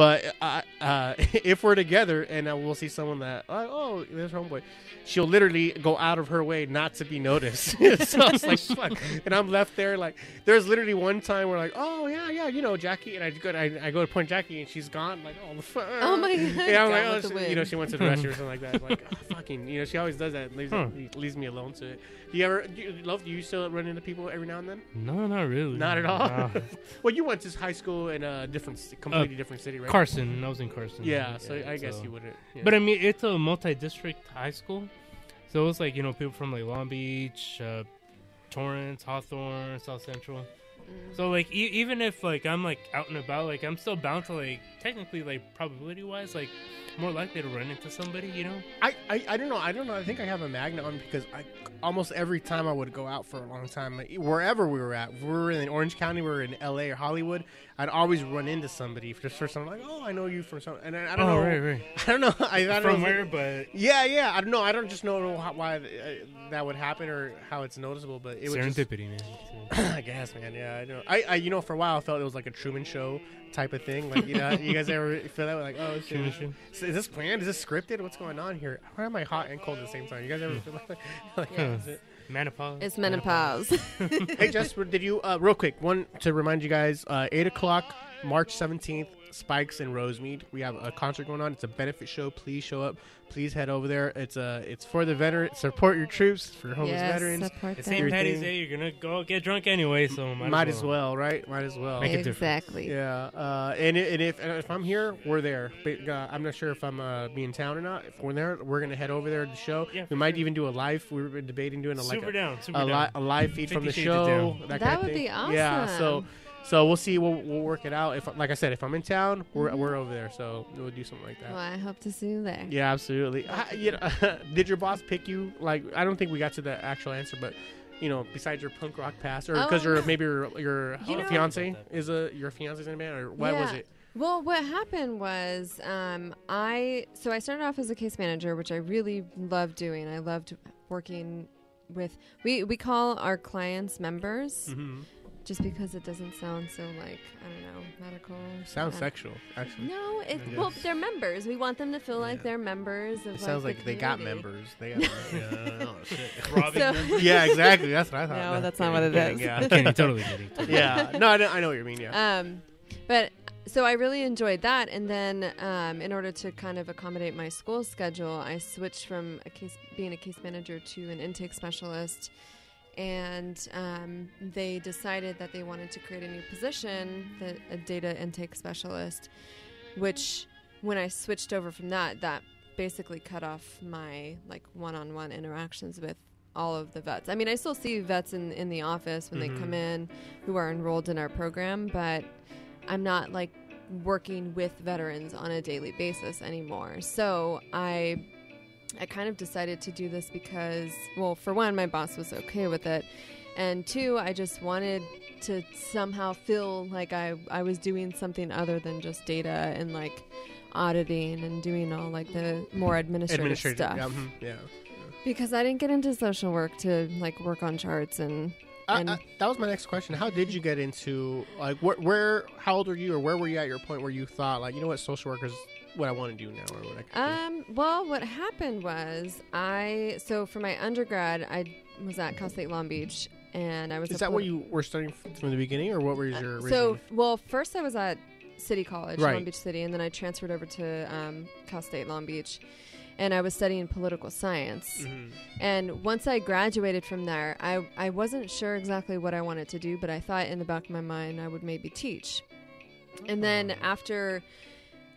But uh, uh, if we're together and uh, we'll see someone that uh, oh there's homeboy, she'll literally go out of her way not to be noticed. so I was like fuck, and I'm left there like there's literally one time where like oh yeah yeah you know Jackie and I go I, I go to point Jackie and she's gone like oh the fuck. Oh my God, Yeah, I'm gone like oh she- you know she went to the restroom or something like that. Like oh, fucking you know she always does that leaves, Huh. leaves me alone to it. Do you ever do you, love do you still run into people every now and then? No, not really. Not at all. Nah. well, you went to high school in a different, ci- completely different city, right? Carson. I was in Carson. Yeah, so I guess so- you wouldn't. Yeah. But I mean, it's a multi-district high school, so it was like you know people from like Long Beach, uh, Torrance, Hawthorne, South Central. So like e- even if like I'm like out and about, like I'm still bound to like technically like probability wise like more likely to run into somebody, you know. I, I, I don't know. I don't know. I think I have a magnet on because I almost every time I would go out for a long time, like, wherever we were at, if we were in Orange County, we were in L.A. or Hollywood. I'd always run into somebody just for something like, oh, I know you from some, and I, I don't oh, know. right, right. I don't know. I, I don't From know. where, but Yeah, yeah. I don't know. I don't just know how, why uh, that would happen or how it's noticeable, but it would just, serendipity, man. I guess, man. Yeah, I know. I, I, you know, for a while, I felt it was like a Truman Show type of thing. Like, you know, you guys ever feel that? Like, oh, shit, is, is this planned? Is this scripted? What's going on here? Why am I hot and cold at the same time? You guys ever feel like, like Yeah. Is it- Menopause. It's menopause. Hey, Jess, did you uh, real quick one to remind you guys? Uh, Eight o'clock, March seventeenth. Spikes and Rosemead. We have a concert going on. It's a benefit show. Please show up. Please head over there. It's uh, it's for the veteran. Support your troops for homeless yes, veterans. support It's them. St. Patty's Day. You're gonna go get drunk anyway, so might, Might as well, right? Might as well. Make a. Exactly. Yeah, uh, and, and if and if I'm here, we're there. But, uh, I'm not sure if I'm uh, be in town or not. If we're there, we're gonna head over there to the show. Yeah, we might sure. even do a live. We were debating doing a like Super a, down. Super a, down. li- a live feed from the Fifty Shades of show. Down. That, That kind of would thing. be Yeah, so awesome. So we'll see. We'll, we'll work it out. If like I said, if I'm in town, we're Mm-hmm. we're over there. So we'll do something like that. Well, I hope to see you there. Yeah, absolutely. I, you know, did your boss pick you? Like, I don't think we got to the actual answer, but you know, besides your punk rock past, or because Oh. your maybe your your You know- fiance is a your fiance's in a band, or what was it? Well, what happened was um, I so I started off as a case manager, which I really loved doing. I loved working with we we call our clients members Mm-hmm. Just because it doesn't sound so like I don't know medical. Sounds sexual, actually. No, it Yeah. well they're members. We want them to feel like they're members of. It sounds like, like the they got members. They got, yeah, oh, shit. Robbing So- them. yeah, exactly. That's what I thought. No, that's not what it is. kidding, is. Yeah, Kidding, totally kidding. totally. yeah. No, I know, I know what you mean. Yeah. Um, but so I really enjoyed that, and then um, in order to kind of accommodate my school schedule, I switched from a case being a case manager to an intake specialist, and um, they decided that they wanted to create a new position, the, a data intake specialist, which when I switched over from that, that basically cut off my like one-on-one interactions with all of the vets. I mean, I still see vets in in the office when Mhm. they come in who are enrolled in our program, but I'm not like working with veterans on a daily basis anymore. So I I kind of decided to do this because well, for one, my boss was okay with it. And two, I just wanted to somehow feel like I, I was doing something other than just data and like auditing and doing all like the more administrative, Administrative. stuff. Yeah. mhm, yeah. Because I didn't get into social work to like work on charts and I, And- I, that was my next question. How did you get into like where, where? How old are you, or where were you at your point where you thought like, you know what, social work is what I want to do now, or what I can Um, well, what happened was I so for my undergrad I was at Cal State Long Beach and I was Is that what you were studying from the beginning, or what was your Uh, so well first I was at City College Right. Long Beach City and then I transferred over to um, Cal State Long Beach and I was studying political science Mhm. and once I graduated from there I I wasn't sure exactly what I wanted to do but I thought in the back of my mind I would maybe teach and then after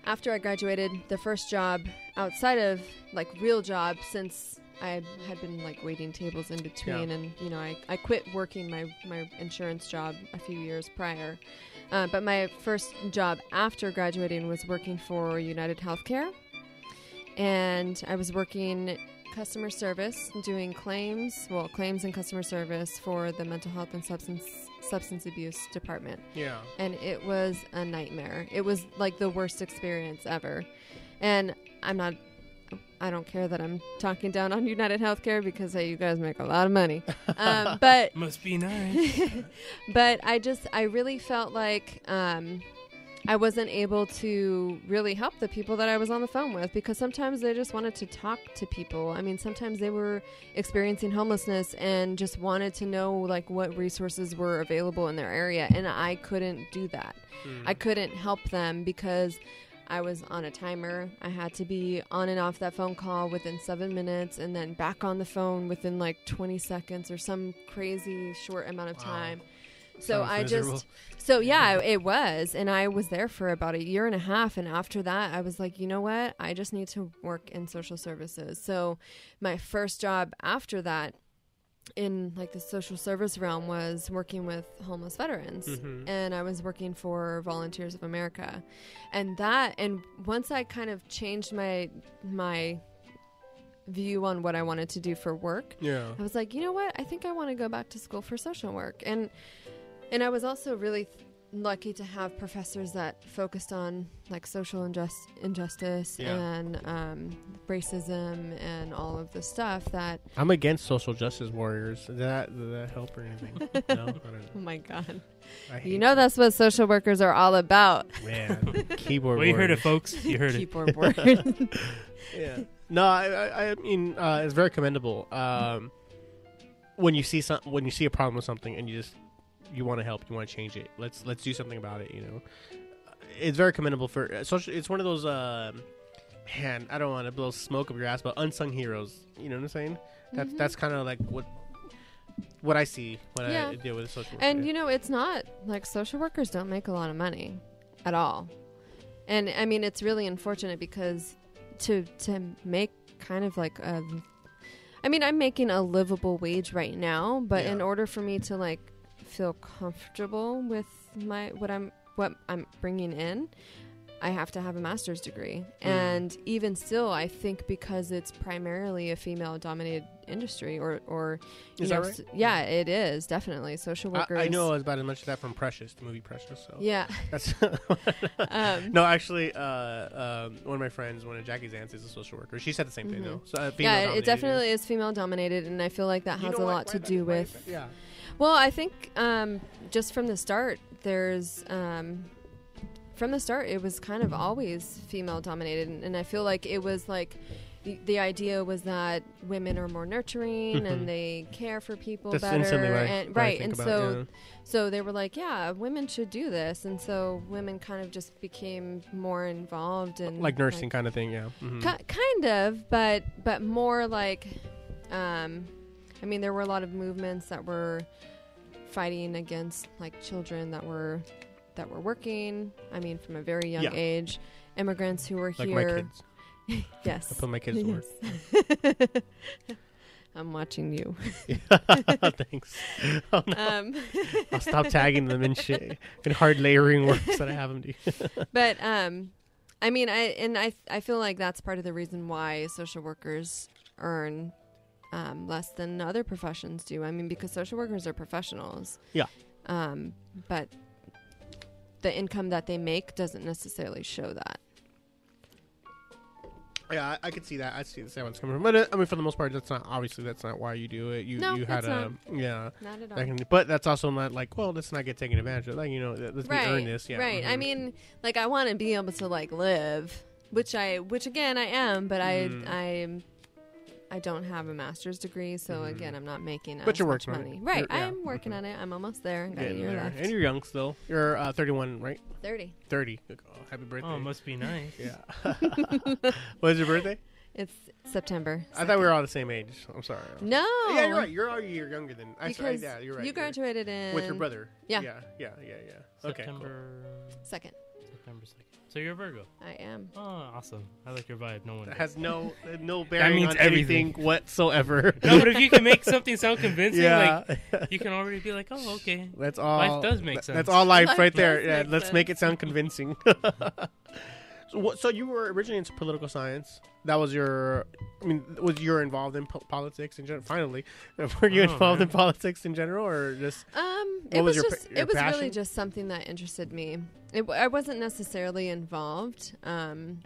after I graduated, the first job outside of like real job since I had been like waiting tables in between, and you know I, I quit working my my insurance job a few years prior. Uh, but my first job after graduating was working for United Healthcare, and I was working customer service, doing claims, well claims and customer service for the mental health and substance substance abuse department yeah. and it was a nightmare. It was like the worst experience ever. And I'm not I don't care that I'm talking down on United Healthcare because hey, you guys make a lot of money. Um, but Must be nice. but I just I really felt like um, I wasn't able to really help the people that I was on the phone with because sometimes they just wanted to talk to people. I mean, sometimes they were experiencing homelessness and just wanted to know like what resources were available in their area and I couldn't do that. Hmm. I couldn't help them because I was on a timer. I had to be on and off that phone call within 7 minutes and then back on the phone within like 20 seconds or some crazy short amount of Wow. time. So Sounds I miserable. just so yeah, it was, and I was there for about a year and a half. And after that, I was like, you know what? I just need to work in social services. So my first job after that, in like the social service realm, was working with homeless veterans, Mhm. and I was working for Volunteers of America, and that, and once I kind of changed my my view on what I wanted to do for work, Yeah. I was like, you know what? I think I want to go back to school for social work. And and I was also really th- lucky to have professors that focused on like social injust- injustice Yeah. and um, racism and all of the stuff that I'm against social justice warriors. Did that did that help or anything? no, I don't oh my god. You hate know that's what social workers are all about. man keyboard. Well, you heard it, folks. You heard it. Keyboard word. yeah. No, I, I, I mean, uh, it's very commendable. Um, when you see some, when you see a problem with something, and you just you want to help, you want to change it. Let's let's do something about it. You know, it's very commendable for uh, social. It's one of those. Um, man, I don't want to blow smoke up your ass, but unsung heroes. You know what I'm saying? That's Mhm. that's kind of like what what I see when I deal with social. work. And you know, it's not like social workers don't make a lot of money at all. And I mean, it's really unfortunate because to to make kind of like a I mean, I'm making a livable wage right now, but in order for me to like feel comfortable with my what I'm what I'm bringing in, I have to have a master's degree. Mm. And even still, I think because it's primarily a female dominated industry or or you Is know, that right? s- yeah, it is definitely social I, workers. I know about as much of that from Precious, the movie Precious. So Yeah. that's Um, no, actually, uh, um, one of my friends, one of Jackie's aunts, is a social worker. She said the same thing Mhm. though. So, uh, yeah, it definitely is female dominated, and I feel like that You has know a why- lot why to do with. yeah. Well, I think um, just from the start, there's um, from the start, it was kind of always female dominated, and, and I feel like it was like the, the idea was that women are more nurturing Mhm. and they care for people That's better, instantly what I, and right, and about, so yeah. so they were like, yeah, women should do this, and so women kind of just became more involved and like nursing kind of thing. Yeah. Mhm. Ki- kind of, but but more like, um, I mean, there were a lot of movements that were fighting against like children that were that were working. I mean, from a very young Yeah. age, immigrants who were like here. my kids. I put my kids to work. I'm watching you. Thanks. Oh, no. Um, I'll stop tagging them in shit in hard layering works that I have them do. but um, I mean, I and I I feel like that's part of the reason why social workers earn um, less than other professions do. I mean, because social workers are professionals. Yeah. Um, but the income that they make doesn't necessarily show that. Yeah, I, I could see that. I see, the same one's coming from. But uh, I mean, for the most part, that's not obviously that's not why you do it. You No, you had a yeah. Not at all. That can, but that's also not like well, let's not get taken advantage of. Like you know, let's right. earn this. Yeah, Right. I mhm. mean, like I want to be able to like live, which I which again I am, but I Mm. I I don't have a master's degree, so Mhm. again I'm not making But as you're much working on it. money. Right. You're- yeah. I'm working Mhm. on it. I'm almost there. Got a Getting year there. left. and you're young still. You're uh, 31, right? Thirty. 30. Oh, happy birthday. Oh, must be nice. yeah. what is your birthday? It's September. I thought we were all the same age. I'm sorry. No. Yeah, you're right. You're all a year younger than I. Because yeah, you're right. you you're- graduated in with your brother. Yeah. Yeah. Yeah. Yeah. Yeah. Okay. cool. September. second. September second. So you're a Virgo. I am. Oh, awesome. I like your vibe. No one. That does. has no no bearing means on everything. anything whatsoever. no, but if you can make something sound convincing, yeah. like you can already be like, oh, okay. that's all. Life does make sense. That's all life Life right there. does Yeah. make Let's sense. make it sound convincing. so, what, so you were originally into political science. That was your. I mean, was you involved in po- politics in general? Finally, were you Oh, involved man. in politics in general, or just? Um, it was was, your just your it was passion? really just something that interested me. It, w- I wasn't necessarily involved, um,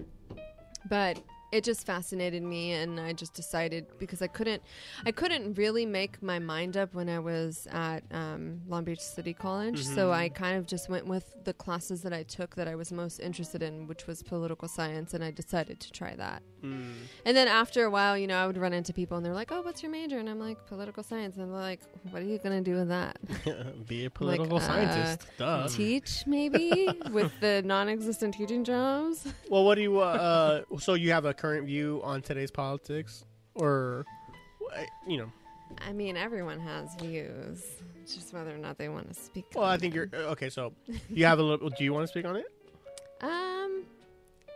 but it just fascinated me and I just decided because I couldn't I couldn't really make my mind up when I was at um, Long Beach City College so I kind of just went with the classes that I took that I was most interested in which was political science and I decided to try that Mm. and then after a while you know I would run into people and they're like oh what's your major and I'm like political science and they're like what are you gonna do with that Be a political uh, scientist. Duh. teach maybe with the non-existent teaching jobs Well, what do you? Uh, uh, so you have a current view on today's politics, or you know? I mean, everyone has views. It's just whether or not they want to speak. Well, I think you're uh, okay. So you have a little. Do you want to speak on it? Um.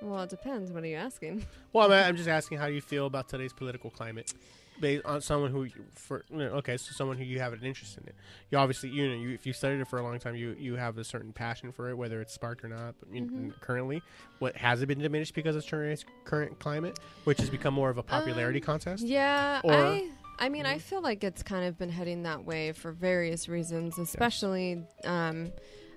Well, it depends. What are you asking? Well, I'm, I'm just asking how you feel about today's political climate, based on someone who, you- for you know, okay, so someone who you have an interest in it. You obviously, you know, you if you studied it for a long time, you you have a certain passion for it, whether it's sparked or not. But you Mhm. currently, what has it been diminished because of today's current climate, which has become more of a popularity Um, contest? Yeah, Or- I. I mean, I feel like it's kind of been heading that way for various reasons, especially. Um,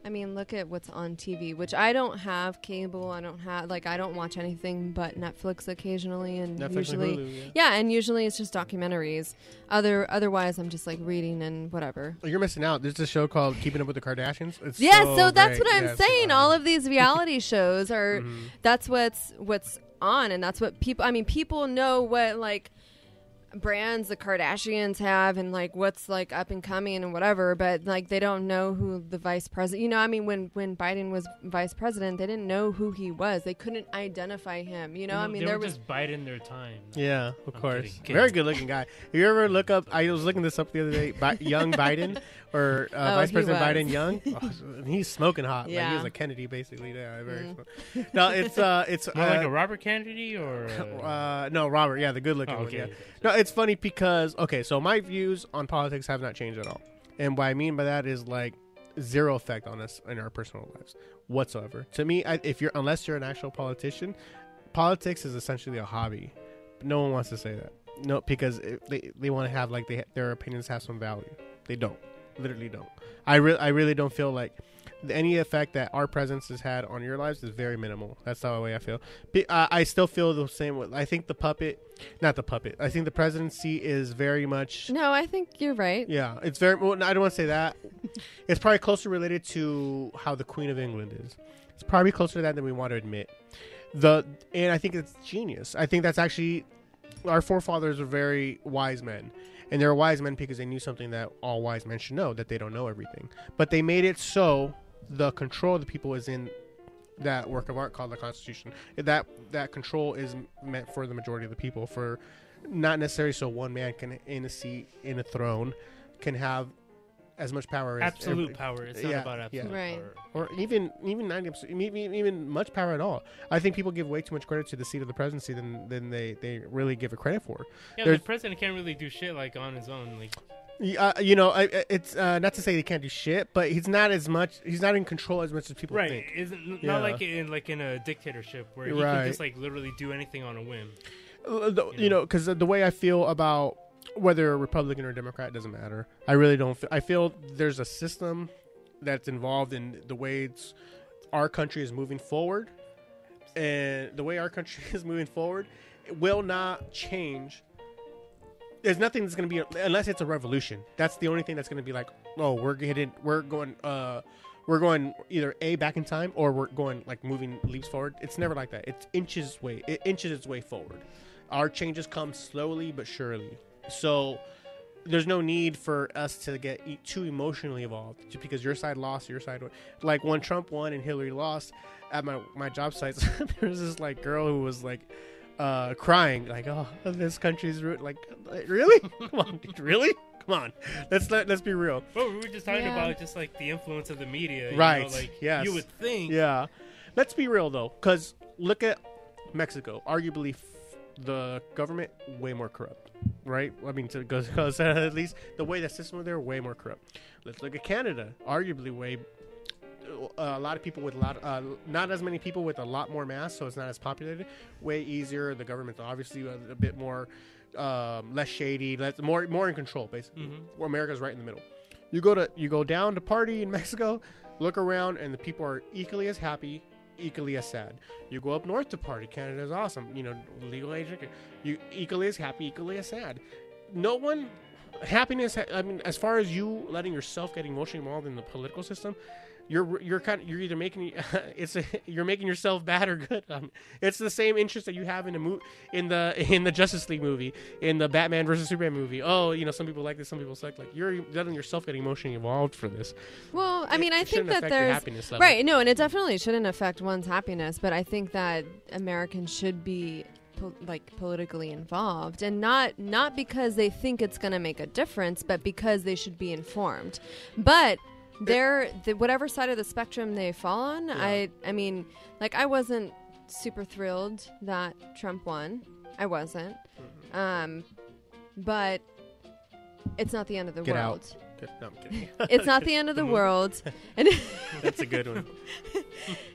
I mean, look at what's on TV, which I don't have cable. I don't have like I don't watch anything but Netflix occasionally, and Netflix usually, and Hulu. Yeah. yeah, and usually it's just documentaries. Other otherwise, I'm just like reading and whatever. Oh, You're missing out. There's a show called Keeping Up with the Kardashians. It's Yeah, so so that's what I'm Yes, saying. um, All of these reality shows are mhm. that's what's what's on and that's what people I mean people know what like brands the Kardashians have and like what's like up and coming and whatever but like they don't know who the vice president you know I mean when when Biden was vice president they didn't know who he was they couldn't identify him you know I mean they there were was just biding their time. Yeah, of I'm course. kidding, kidding. Very good looking guy. You ever look up? I was looking this up the other day. Bi- young Biden or uh, Oh, Vice President was. Biden Young. Oh, he's smoking hot. Like he Yeah. was a Kennedy, basically. Yeah, very. Mm. No, it's uh, it's More like uh, a Robert Kennedy or uh, uh, no, Robert. Yeah, the good looking oh, one. okay. Yeah. No, it's funny because okay, so my views on politics have not changed at all, and what I mean by that is like zero effect on us in our personal lives whatsoever. To me, I, if you're unless you're an actual politician, politics is essentially a hobby. No one wants to say that. No, because it, they they want to have like they their opinions have some value. They don't. Literally don't. I really I really don't feel like any effect that our presence has had on your lives is very minimal. That's the way I feel. Be, uh, I still feel the same. way. I think the puppet, not the puppet. I think the presidency is very much. no I think you're right Yeah, it's very. Well, I don't want to say that. it's probably closer related to how the Queen of England is. It's probably closer to that than we want to admit. The and I think it's genius. I think that's actually our forefathers are very wise men. And they're wise men because they knew something that all wise men should know that they don't know everything. But they made it so the control of the people is in that work of art called the Constitution. That that control is meant for the majority of the people, for not necessarily so one man can in a seat in a throne can have as much power as absolute every- power. It's not Yeah, about absolute yeah. Right. power. or even even ninety percent, even even much power at all. I think people give way too much credit to the seat of the presidency than than they they really give it credit for. Yeah, There's- the president can't really do shit like on his own. Like Y- Uh, you know, I, I- it's uh, not to say he can't do shit, but he's not as much. He's not in control as much as people right, think. isn't Yeah. not like in like in a dictatorship where he Right. can just like literally do anything on a whim. Uh, the- You you know. know, because the way I feel about whether a Republican or Democrat doesn't matter. I really don't. Feel, I feel there's a system that's involved in the way our country is moving forward, and the way our country is moving forward will not change. There's nothing that's going to be unless it's a revolution. That's the only thing that's going to be like, oh, we're getting, we're going, uh, we're going either a back in time or we're going like moving leaps forward. It's never like that. It's inches way, it inches its way forward. Our changes come slowly but surely. So there's no need for us to get e- too emotionally involved just because your side lost, your side won. Like when Trump won and Hillary lost at my my job sites, there was this like girl who was like uh crying like oh this country's ru-. like really come on dude, really come on let's let, let's be real But we were just talking Yeah. about just like the influence of the media, you Right, Know, like yes. you would think, Yeah. Let's be real though, because look at Mexico. Arguably, f- the government way more corrupt, right? I mean, because at least the way the system there way more corrupt. Let's look at Canada. Arguably, way a lot of people with a lot, uh, not as many people with a lot more mass, so it's not as populated. Way easier. The government's obviously a, a bit more, um, less shady, less more more in control, basically. Mhm. Where America's right in the middle. You go to you go down to party in Mexico, look around, and the people are equally as happy equally as sad. You go up north to party, Canada is awesome. You know, legal age drinking. You equally as happy, equally as sad. No one happiness. I mean, as far as you letting yourself get emotionally involved in the political system, you're you're kind of, you're either making it's a, you're making yourself bad or good. Um, it's the same interest that you have in a mo- in the in the Justice League movie, in the Batman versus Superman movie. Oh, you know, some people like this, some people suck. Like you're letting yourself get emotionally involved for this. Well, I It- mean, I it think that there's happiness right. No, and it definitely shouldn't affect one's happiness. But I think that Americans should be po- like politically involved, and not not because they think it's going to make a difference, but because they should be informed. But they're the, whatever side of the spectrum they fall on. I I mean, like I wasn't super thrilled that Trump won. I wasn't. Mm-hmm. Um, but it's not the end of the Get out. world. Good. No, I'm kidding. It's not the end of the world. And That's a good one.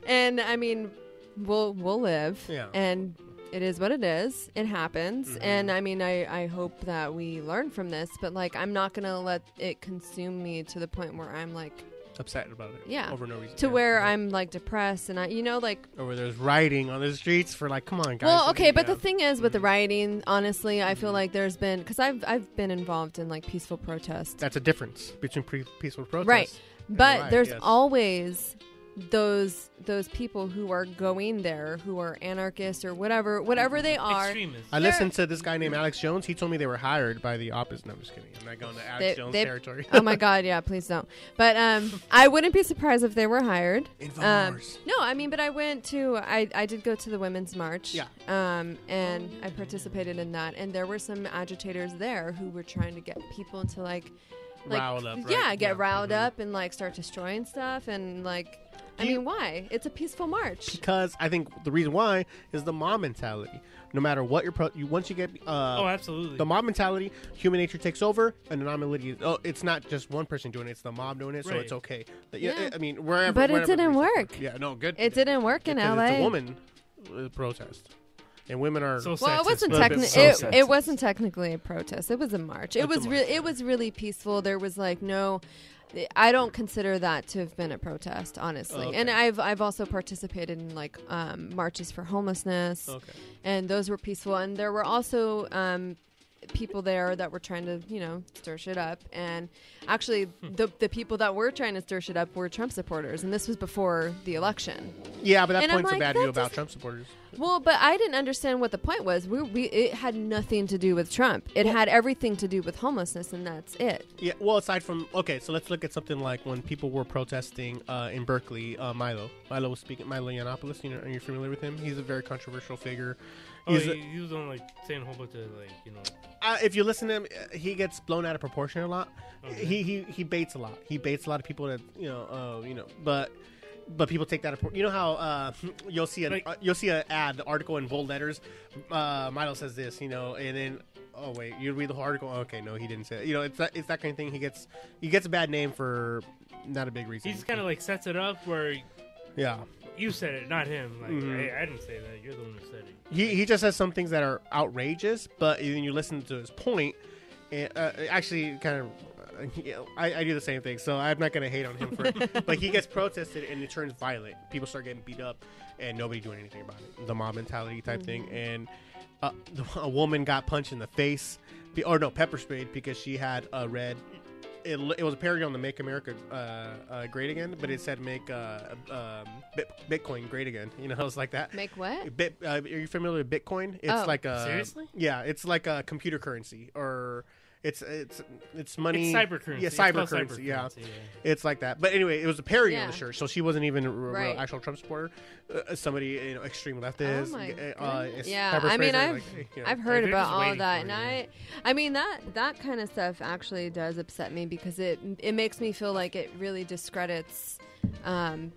and I mean, we'll we'll live. Yeah. And it is what it is. It happens. Mhm. And I mean, I I hope that we learn from this. But like, I'm not gonna let it consume me to the point where I'm like Upset about it. Yeah. Over no reason. to Yeah. where Yeah. I'm like depressed and I you know like Or where there's rioting on the streets for like, come on, guys. well okay but the thing is with the Mhm. rioting honestly i feel Mhm. like there's been because i've i've been involved in like peaceful protests That's a difference between pre- peaceful protests. Right. But riot, there's yes. always those those people who are going there who are anarchists or whatever whatever they are. Extremists. I listened to this guy named Alex Jones. He told me they were hired by the opposite. No, I'm just kidding. I'm not going to Alex They- Jones they- territory. oh my god, yeah, please don't. But um I wouldn't be surprised if they were hired. Um, Infowars. no, I mean, but I went to I I did go to the women's march. Yeah. Um, and I participated in that, and there were some agitators there who were trying to get people to like, like Riled up, right? yeah, get riled Mhm. up and like start destroying stuff and like. I mean, why? It's a peaceful march. because I think the reason why is the mom mentality. No matter what your pro, you once you get uh, oh, absolutely. the mob mentality, human nature takes over, and anomaly. Oh, it's not just one person doing it; it's the mob doing it, so Right. it's okay. But, yeah, Yeah. I mean, wherever. But it wherever didn't there's- work. Yeah, no, good. It didn't work in LA. It's a woman uh, protest, and women are. so Well, it wasn't Little bit technically. so it, sexist. it wasn't technically a protest. It was a march. It It's a was march, really. It was really peaceful. There was like no. I don't consider that to have been a protest, honestly. Okay. And I've I've also participated in like um, marches for homelessness, okay. and those were peaceful. And there were also um, people there that were trying to you know stir shit up. And actually, Hmm. the the people that were trying to stir shit up were Trump supporters, and this was before the election. Yeah, but that And I'm points a bad that view about Trump supporters. Well, but I didn't understand what the point was. We, we it had nothing to do with Trump. It had everything to do with homelessness, and that's it. Yeah, well, aside from okay, so let's look at something like when people were protesting uh, in Berkeley, uh, Milo. Milo was speaking. Milo Yiannopoulos. You know, are you familiar with him? He's a very controversial figure. oh, He's he, a- he was on like saying a whole bunch of like you know. uh, if you listen to him, uh, he gets blown out of proportion a lot. Okay. He he he baits a lot. He baits a lot of people that you know, uh, you know, but. But people take that. You know how uh, you'll see an uh, you'll see an ad, the article in bold letters. Uh, Milo says this, you know, and then oh wait, you read the whole article. Okay, no, he didn't say. It. You know, it's that it's that kind of thing. He gets he gets a bad name for not a big reason. He just kind of like sets it up where yeah. you said it, not him. Like, Mhm. hey, I didn't say that. You're the one who said it. He, he just has some things that are outrageous, but then you listen to his point, and uh, actually kind of. Uh, yeah, I, I do the same thing, so I'm not gonna hate on him for it. but he gets protested and it turns violent. People start getting beat up, and nobody doing anything about it. The mob mentality type thing, and uh, a woman got punched in the face, be- or no, pepper sprayed because she had a red. It, it was a parody on the "Make America uh, uh, Great Again," but it said "Make uh, um, Bitcoin Great Again." You know, it was like that. Make what? Bit, uh, are you familiar with Bitcoin? It's Oh. like a Seriously? Yeah, it's like a computer currency, or it's it's it's money. It's cyber currency. Yeah, It's cyber called currency. Yeah, it's like that. But anyway, it was a parody on the shirt, so she wasn't even a real, Right. actual Trump supporter. Uh, somebody, you know, extreme leftist. Oh uh, yeah, I mean, I've like, you know. I've heard they're about all waiting that, and you. I, I mean that that kind of stuff actually does upset me because it it makes me feel like it really discredits um,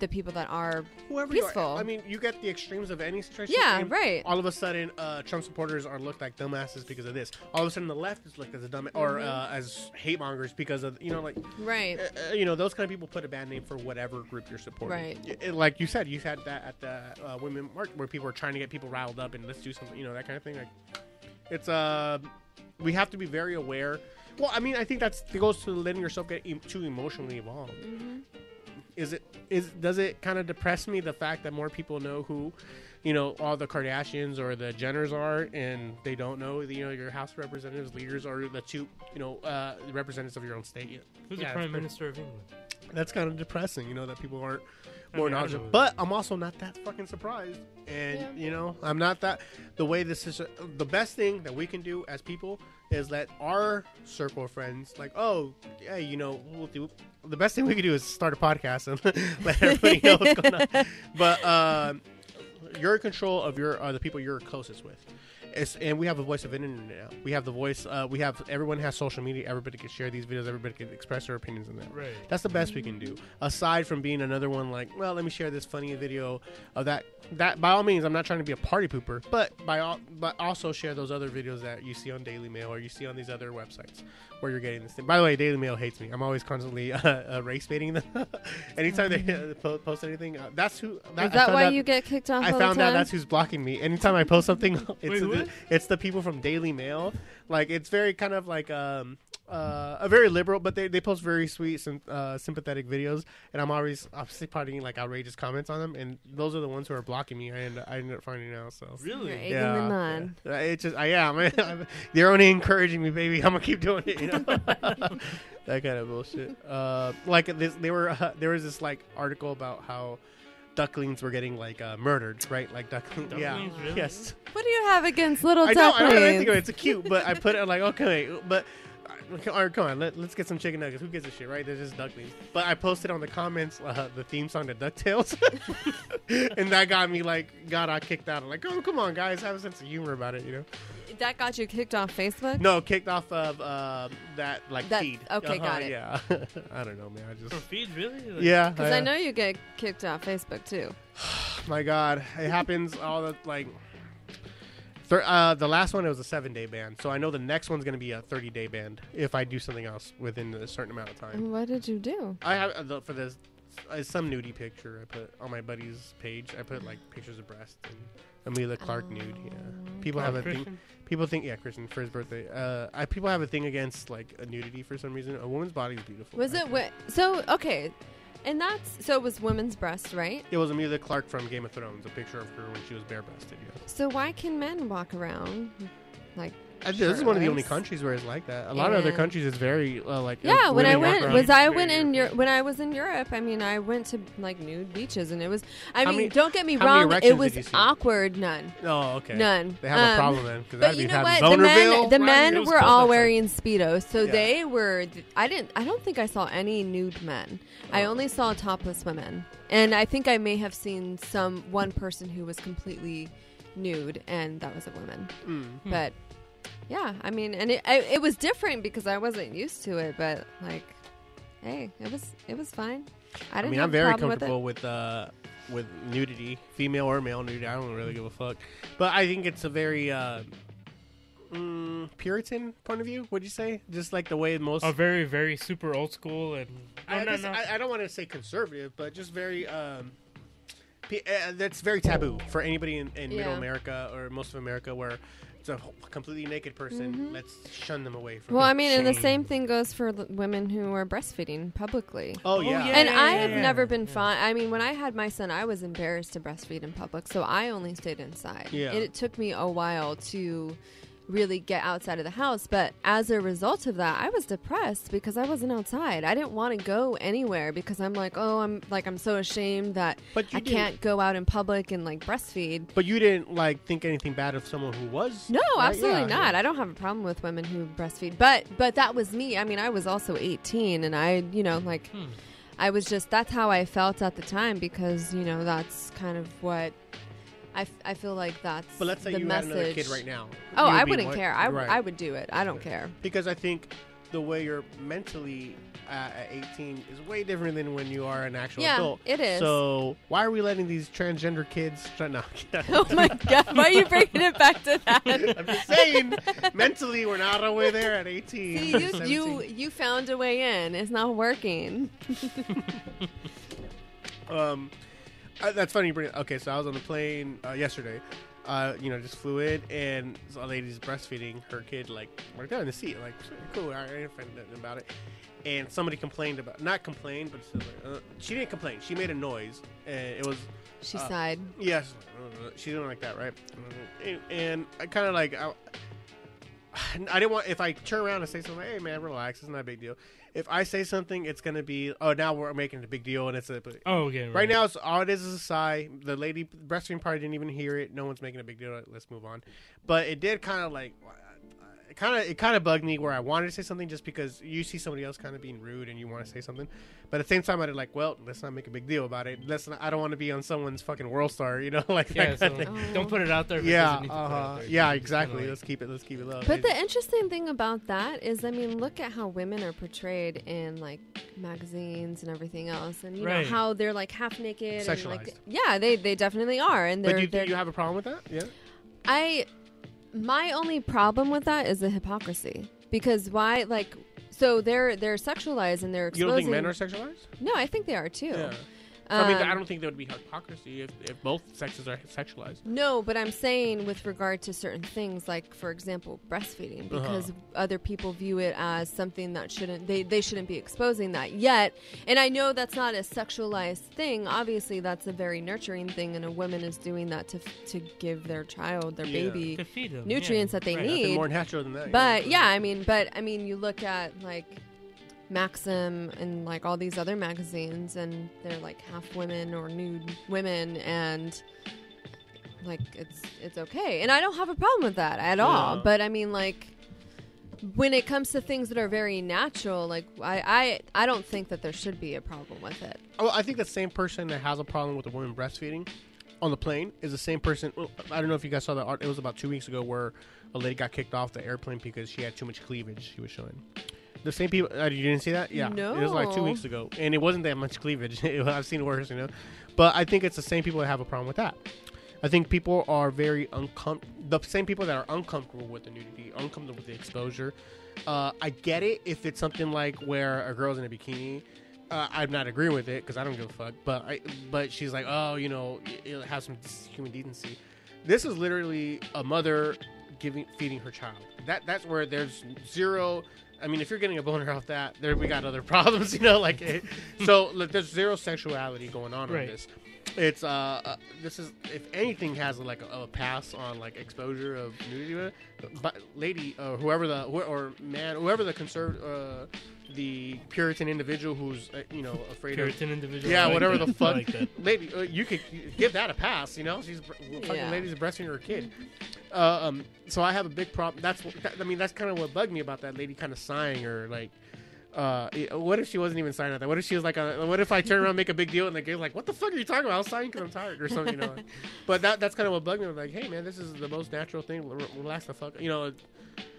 the people that are Whoever you are. peaceful. I mean, you get the extremes of any situation. Yeah, right. All of a sudden, uh, Trump supporters are looked like dumbasses because of this. All of a sudden, the left is looked as a dumb or Mm-hmm. uh, as hate mongers because of you know like right. uh, you know those kind of people put a bad name for whatever group you're supporting. Right. It- like you said, you had that at the uh, women march where people are trying to get people riled up and let's do something, you know, that kind of thing. Like, it's uh, we have to be very aware. Well, I mean, I think that's it goes to letting yourself get em- too emotionally involved. Mm-hmm. Is it is does it kind of depress me the fact that more people know who you know all the Kardashians or the Jenners are, and they don't know you know your House Representatives leaders or the two you know uh, representatives of your own state. Yeah, Who's Yeah, the prime it's pretty- minister of England? That's kind of depressing, you know, that people aren't I more mean, knowledgeable. But I'm also not that fucking surprised, and Yeah. you know, I'm not that. The way this is, the best thing that we can do as people is let our circle of friends, like, oh, hey, you know, we'll do. The best thing we can do is start a podcast and let everybody know what's going on. But um, you're in control of your uh, the people you're closest with. It's, and we have a voice of internet now. We have the voice. Uh, we have everyone has social media. Everybody can share these videos. Everybody can express their opinions in that. Right. That's the best we can do. Aside from being another one like, well, let me share this funny video of that. That by all means, I'm not trying to be a party pooper, but by all, but also share those other videos that you see on Daily Mail or you see on these other websites where you're getting this thing. By the way, Daily Mail hates me. I'm always constantly uh, uh, race baiting them. Anytime they uh, po- post anything, uh, that's who. That, Is that why out- you get kicked off I all found the out that's who's blocking me. Anytime I post something, it's Wait, the, it's the people from Daily Mail. Like it's very kind of like um uh a very liberal, but they, they post very sweet and uh, sympathetic videos, and I'm always obviously putting like outrageous comments on them, and those are the ones who are blocking me. I end I ended up finding out. So Really? You're egging them on. yeah. Uh, It just I am. I'm, they're only encouraging me, baby. I'm gonna keep doing it. You know, that kind of bullshit. Uh, like this, they were. Uh, there was this like article about how ducklings were getting like uh, murdered, right? Like ducklings. yeah. Ducklings, really? Yes. What do you have against little I know. I ducklings? don't have anything. It's cute, but I put it like okay, but. All right, come on, let, us get some chicken nuggets. Who gives a shit, right? They're just ducklings. But I posted on the comments uh, the theme song to DuckTales. and that got me, like, got I kicked out. I'm like, oh, come on, guys, have a sense of humor about it, you know? That got you kicked off Facebook? No, kicked off of uh, that like That- feed. okay, Uh-huh, got it. Yeah, I don't know, man. I For just feed, really? Like, yeah. Because I know you get kicked off Facebook too. My God, it happens all the like. Thir- uh, the last one it was a seven day ban, so I know the next one's gonna be a thirty day ban if I do something else within a certain amount of time. What did you do? I have uh, the, for this uh, some nudie picture I put on my buddy's page. I put like pictures of breast and Emilia Clarke nude. Yeah, people Oh, have a thing. People think yeah, Christian for his birthday. Uh, I people have a thing against like a nudity for some reason. A woman's body is beautiful. Was I it think. wi- so okay? And that's so it was women's breast, right? It was Emilia Clarke from Game of Thrones. A picture of her when she was bare breasted. Yeah. So why can men walk around like? I, this is one of the only countries where it's like that. A lot of other countries, it's very uh, like Yeah, when I went around- was I went in Europe when I was in Europe. I mean, I went to like nude beaches, and it was. I How mean, many- don't get me how many wrong, it was did you see? awkward. None, Oh, okay. none. They have a Um, problem then because But that'd be you know having what? The men, Bonerville, the right? men It was were close all outside. wearing speedos, so Yeah. they were. I didn't. I don't think I saw any nude men. I Oh. only saw topless women, and I think I may have seen some one person who was completely nude, and that was a woman. Mm. But yeah, I mean, and it I, it was different because I wasn't used to it. But like, hey, it was it was fine. I I didn't mean, have I'm very problem with comfortable with uh, with nudity, female or male nudity. I don't really give a fuck. But I think it's a very uh, mm, Puritan point of view. Would you say? Just like the way most. A very, very super old school and. No, I, no, guess no. I, I don't want to say conservative, but just very. Um, p- uh, that's very taboo for anybody in, in Middle America or most of America where it's a completely naked person. Mm-hmm. Let's shun them away from. Well. I mean, and the same thing goes for l- women who are breastfeeding publicly. oh yeah. Oh, yeah. and I have yeah, never yeah. been Yeah. fine. I mean, when I had my son, I was embarrassed to breastfeed in public, so I only stayed inside. Yeah. And it took me a while to really get outside of the house, but as a result of that, I was depressed because I wasn't outside. I didn't want to go anywhere because I'm like, oh, I'm like I'm so ashamed that But I can't go out in public and like breastfeed. But you didn't like think anything bad of someone who was. No, right? absolutely Yeah, not. yeah. I don't have a problem with women who breastfeed, but but that was me. I mean, I was also 18, and I, you know, like Hmm. I was just that's how I felt at the time because you know that's kind of what I, f- I feel like that's But let's say the you message. had another kid right now. Oh, would I wouldn't care. I, right. I would do it. I don't care. because I think the way you're mentally uh, at 18 is way different than when you are an actual Yeah, adult. it is. So why are we letting these transgender kids? Try, no, Oh my god! Why are you bringing it back to that? I'm just saying, mentally we're not all the way there at 18. See, you, 17. you you found a way in. It's not working. Um, uh, that's funny. You bring it. Okay, so I was on the plane uh, yesterday. uh, you know, just fluid, and a lady's breastfeeding her kid like right there in the seat. Like cool, I ain't offended nothing about it. And somebody complained about not complained, but like, uh, she didn't complain. She made a noise, and it was She Uh, sighed. Yes, she didn't like that, right? And, and I kind of like, I, I didn't want if I turn around and say something, hey man, relax, it's not a big deal. If I say something, it's gonna be, oh, now we're making a big deal, and it's a. Oh, okay. right now, it's all it is is a sigh. The lady breastfeeding party didn't even hear it. No one's making a big deal. Let's move on. But it did kind of like. It kind of it kind of bugged me where I wanted to say something just because you see somebody else kind of being rude and you want to say something, but at the same time I did like, well, let's not make a big deal about it. Let's not, I don't want to be on someone's fucking world star, you know, like Yeah, so kind of thing. Oh. don't put it out there. Yeah, doesn't need to put it out uh-huh. there. yeah, exactly. like- let's keep it. Let's keep it low. But the interesting thing about that is, I mean, look at how women are portrayed in like magazines and everything else, and you Right. know how they're like half naked and like Sexualized. yeah, they they definitely are, and they're do you, they're do you have a problem with that? Yeah. I my only problem with that is the hypocrisy because why like so they're they're sexualized and they're You exposing. don't think men are sexualized? No, I think they are too. Yeah. I mean, I Um, don't think there would be hypocrisy if, if both sexes are sexualized. No, but I'm saying with regard to certain things, like for example, breastfeeding, Uh-huh. because other people view it as something that shouldn't they they shouldn't be exposing that yet. And I know that's not a sexualized thing. Obviously, that's a very nurturing thing, and a woman is doing that to to give their child, their Yeah. baby, To feed them, nutrients yeah. that they Right. need. Nothing more natural than that. But yeah, I mean, but I mean, you look at like Maxim and like all these other magazines, and they're like half women or nude women, and like it's it's okay, and I don't have a problem with that at all. Yeah. But I mean, like when it comes to things that are very natural, like I I I don't think that there should be a problem with it. Oh, I think the same person that has a problem with a woman breastfeeding on the plane is the same person. Well, I don't know if you guys saw that. art. It was about two weeks ago where a lady got kicked off the airplane because she had too much cleavage. She was showing. The same people. Uh, you didn't see that? Yeah. It was like two weeks ago, and it wasn't that much cleavage. I've seen worse, you know. But I think it's the same people that have a problem with that. I think people are very uncomfortable. The same people that are uncomfortable with the nudity, uncomfortable with the exposure. Uh, I get it if it's something like where a girl's in a bikini. Uh, I'm not agreeing with it because I don't give a fuck. But I, but she's like, oh, you know, it it has some human decency. This is literally a mother giving feeding her child. That that's where there's zero. I mean, if you're getting a boner off that, there we got other problems, you know. Like, it, so look, there's zero sexuality going on Right. on this. It's uh, uh, this is if anything has like a, a pass on like exposure of nudity, but lady, uh, whoever the wh- or man, whoever the conserv, uh, the Puritan individual who's uh, you know afraid of Puritan individual. yeah, like whatever that. the fuck, like that. lady, uh, you could give that a pass. You know, she's br- fucking Yeah. lady's breastfeeding her kid. Uh, um, so I have a big problem. That's what, I mean, that's kind of what bugged me about that lady, kind of sighing or like. Uh, what if she wasn't even sighing at that? What if she was like, a, what if I turn around, and make a big deal, and the guy's like, "What the fuck are you talking about? I was sighing because I'm tired or something." You know. but that that's kind of what bugged me. I'm like, "Hey man, this is the most natural thing. Relax the fuck." You know,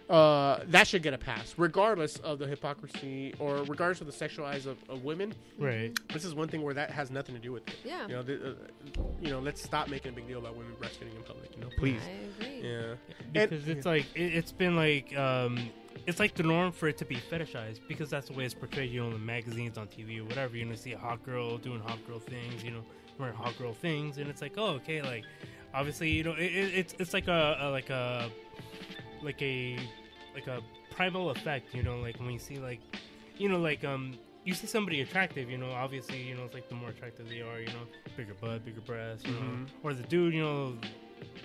uh, that should get a pass, regardless of the hypocrisy or regardless of the sexualized of, of women Right. this is one thing where that has nothing to do with it. Yeah. You know, th- uh, you know, let's stop making a big deal about women breastfeeding in public. You know, please. I agree. Yeah. And- because it's like it, it's been like um it's like the norm for it to be fetishized because that's the way it's portrayed you know in the magazines on tv or whatever You're gonna see a hot girl doing hot girl things you know wearing hot girl things and it's like oh okay like obviously you know it, it, it's it's like a, a like a like a like a primal effect you know like when you see like you know like um you see somebody attractive you know obviously you know it's like the more attractive they are you know bigger butt bigger breasts you Mhm. know or the dude you know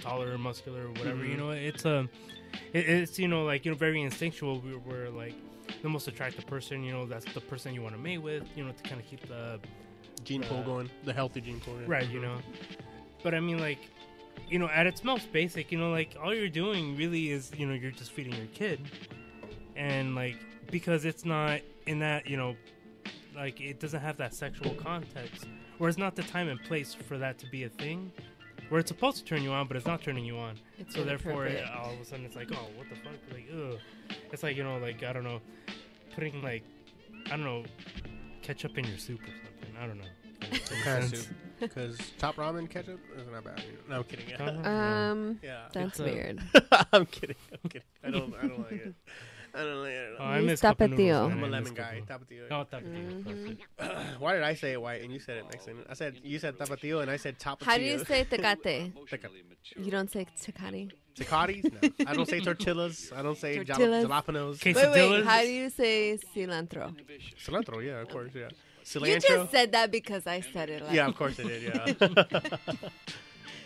taller muscular whatever you Mhm. know it's um it, it's you know like you know very instinctual we were like the most attractive person you know that's the person you want to mate with you know to kind of keep the Gene pool Uh, going, the healthy gene pool. yeah. right you know but i mean like you know at its most basic you know like all you're doing really is you know you're just feeding your kid. And like because it's not in that you know like it doesn't have that sexual context or it's not the time and place for that to be a thing where it's supposed to turn you on but it's not turning you on. It's so therefore it, all of a sudden it's like oh what the fuck? Like ugh. It's like you know like i don't know putting like i don't know ketchup in your soup or something. I don't know Does that make Kind of sense? soup. Because top ramen ketchup is not bad. No, I'm kidding. Yeah. Um, yeah. that's It's, weird. I'm kidding. I'm kidding. I don't. I don't like it. I don't like it. at all. Oh, I miss cup of noodles, tapatio. man. I'm a I lemon guy. cup of. Tapatio. Oh, tapatio. perfect. Why did I say it white and you said it Mexican? I said you said tapatio and I said tapatio. How do you say tecate? Teca- You don't say tecate. Tecates? No. I don't say tortillas. I don't say Tortillas. jalapenos. Okay. Wait, wait. How do you say cilantro? Cilantro, yeah, of course, yeah. You just said that because I said it. Like, yeah, of course I did. Yeah.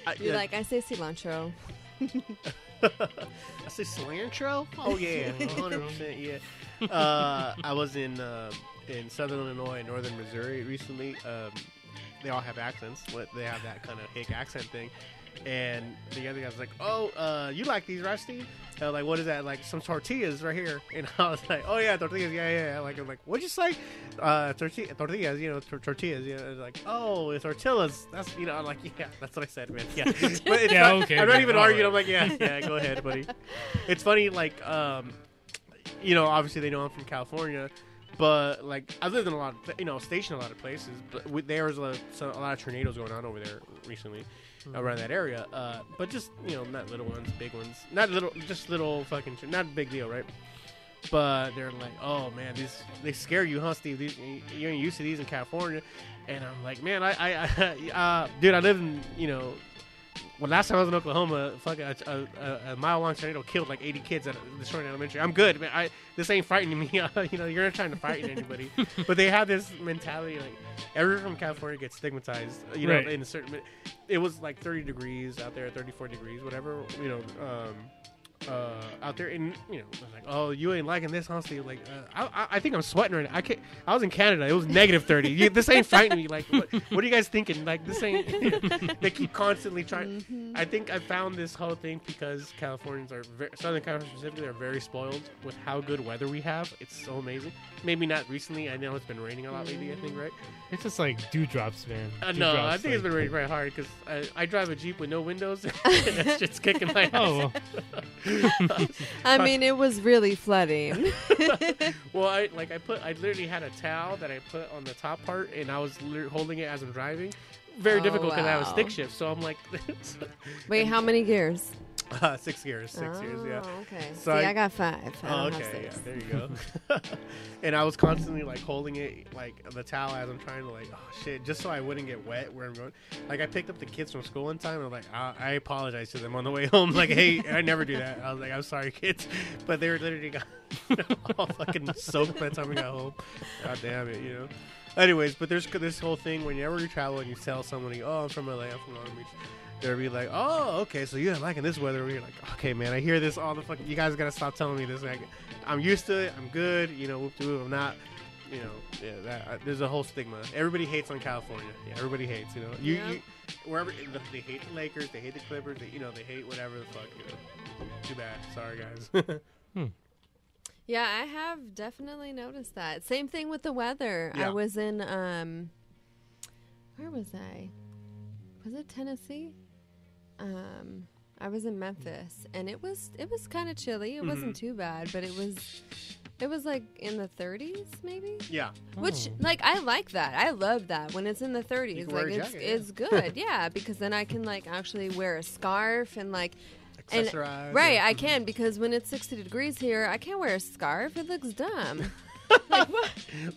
I, You're yeah, like, I say cilantro. I say cilantro. Oh yeah, 100 percent. Yeah. Uh, I was in uh, in Southern Illinois and Northern Missouri recently. Um, they all have accents. What they have that kind of hick accent thing. And the other guy's like, "Oh, uh, you like these, right, Steve?" I was like, "What is that? Like some tortillas right here?" And I was like, "Oh yeah, tortillas, yeah, yeah." yeah." Like I'm like, "What'd you say?" Uh, tortilla, tortillas, you know, tor- tortillas. Yeah, It's like, "Oh, it's tortillas." That's you know, I'm like, "Yeah, that's what I said, man." Yeah, but Yeah, not, okay, I'm not even arguing. I'm like, "Yeah, yeah, go ahead, buddy." It's funny, like, um, you know, obviously they know I'm from California, but like I've lived in a lot, of, you know, stationed a lot of places. But with, there was a, a lot of tornadoes going on over there recently around that area. Uh, but just you know, not little ones, big ones, not little, just little fucking, not a big deal, right? But they're like, oh man, these they scare you, huh, Steve? These, you ain't used to these in California, and I'm like, man, I, I, I uh, dude, I live in, you know, well, last time I was in Oklahoma, fucking a, a, a, mile long tornado killed like 80 kids at Detroit Elementary. I'm good, man. I this ain't frightening me. you know, you're not trying to frighten anybody, but they have this mentality like everyone from California gets stigmatized. You know, Right. in a certain. It was like 30 degrees out there, 34 degrees, whatever. You know. Um, uh, out there, and you know, I was like, oh, you ain't liking this, Steve? Like, uh, I, I, I think I'm sweating right now. I can't. I was in Canada. It was negative thirty. You, this ain't frightening me. Like, what, what are you guys thinking? Like, this ain't. they keep constantly trying. Mm-hmm. I think I found this whole thing because Californians are very, Southern California specifically are very spoiled with how good weather we have. It's so amazing. Maybe not recently. I know it's been raining a lot lately. I think, right? It's just like dewdrops, man. Uh, no, Dewdrops, I think it's been raining very hard because I, I drive a Jeep with no windows. That's just kicking my ass. Oh, well. I mean, it was really flooding. Well, I like I put I literally had a towel that I put on the top part, and I was holding it as I'm driving. Very Oh, difficult because I have a stick shift, so I'm like Wait, how many gears? Uh, six years, six years, yeah. Oh, okay. So See, I- I, got five. I Oh, don't have okay, yeah, six. there you go. and I was constantly like holding it like the towel as I'm trying to like oh shit, just so I wouldn't get wet where I'm going. Like I picked up the kids from school one time, and I'm like I, I apologize to them on the way home. Like hey, I never do that. I was like I'm sorry, kids, but they were literally got all fucking soaked by the time we got home. God damn it, you know. Anyways, but there's this whole thing whenever you travel and you tell somebody, oh, I'm from LA, I'm from Long Beach. They'll be like, "Oh, okay, so you're liking this weather." We're like, "Okay, man, I hear this all the fucking. You guys gotta stop telling me this. Like, I'm used to it. I'm good. You know, whoop de whoop, I'm not. You know, yeah. That, uh, there's a whole stigma. Everybody hates on California. Yeah, everybody hates. You know, you, Yeah. you wherever they hate the Lakers, they hate the Clippers. They, you know, they hate whatever the fuck. You know, too bad. Sorry, guys. Yeah, I have definitely noticed that. Same thing with the weather. Yeah. I was in um where was I? Was it Tennessee? Um I was in Memphis and it was it was kind of chilly. It wasn't Mm-hmm. too bad, but it was it was like in the 30s maybe. yeah, Which Oh. like I like that. I love that when it's in the 30s. can Like wear a it's jacket, yeah. good. yeah, because then I can like actually wear a scarf and like and accessorize. right, yeah. I can because when it's 60 degrees here, I can't wear a scarf. It looks dumb. like what?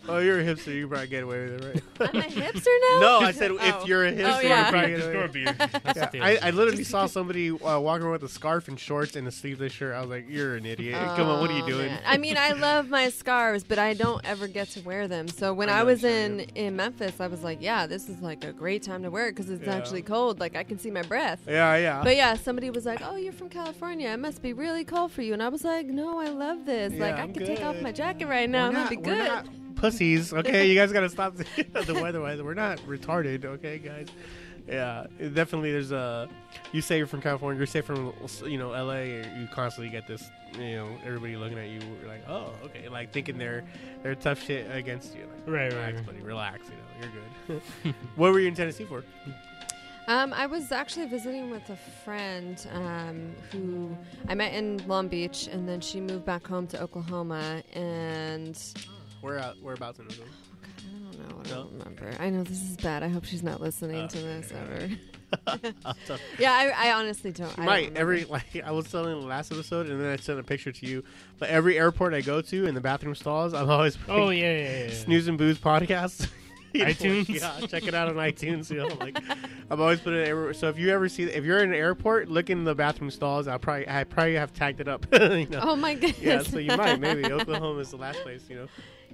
Oh, you're a hipster. You can probably get away with it, right? I'm a hipster now? no, I said Oh. if you're a hipster, Oh, you yeah. probably Practice get away door with it. Yeah, I. I literally saw somebody uh, walking around with a scarf and shorts and a sleeveless shirt. I was like, "You're an idiot! Come on, what are you Oh, doing?" man. I mean, I love my scarves, but I don't ever get to wear them. So when I I, know was what in in Memphis, I was like, yeah, this is like a great time to wear it because it's Yeah. actually cold. Like I can see my breath. yeah, yeah. But yeah, somebody was like, "Oh, you're from California. It must be really cold for you." And I was like, "No, I love this. like Yeah, I I'm could take off good. my jacket right now. We're and that'd not- be we're good." not pussies, okay? you guys gotta stop the, the weather. weather. We're not retarded, okay, guys? Yeah, definitely. There's a. You say you're from California. You say from you know L.A. You constantly get this. You know, everybody looking at you like, oh, okay, like thinking they're they're tough shit against you. Like, Right, right, relax, right. buddy, relax. You know, you're good. what were you in Tennessee for? Um, I was actually visiting with a friend um, who I met in Long Beach, and then she moved back home to Oklahoma. And Where out? Whereabouts in Oklahoma? I don't know, I No? don't remember. I know this is bad. I hope she's not listening Oh, to this okay, ever. Yeah, I, I honestly don't. I don't Right. Every like I was telling the last episode, and then I sent a picture to you. But every airport I go to in the bathroom stalls, I'm always Oh putting yeah, yeah, yeah. Snooze and Booze podcast. You know, iTunes? yeah, check it out on iTunes. You know, like I'm always putting it. Everywhere. So if you ever see, if you're in an airport, look in the bathroom stalls. I probably, I probably have tagged it up. you know. Oh my goodness. Yeah, so you might maybe Oklahoma is the last place. You know.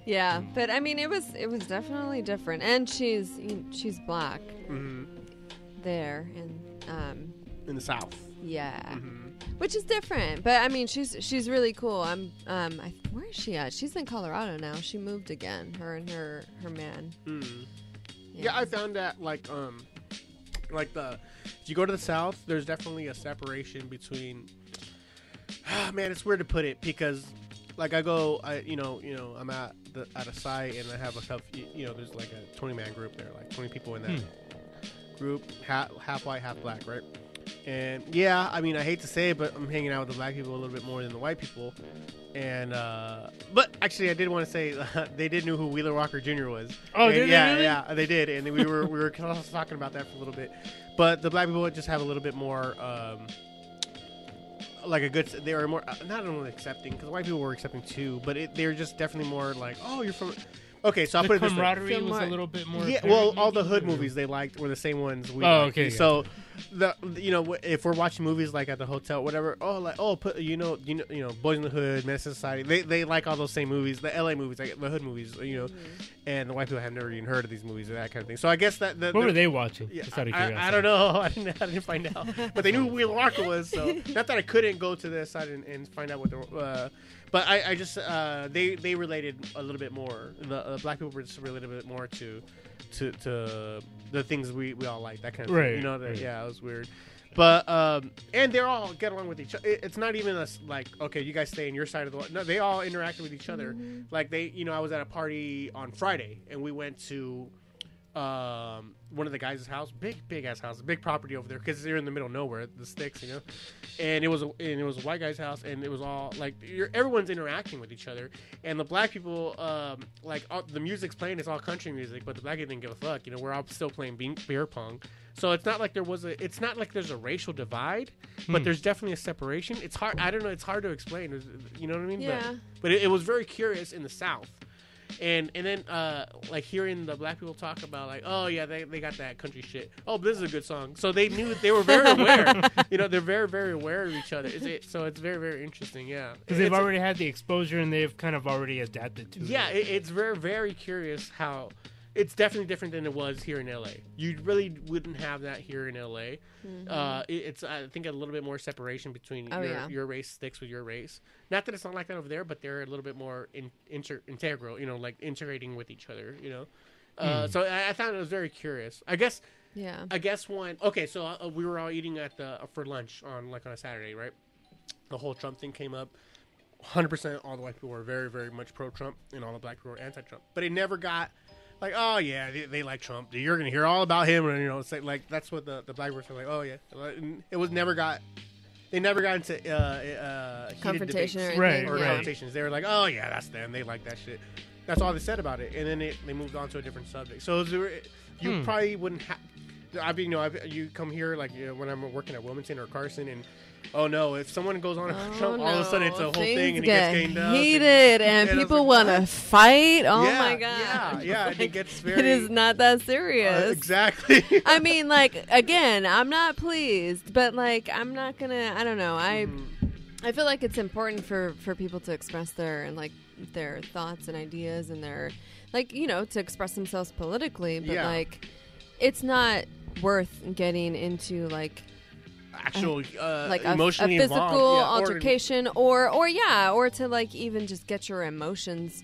Yeah, but I mean, it was it was definitely different, and she's you- she's black hmm there, and um, In the South. yeah, hmm which is different. But I mean, she's she's really cool. I'm um, I, where is she at? She's in Colorado now. She moved again. Her and her her man. Mm. Yeah, I found that like um, like the if you go to the South, there's definitely a separation between. Ah, man, it's weird to put it because, like, I go, I you know, you know, I'm at the at a site and I have a self, you, you know, there's like a 20 man group there, like 20 people in that Hmm. group, half half white, half black, right? And yeah, I mean, I hate to say it, but I'm hanging out with the black people a little bit more than the white people. And uh, but actually, I did want to say they did know who Wheeler Walker Jr. was. Oh, And did they yeah, really? yeah, they did, and we were we were talking about that for a little bit. But the black people just have a little bit more, um, like a good. They were more uh, not only accepting because white people were accepting too, but it, they're just definitely more like, oh, you're from. Okay, so I'll the put it this way. camaraderie Feel was a little bit more. Yeah, apparent, well, all the maybe, hood or- movies they liked were the same ones we. Oh, liked. okay, So, the you know if we're watching movies like at the hotel, whatever. Oh, like oh, put you know you know you know Boys in the Hood, Menace to Society. They they like all those same movies, the L.A. movies, like the hood movies, you know. And the white people have never even heard of these movies or that kind of thing. So I guess that the, What were they watching? yeah, Just out of I, curiosity. I don't know. I didn't, I didn't find out, but they knew who Wheeler Walker was. So not that I couldn't go to their side and, and find out what the. Uh, but I, I just uh, they they related a little bit more. The uh, black people were just related a bit more to to to the things we, we all like. That kind of Right, thing. You know. That, right. Yeah, it was weird. But um, and they're all get along with each other. It, it's not even us like okay, you guys stay in your side of the. wa- No, they all interacted with each other. Like they, you know, I was at a party on Friday and we went to um, one of the guys' house, big big ass house, big property over there because they're in the middle of nowhere, the sticks, you know. And it was a and it was a white guy's house, and it was all like you're, everyone's interacting with each other. And the black people, um, like all, the music's playing, it's all country music, but the black people didn't give a fuck. You know, we're all still playing beer, beer pong. So it's not like there was a, it's not like there's a racial divide, but Hmm. there's definitely a separation. It's hard. I don't know. It's hard to explain. You know what I mean? Yeah. But, but it, it was very curious in the South and and then uh like hearing the black people talk about like oh yeah they, they got that country shit oh this is a good song so they knew they were very aware you know they're very very aware of each other is it so it's very very interesting yeah Because they've already had the exposure and they've kind of already adapted to yeah it. it, it's very very curious how it's definitely different than it was here in la you really wouldn't have that here in la uh, it, it's I think a little bit more separation between Mm-hmm. Oh, your, yeah. your race sticks with your race. Not that it's not like that over there, but they're a little bit more in, inter, integral. You know, like integrating with each other. You know, uh, Hmm. so I, I found it was very curious. I guess Yeah. I guess one. Okay, so uh, we were all eating at the for lunch on like on a Saturday, right? The whole Trump thing came up. Hundred percent, all the white people were very, very much pro-Trump, and all the black people were anti-Trump. But it never got like, oh yeah, they, they like Trump. You're gonna hear all about him, and you know, say like that's what the the black people were like. Oh yeah, it was never got. They never got into uh, uh, heated Confrontation or debates Right, anything. or yeah. right. conversations. They were like, "Oh yeah, that's them. They like that shit." That's all they said about it, and then it, they moved on to a different subject. So it was- you Hmm. probably wouldn't have. I mean, you know, I've, you come here like you know, when I'm working at Wilmington or Carson, and oh no, if someone goes on Oh, Trump, all of a sudden it's a whole thing, and Things he gets get gained up. heated, and, and people like, want to fight. Oh Yeah, my god! yeah, yeah, and it gets It very- is not that serious. Uh, exactly. I mean, like again, I'm not pleased, but like I'm not gonna. I don't know. I Mhm. I feel like it's important for for people to express their and like their thoughts and ideas and their like you know to express themselves politically, but Yeah. like it's not worth getting into like Actual, uh, like a, a physical involved, yeah, or- altercation or or yeah or to like even just get your emotions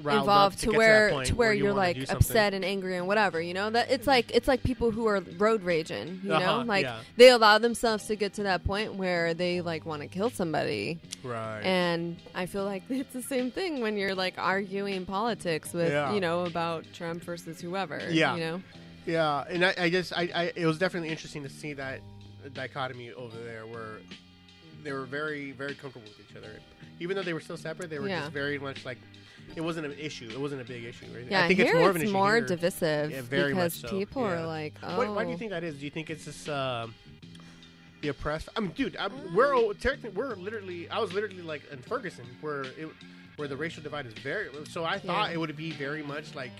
involved to to, where point to where, you you're like upset and angry and whatever you know that it's like it's like people who are road raging you know Uh-huh, like yeah. they allow themselves to get to that point where they like want to kill somebody Right. and i feel like it's the same thing when you're like arguing politics with Yeah. you know about trump versus whoever Yeah. you know Yeah, and I, I just, I, I, it was definitely interesting to see that dichotomy over there, where they were very very comfortable with each other. Even though they were still separate, they were Yeah. just very much like it wasn't an issue. It wasn't a big issue. Right? Yeah, I think here it's more of an it's issue more divisive Yeah, very much because so, people yeah. are like, oh, Why, why do you think that is? Do you think it's just uh, the oppressed? I mean, dude, I'm, we're we're literally. I was literally like in Ferguson, where it, where the racial divide is very. So I thought it would be very much like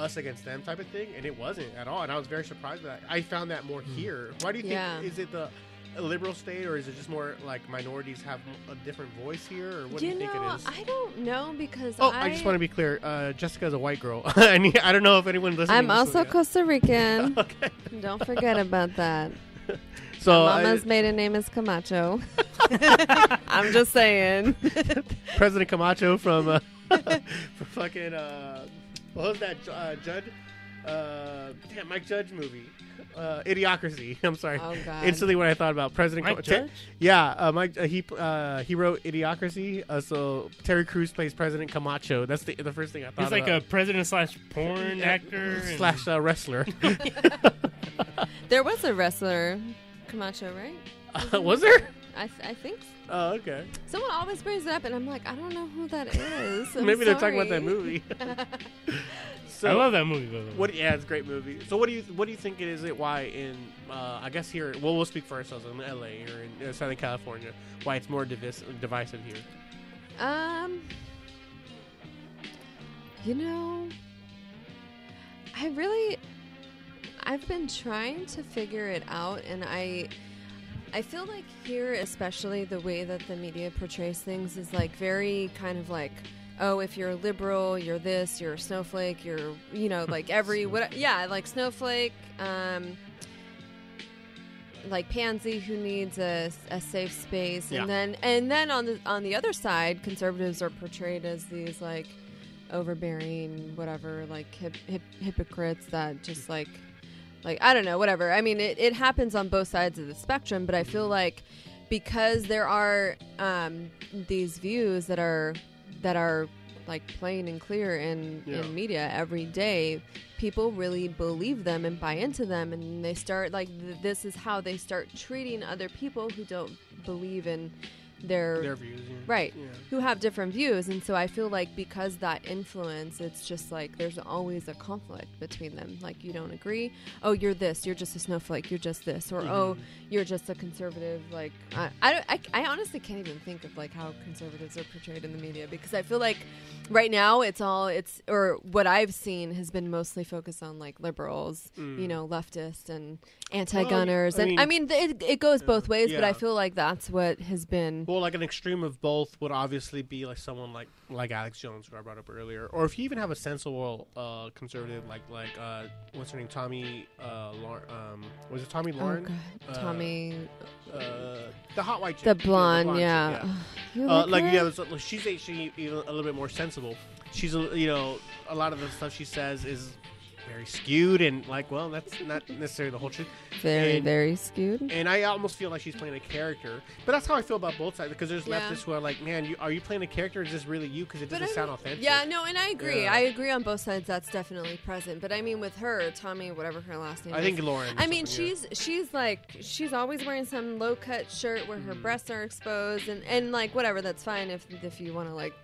us against them type of thing, and it wasn't at all. And I was very surprised by that. I found that more here. Why do you think? Yeah. Is it the a liberal state, or is it just more like minorities have a different voice here, or what you do you think it is? I don't know because Oh, I, I, just want to be clear. Uh, is a white girl. I need- I don't know if anyone listening. I'm to also will Costa Rican. okay. don't forget about that. So I- Mama's maiden name is Camacho. I'm just saying. President Camacho from uh, from fucking uh, what was that uh, Judge? Uh, damn, Mike Judge movie, uh, Idiocracy. I'm sorry. Oh, God. Instantly, when I thought about President Mike Camacho, Judge? yeah, uh, Mike uh, he uh, he wrote Idiocracy. Uh, so Terry Crews plays President Camacho. That's the the first thing I thought. He's like a president slash porn actor and- slash uh, wrestler. There was a wrestler, Camacho, right? Uh, was there? I, th- I think. Oh, okay. Someone always brings it up, and I'm like, I don't know who that is. I'm Maybe they're talking about that movie. so, I love that movie by the way. What? Yeah, it's a great movie. So, what do you what do you think it is? It why in uh, I guess here. Well, we'll speak for ourselves in L.A. or in uh, Southern California. Why it's more divis- divisive here? Um, you know, I really, I've been trying to figure it out, and I, I feel like here, especially the way that the media portrays things, is like very kind of like. Oh, if you're a liberal, you're this. You're a snowflake. You're, you know, like every what? Yeah, like snowflake. Um, like pansy who needs a, a safe space Yeah. and then and then on the on the other side conservatives are portrayed as these like overbearing whatever like hip, hip, hypocrites that just like like i don't know whatever i mean it, it happens on both sides of the spectrum but i feel like because there are um, these views that are that are like plain and clear in, Yeah. in media every day people really believe them and buy into them and they start like th- this is how they start treating other people who don't believe in their, Their views, yeah. right. Yeah. who have different views. And so i feel like because that influence it's just like there's always a conflict between them. Like you don't agree oh you're this. You're just a snowflake. You're just this. Or oh mm-hmm. You're just a conservative like I, I, don't- I, I honestly can't even think of like how conservatives are portrayed in the media because i feel like right now it's all it's or what i've seen has been mostly focused on like liberals you mm. know leftists and anti-gunners I and i mean th- it, it goes both ways but i feel like that's what has been Well, like an extreme of both would obviously be like someone like like Alex Jones, who I brought up earlier, or if you even have a sensible uh, conservative like like uh, what's her name, Tomi uh, Lahren, um, was it Tomi oh Lahren? Uh, tommy Uh, the hot white chick. the Yeah, blonde chick, yeah, You Uh, like like yeah, it's, like, she's actually even a little bit more sensible. She's a, you know a lot of the stuff she says is very skewed and like well that's not necessarily the whole truth. very and- very skewed And I almost feel like she's playing a character, but that's how I feel about both sides because there's Yeah. leftists who are like, man, you, are you playing a character? Or is this really you? Because it doesn't I sound authentic. Yeah, no, and I agree. Yeah. I agree on both sides. That's definitely present. But I mean, with her, Tomi, whatever her last name is. I is. think Lahren. I mean, something, yeah. she's she's like she's always wearing some low cut shirt where Mm-hmm. her breasts are exposed, and and like whatever. That's fine if if you want to like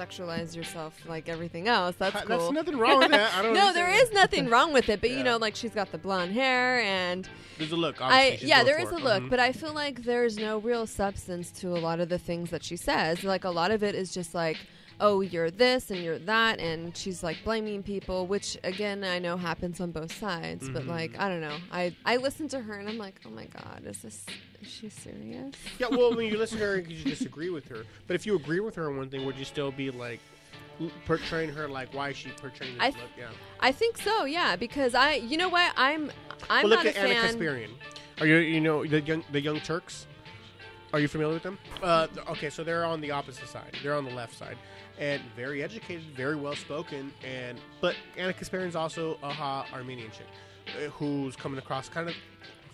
sexualize yourself like everything else. That's Ha- cool. That's nothing wrong with that. I don't. no, there is nothing wrong with it, but you know, like she's got the blonde hair and There's a look. I yeah, there is a look, Mhm. but I feel like there's no real substance to a lot of the things that she says. Like a lot of it is just like, oh, you're this and you're that, and she's like blaming people, which again I know happens on both sides. But Mm-hmm. like I don't know, I I listen to her and I'm like, oh my god, is this is she serious? yeah, well, when you listen to her, you disagree with her. But if you agree with her on one thing, would you still be like portraying her like why is she portraying this I- look? Yeah. I think so, yeah, because I you know what I'm I'm well, look not at a Ana fan. Kasparian. Are you you know the young the Young Turks? Are you familiar with them? Uh, okay, so they're on the opposite side. They're on the left side, and very educated, very well spoken, and but Ana Kasparian's also a ha Armenian chick, uh, who's coming across kind of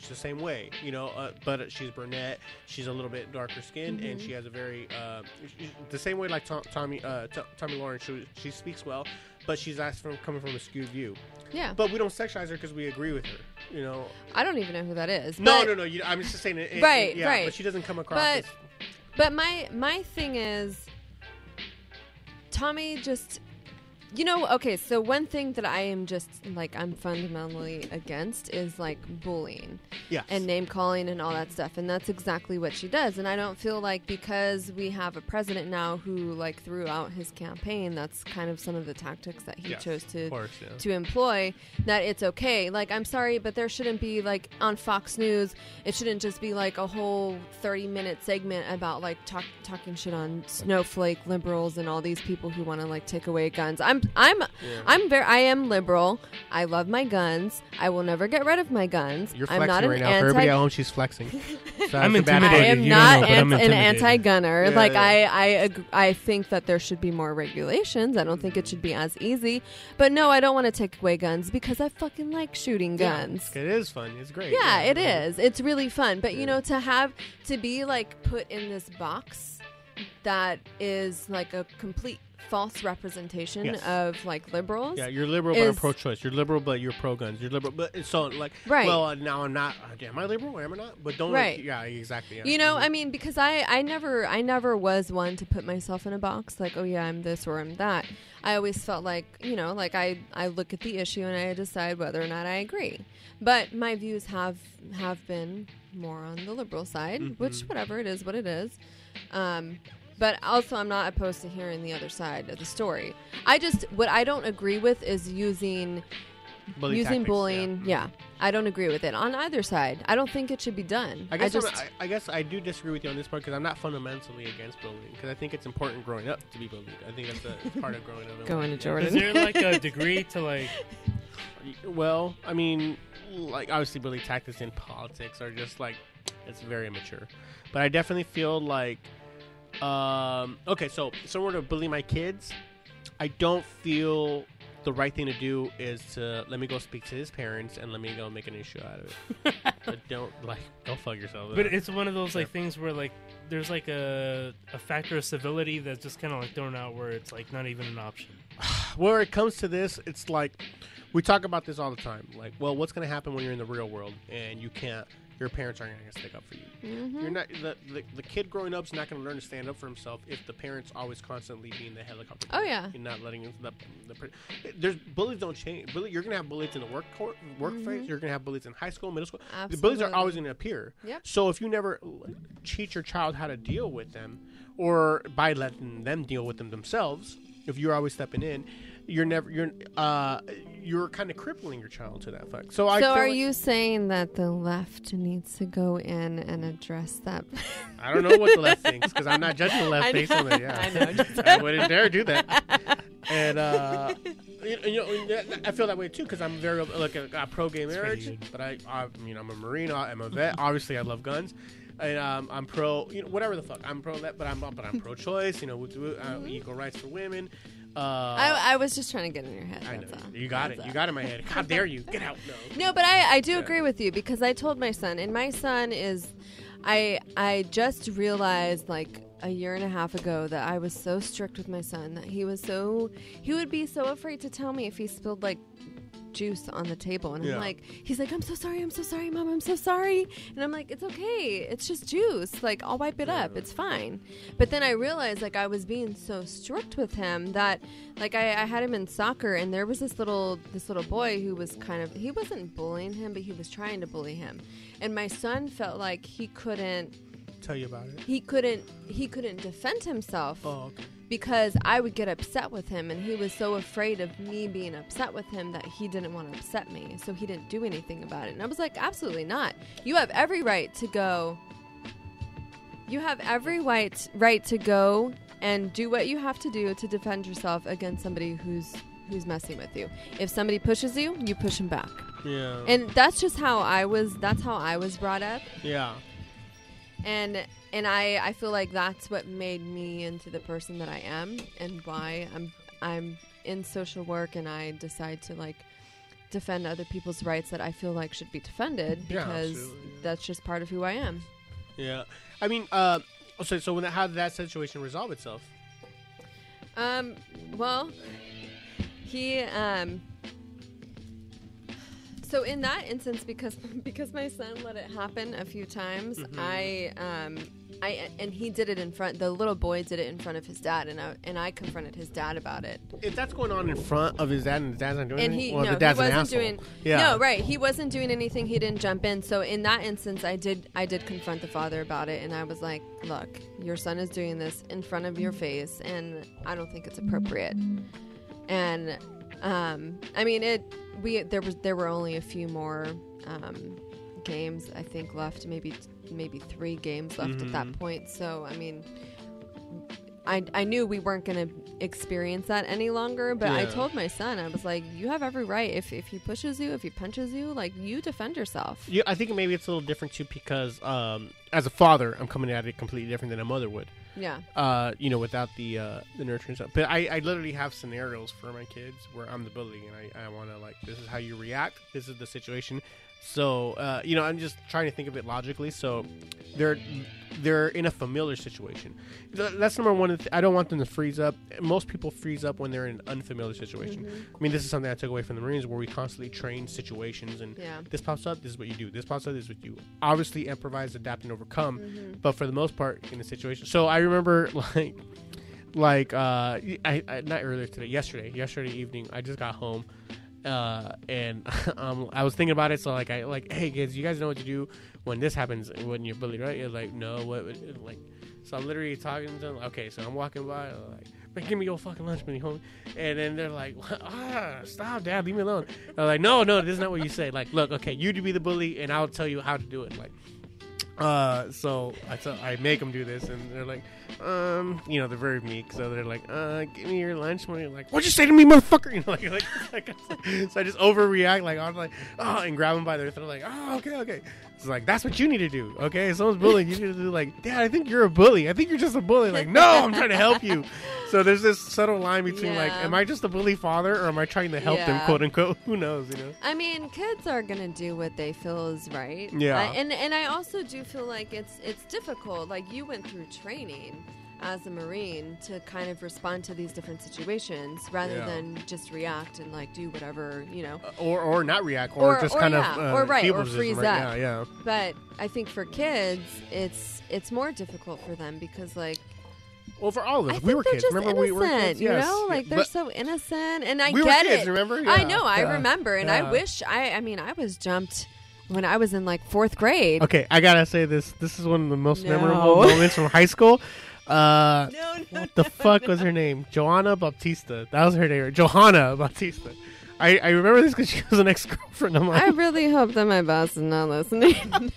the same way, you know. Uh, but she's brunette. She's a little bit darker skinned, and Mm-hmm. she has a very uh, the same way like Tom, Tommy uh, T- Tommy Lawrence. She, she speaks well, but she's asked from coming from a skewed view. Yeah. But we don't sexualize her because we agree with her. You know, I don't even know who that is. no, but- no, no. You, I'm just saying it. it- Right, yeah, right. But she doesn't come across. But- as, But my my thing is Tomi just you know, okay, so one thing that I am just like I'm fundamentally against is like bullying yes. and name calling and all that stuff. And that's exactly what she does. And I don't feel like because we have a president now who like throughout his campaign, that's kind of some of the tactics that he Yes, chose to course, yeah. to employ that it's okay. Like, I'm sorry, but there shouldn't be like on Fox News. It shouldn't just be like a whole 30 minute segment about like talk, talking shit on snowflake liberals and all these people who want to like take away guns. I'm I'm I'm very I am liberal. I love my guns. I will never get rid of my guns. You're I'm flexing not an right now. anti- For everybody at home, she's flexing. So I'm that's the bad I intimidated. am You don't not know, but I'm ant- an intimidated. anti-gunner. Yeah, like yeah. I, I, ag- I think that there should be more regulations. I don't think it should be as easy. But no, I don't want to take away guns because I fucking like shooting guns. It is fun. It's great. Yeah, it yeah. is. It's really fun. But you know, to have to be like put in this box that is like a complete false representation Yes. of like liberals. Yeah, you're liberal, but pro-choice. You're liberal, but you're pro-guns. You're liberal, but it's so like, Right. Well, uh, now I'm not. Uh, am I liberal? Am I not? But don't. Right. Like, yeah, exactly. Yeah. You know, Mhm. I mean, because I, I never, I never was one to put myself in a box like, oh yeah, I'm this or I'm that. I always felt like, you know, like I, I look at the issue and I decide whether or not I agree. But my views have, have been more on the liberal side, which whatever it is, what it is. Um, but also, I'm not opposed to hearing the other side of the story. I just, what I don't agree with is using Bully using tactics, bullying. yeah. Yeah. I don't agree with it on either side. I don't think it should be done. I guess I, just, I, I guess I do disagree with you on this part because I'm not fundamentally against bullying because I think it's important growing up to be bullied. I think that's a part of growing up. Going to. Jordan. Is there like a degree to like? Well, I mean, like obviously bully tactics in politics are just like it's very immature. But I definitely feel like um okay, so if someone were to bully my kids, I don't feel the right thing to do is to let me go speak to his parents and let me go make an issue out of it. but don't like go fuck yourself. But it's one of those like things where like there's like a a factor of civility that's just kind of like thrown out where it's like not even an option. where it comes to this, it's like we talk about this all the time. Like, well, what's going to happen when you're in the real world and you can't? Your parents aren't going to stick up for you. Mm-hmm. You're not the, the the kid growing up is not going to learn to stand up for himself if the parents always constantly being the helicopter. Oh, parent yeah. and not letting the, the there's bullies don't change. Bully, you're going to have bullies in the work court, workplace. You're going to have bullies in high school, middle school. The bullies are Mm-hmm. Always going to appear. Yep. So if you never teach your child how to deal with them, or by letting them deal with them themselves, if you're always stepping in, you're never you're uh you're kind of crippling your child to that fact. So I So are like- you saying that the left needs to go in and address that? I don't know what the left thinks because I'm not judging the left I based on it. Yeah, I know, I wouldn't dare do that. And uh, you, you know, I feel that way too because I'm very like a, a pro gay marriage, but I, I, you know, I'm a marine, I'm a vet. Obviously, I love guns. And um, I'm pro, you know, whatever the fuck. I'm pro that, but I'm but I'm pro-choice. You know, with, with, uh, equal rights for women. Uh, I, I was just trying to get in your head. I know all. you got it. That's You got it in my head. How dare you? Get out! No. No, but I, I do Yeah. agree with you because I told my son, and my son is, I I just realized like a year and a half ago that I was so strict with my son that he was so he would be so afraid to tell me if he spilled like juice on the table. And Yeah. I'm like he's like I'm so sorry I'm so sorry mom I'm so sorry. And I'm like it's okay. It's just juice. Like I'll wipe it up. It's fine. But then I realized like I was being so strict with him that like I, I had him in soccer and there was this little this little boy who was kind of he wasn't bullying him but he was trying to bully him. And my son felt like he couldn't Tell you about it. he couldn't he couldn't defend himself Oh, okay. because I would get upset with him and he was so afraid of me being upset with him that he didn't want to upset me so he didn't do anything about it and I was like absolutely not you have every right to go you have every right right to go and do what you have to do to defend yourself against somebody who's who's messing with you if somebody pushes you you push him back Yeah. and that's just how I was that's how I was brought up yeah. And and I I feel like that's what made me into the person that I am and why I'm I'm in social work and I decide to like defend other people's rights that I feel like should be defended Yeah, because absolutely. that's just part of who I am. Yeah. I mean, uh, so so when how did that situation resolve itself? Um well he um So in that instance, because because my son let it happen a few times, Mm-hmm. I um I and he did it in front. The little boy did it in front of his dad, and I and I confronted his dad about it. If that's going on in front of his dad and his dad's not doing And anything, he well, no, the dad's he wasn't asshole. doing yeah. no right. He wasn't doing anything. He didn't jump in. So in that instance, I did I did confront the father about it, and I was like, look, your son is doing this in front of your face, and I don't think it's appropriate. And um, I mean it. We there was there were only a few more um, games I think left, maybe maybe three games left at that point. So I mean. I, I knew we weren't going to experience that any longer, but I told my son, I was like, you have every right. If, if he pushes you, if he punches you, like, you defend yourself. Yeah, I think maybe it's a little different too because um, as a father, I'm coming at it completely different than a mother would. Yeah. Uh, you know, without the uh, the nurturing stuff. But I, I literally have scenarios for my kids where I'm the bully and I, I want to like this is how you react. This is the situation. So uh, you know, I'm just trying to think of it logically. So they're they're in a familiar situation. Th- That's number one. I don't want them to freeze up. Most people freeze up when they're in an unfamiliar situation. I mean, this is something I took away from the Marines, where we constantly train situations and Yeah. this pops up, this is what you do. This pops up, this is what you do. Obviously, improvise, adapt, and overcome. Mm-hmm. But for the most part, in the situation. So I remember, like, like uh, I, I not earlier today, yesterday, yesterday evening, I just got home. Uh, and um, I was thinking about it, so like I like, hey kids, you guys know what to do when this happens when you're bullied, right? You're like, no, what, like, so I'm literally talking to them. Okay, so I'm walking by, like, man, give me your fucking lunch money, homie. And then they're like, ah, stop, dad, leave me alone. I'm like, no, no, this is not what you say. Like, look, okay, you to be the bully, and I'll tell you how to do it. Like, uh, so I make them do this, and they're like, um, you know, they're very meek, so they're like, uh, give me your lunch money. Like, what'd you say to me, motherfucker? You know, like, like, like so I just overreact, like, I'm like, oh, and grab them by their throat, like, oh, okay, okay. It's like that's what you need to do, okay? If someone's bullying, you need to do like, Dad, I think you're a bully. I think you're just a bully. Like, no, I'm trying to help you. So there's this subtle line between like, am I just a bully father or am I trying to help them, quote unquote? Who knows, you know? I mean, kids are gonna do what they feel is right. Yeah. I- and and I also do feel like it's it's difficult. Like you went through training as a marine to kind of respond to these different situations rather Yeah. than just react and like do whatever you know. Or or not react, or, Or- just or kind yeah, of uh, or right, or freeze right? up. Yeah, yeah. But I think for kids, it's it's more difficult for them because like Well, for all of us, we were kids. just Remember, we innocent, were kids. you yes. know, like they're but- so innocent, and I We were get kids, it. remember? I know, I yeah, remember, and yeah. I wish I. I mean, I was jumped when I was in like fourth grade. Okay, I gotta say this. This is one of the most No. memorable moments from high school. Uh, No, no, what the fuck was her name? Joanna Baptista. That was her name. Johanna Baptista. I, I remember this because she was an ex girlfriend of mine. I really hope that my boss is not listening.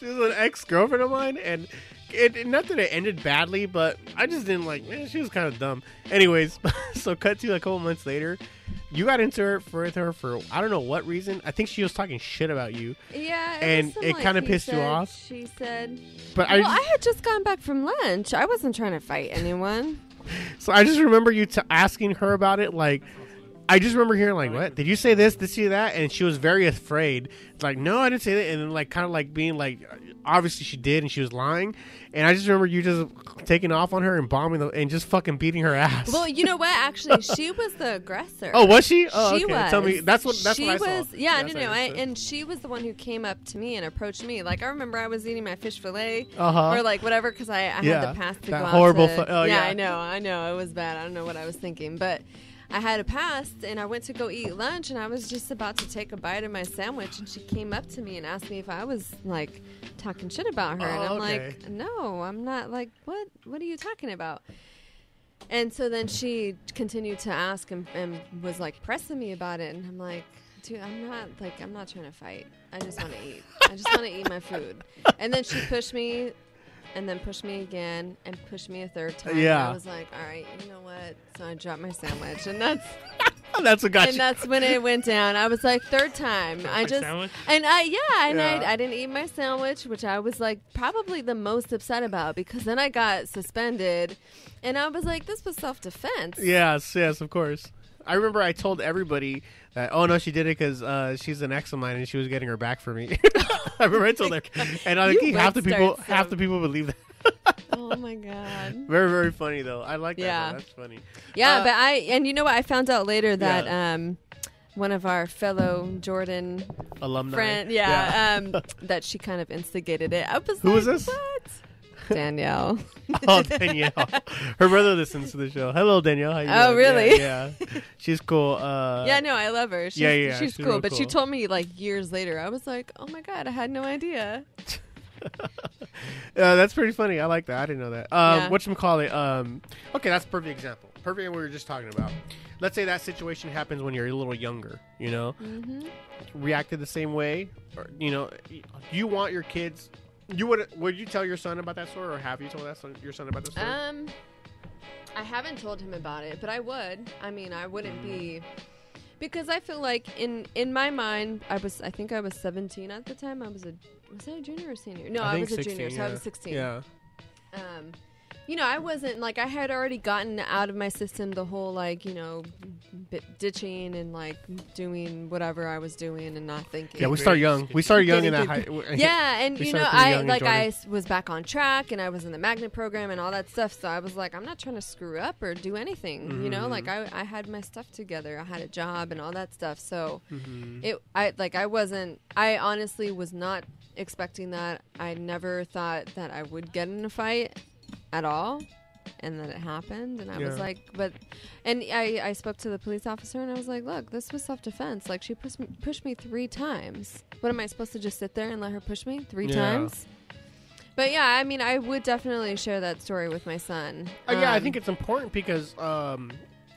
she was an ex girlfriend of mine, and it, it- not that it ended badly, but I just didn't like. Man, she was kind of dumb. Anyways, so cut to a couple months later, you got into her with her for I don't know what reason. I think she was talking shit about you, yeah, it And it kinda he pissed you off? She said, but "Well, I I had just gone back from lunch. I wasn't trying to fight anyone." so I just remember you t- asking her about it, like. I just remember hearing like, "What did you say? This, did you that?" And she was very afraid. It's like, "No, I didn't say that." And then like, kind of like being like, obviously she did, and she was lying. And I just remember you just taking off on her and bombing the, and just fucking beating her ass. Well, you know what? Actually, she was the aggressor. oh, was she? Oh, she okay. was. Tell me. That's what. That's she what I was. saw. Yeah, That's no, what no. I, understood. and she was the one who came up to me and approached me. Like I remember, I was eating my fish fillet Uh-huh. or like whatever because I, I Yeah, had to pass to that go out horrible to- fu- oh, yeah. I know, I know. It was bad. I don't know what I was thinking, but. I had a pass and I went to go eat lunch and I was just about to take a bite of my sandwich and she came up to me and asked me if I was like talking shit about her and Oh, I'm okay. like no I'm not like what what are you talking about and so then she continued to ask and, and was like pressing me about it, and I'm like, dude, I'm not like I'm not trying to fight. I just want to eat. I just want to eat my food. And then she pushed me, and then pushed me again, and pushed me a third time. and Yeah. I was like, all right, you know what? So I dropped my sandwich, and that's that's what got and you. that's when it went down. I was like, third time. I just sandwich? and I yeah, and Yeah. I I didn't eat my sandwich, which I was like probably the most upset about because then I got suspended, and I was like, this was self defense. Yes, yes, of course. I remember I told everybody that. Oh no, she did it because uh, she's an ex of mine and she was getting her back for me. I remember I told her, and I You think half the people, start half the people believe that. Oh my god. very, very funny though. I like that. Yeah. though. That's funny. Yeah, Uh, but I and you know what I found out later that Yeah. um one of our fellow Jordan Alumni. friend, yeah, Um, that she kind of instigated it. I was Who like, was this? What? Danielle. oh, Danielle. Her brother listens to the show. Hello, Danielle. How you Oh, doing? really? Yeah, yeah. she's cool. Uh, yeah, no, I love her. She's, yeah, yeah, she's, she's cool. But she told me like years later. I was like, oh my god, I had no idea. Uh, that's pretty funny. I like that. I didn't know that. Um, Yeah. What call it? Um, okay, that's a perfect example. Perfect. What we were just talking about. Let's say that situation happens when you're a little younger. You know, hmm reacted the same way. Or, you know, you want your kids. You would would you tell your son about that story, or have you told that son, your son about this story? Um, I haven't told him about it, but I would. I mean, I wouldn't be because I feel like in in my mind, I was. I think I was 17 at the time. I was a was I a junior or senior? No, I, think was a 16, junior, so. I was 16. Yeah. um you know i wasn't like i had already gotten out of my system the whole like you know bit ditching and like doing whatever i was doing and not thinking Yeah, we start young. We start young in that high. Yeah and you know i like i was back on track and i was in the magnet program and all that stuff so i was like i'm not trying to screw up or do anything you know like Mm-hmm. I, I had my stuff together i had a job and all that stuff so Mm-hmm. it i like i wasn't i honestly was not expecting that i never thought that i would get in a fight at all and then it happened and i was like but and i i spoke to the police officer and i was like look this was self-defense like she pushed me, pushed me three times what am i supposed to just sit there and let her push me three Yeah. times but yeah i mean i would definitely share that story with my son Uh, yeah, I Um, think it's important because um,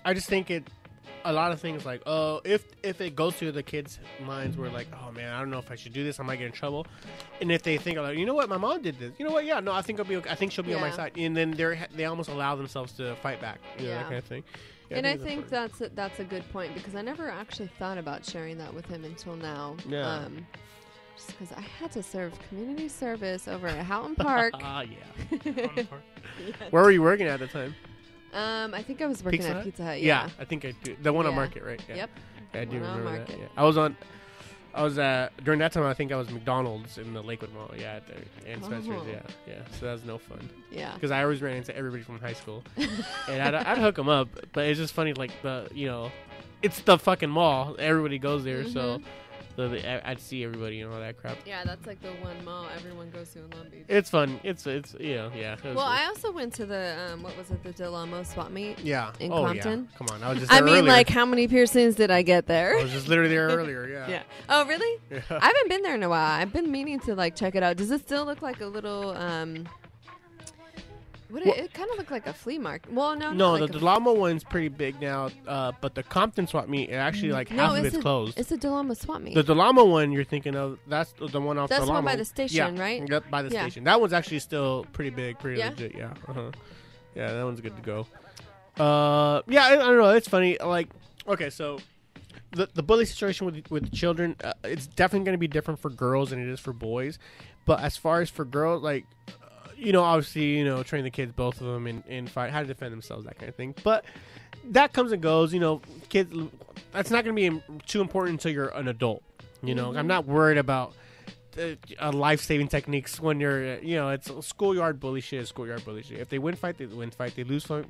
I just think it. A lot of things like, oh, if if it goes through the kids' minds, where like, oh man, I don't know if I should do this, I might get in trouble. And if they think, like, you know what, my mom did this, you know what, yeah, no, I think I'll be, okay. I think she'll be on my side, and then they they almost allow themselves to fight back, you know, that kind of thing. Yeah, and I think that's a, that's a good point because I never actually thought about sharing that with him until now. Yeah. Um, just because I had to serve community service over at Houghton Park. Ah, yeah. On part. Where were you working at the time? Um, I think I was working Pizza at Hut? Pizza Hut. Yeah. Yeah. I think I do. The one on Yeah. Market, right? Yeah. Yep. I do One on remember that. Market. Yeah. I was on. I was at during that time. I think I was McDonald's in the Lakewood Mall. Yeah, at there and Spencer's. Oh. Yeah, yeah. So that was no fun Yeah. because I always ran into everybody from high school, and I'd, I'd hook them up. But it's just funny, like the you know, it's the fucking mall. Everybody goes there, so Mm-hmm. the, the, I- I'd see everybody and all that crap. Yeah, that's like the one mall everyone goes to in Long Beach. It's fun. It's it's you know yeah. well, good. I also went to the um, what was it, the Del Amo swap meet. yeah. in oh Compton. yeah. Come on, I was just. I mean, earlier. like, how many piercings did I get there? I was just literally there earlier. Yeah. yeah. Oh, really? Yeah. I haven't been there in a while. I've been meaning to like check it out. Does it still look like a little um? What it, Well- it kind of looked like a flea market. Well, no, No, the like Del Amo one's pretty big now, uh, but the Compton swap meet, it actually like no, half of it's it's a, closed. It's a Del Amo swap meet. The Del Amo one you're thinking of, that's the the one off the. That's the one by the station, yeah, right? Yep, by the Yeah. station. That one's actually still pretty big, pretty Yeah? legit. Yeah, uh-huh. yeah, that one's good to go. Uh, yeah, I, I don't know. It's funny. Like, okay, so the the bully situation with with children, uh, it's definitely going to be different for girls than it is for boys. But as far as for girls, like you know, obviously, you know, train the kids, both of them, in, in fight, how to defend themselves, that kind of thing. But that comes and goes. You know, kids, that's not going to be too important until you're an adult. You know, I'm not worried about uh, uh, life saving techniques when you're, uh, you know, it's schoolyard bully shit. Schoolyard bully shit. If they win fight, they win fight. They lose fight,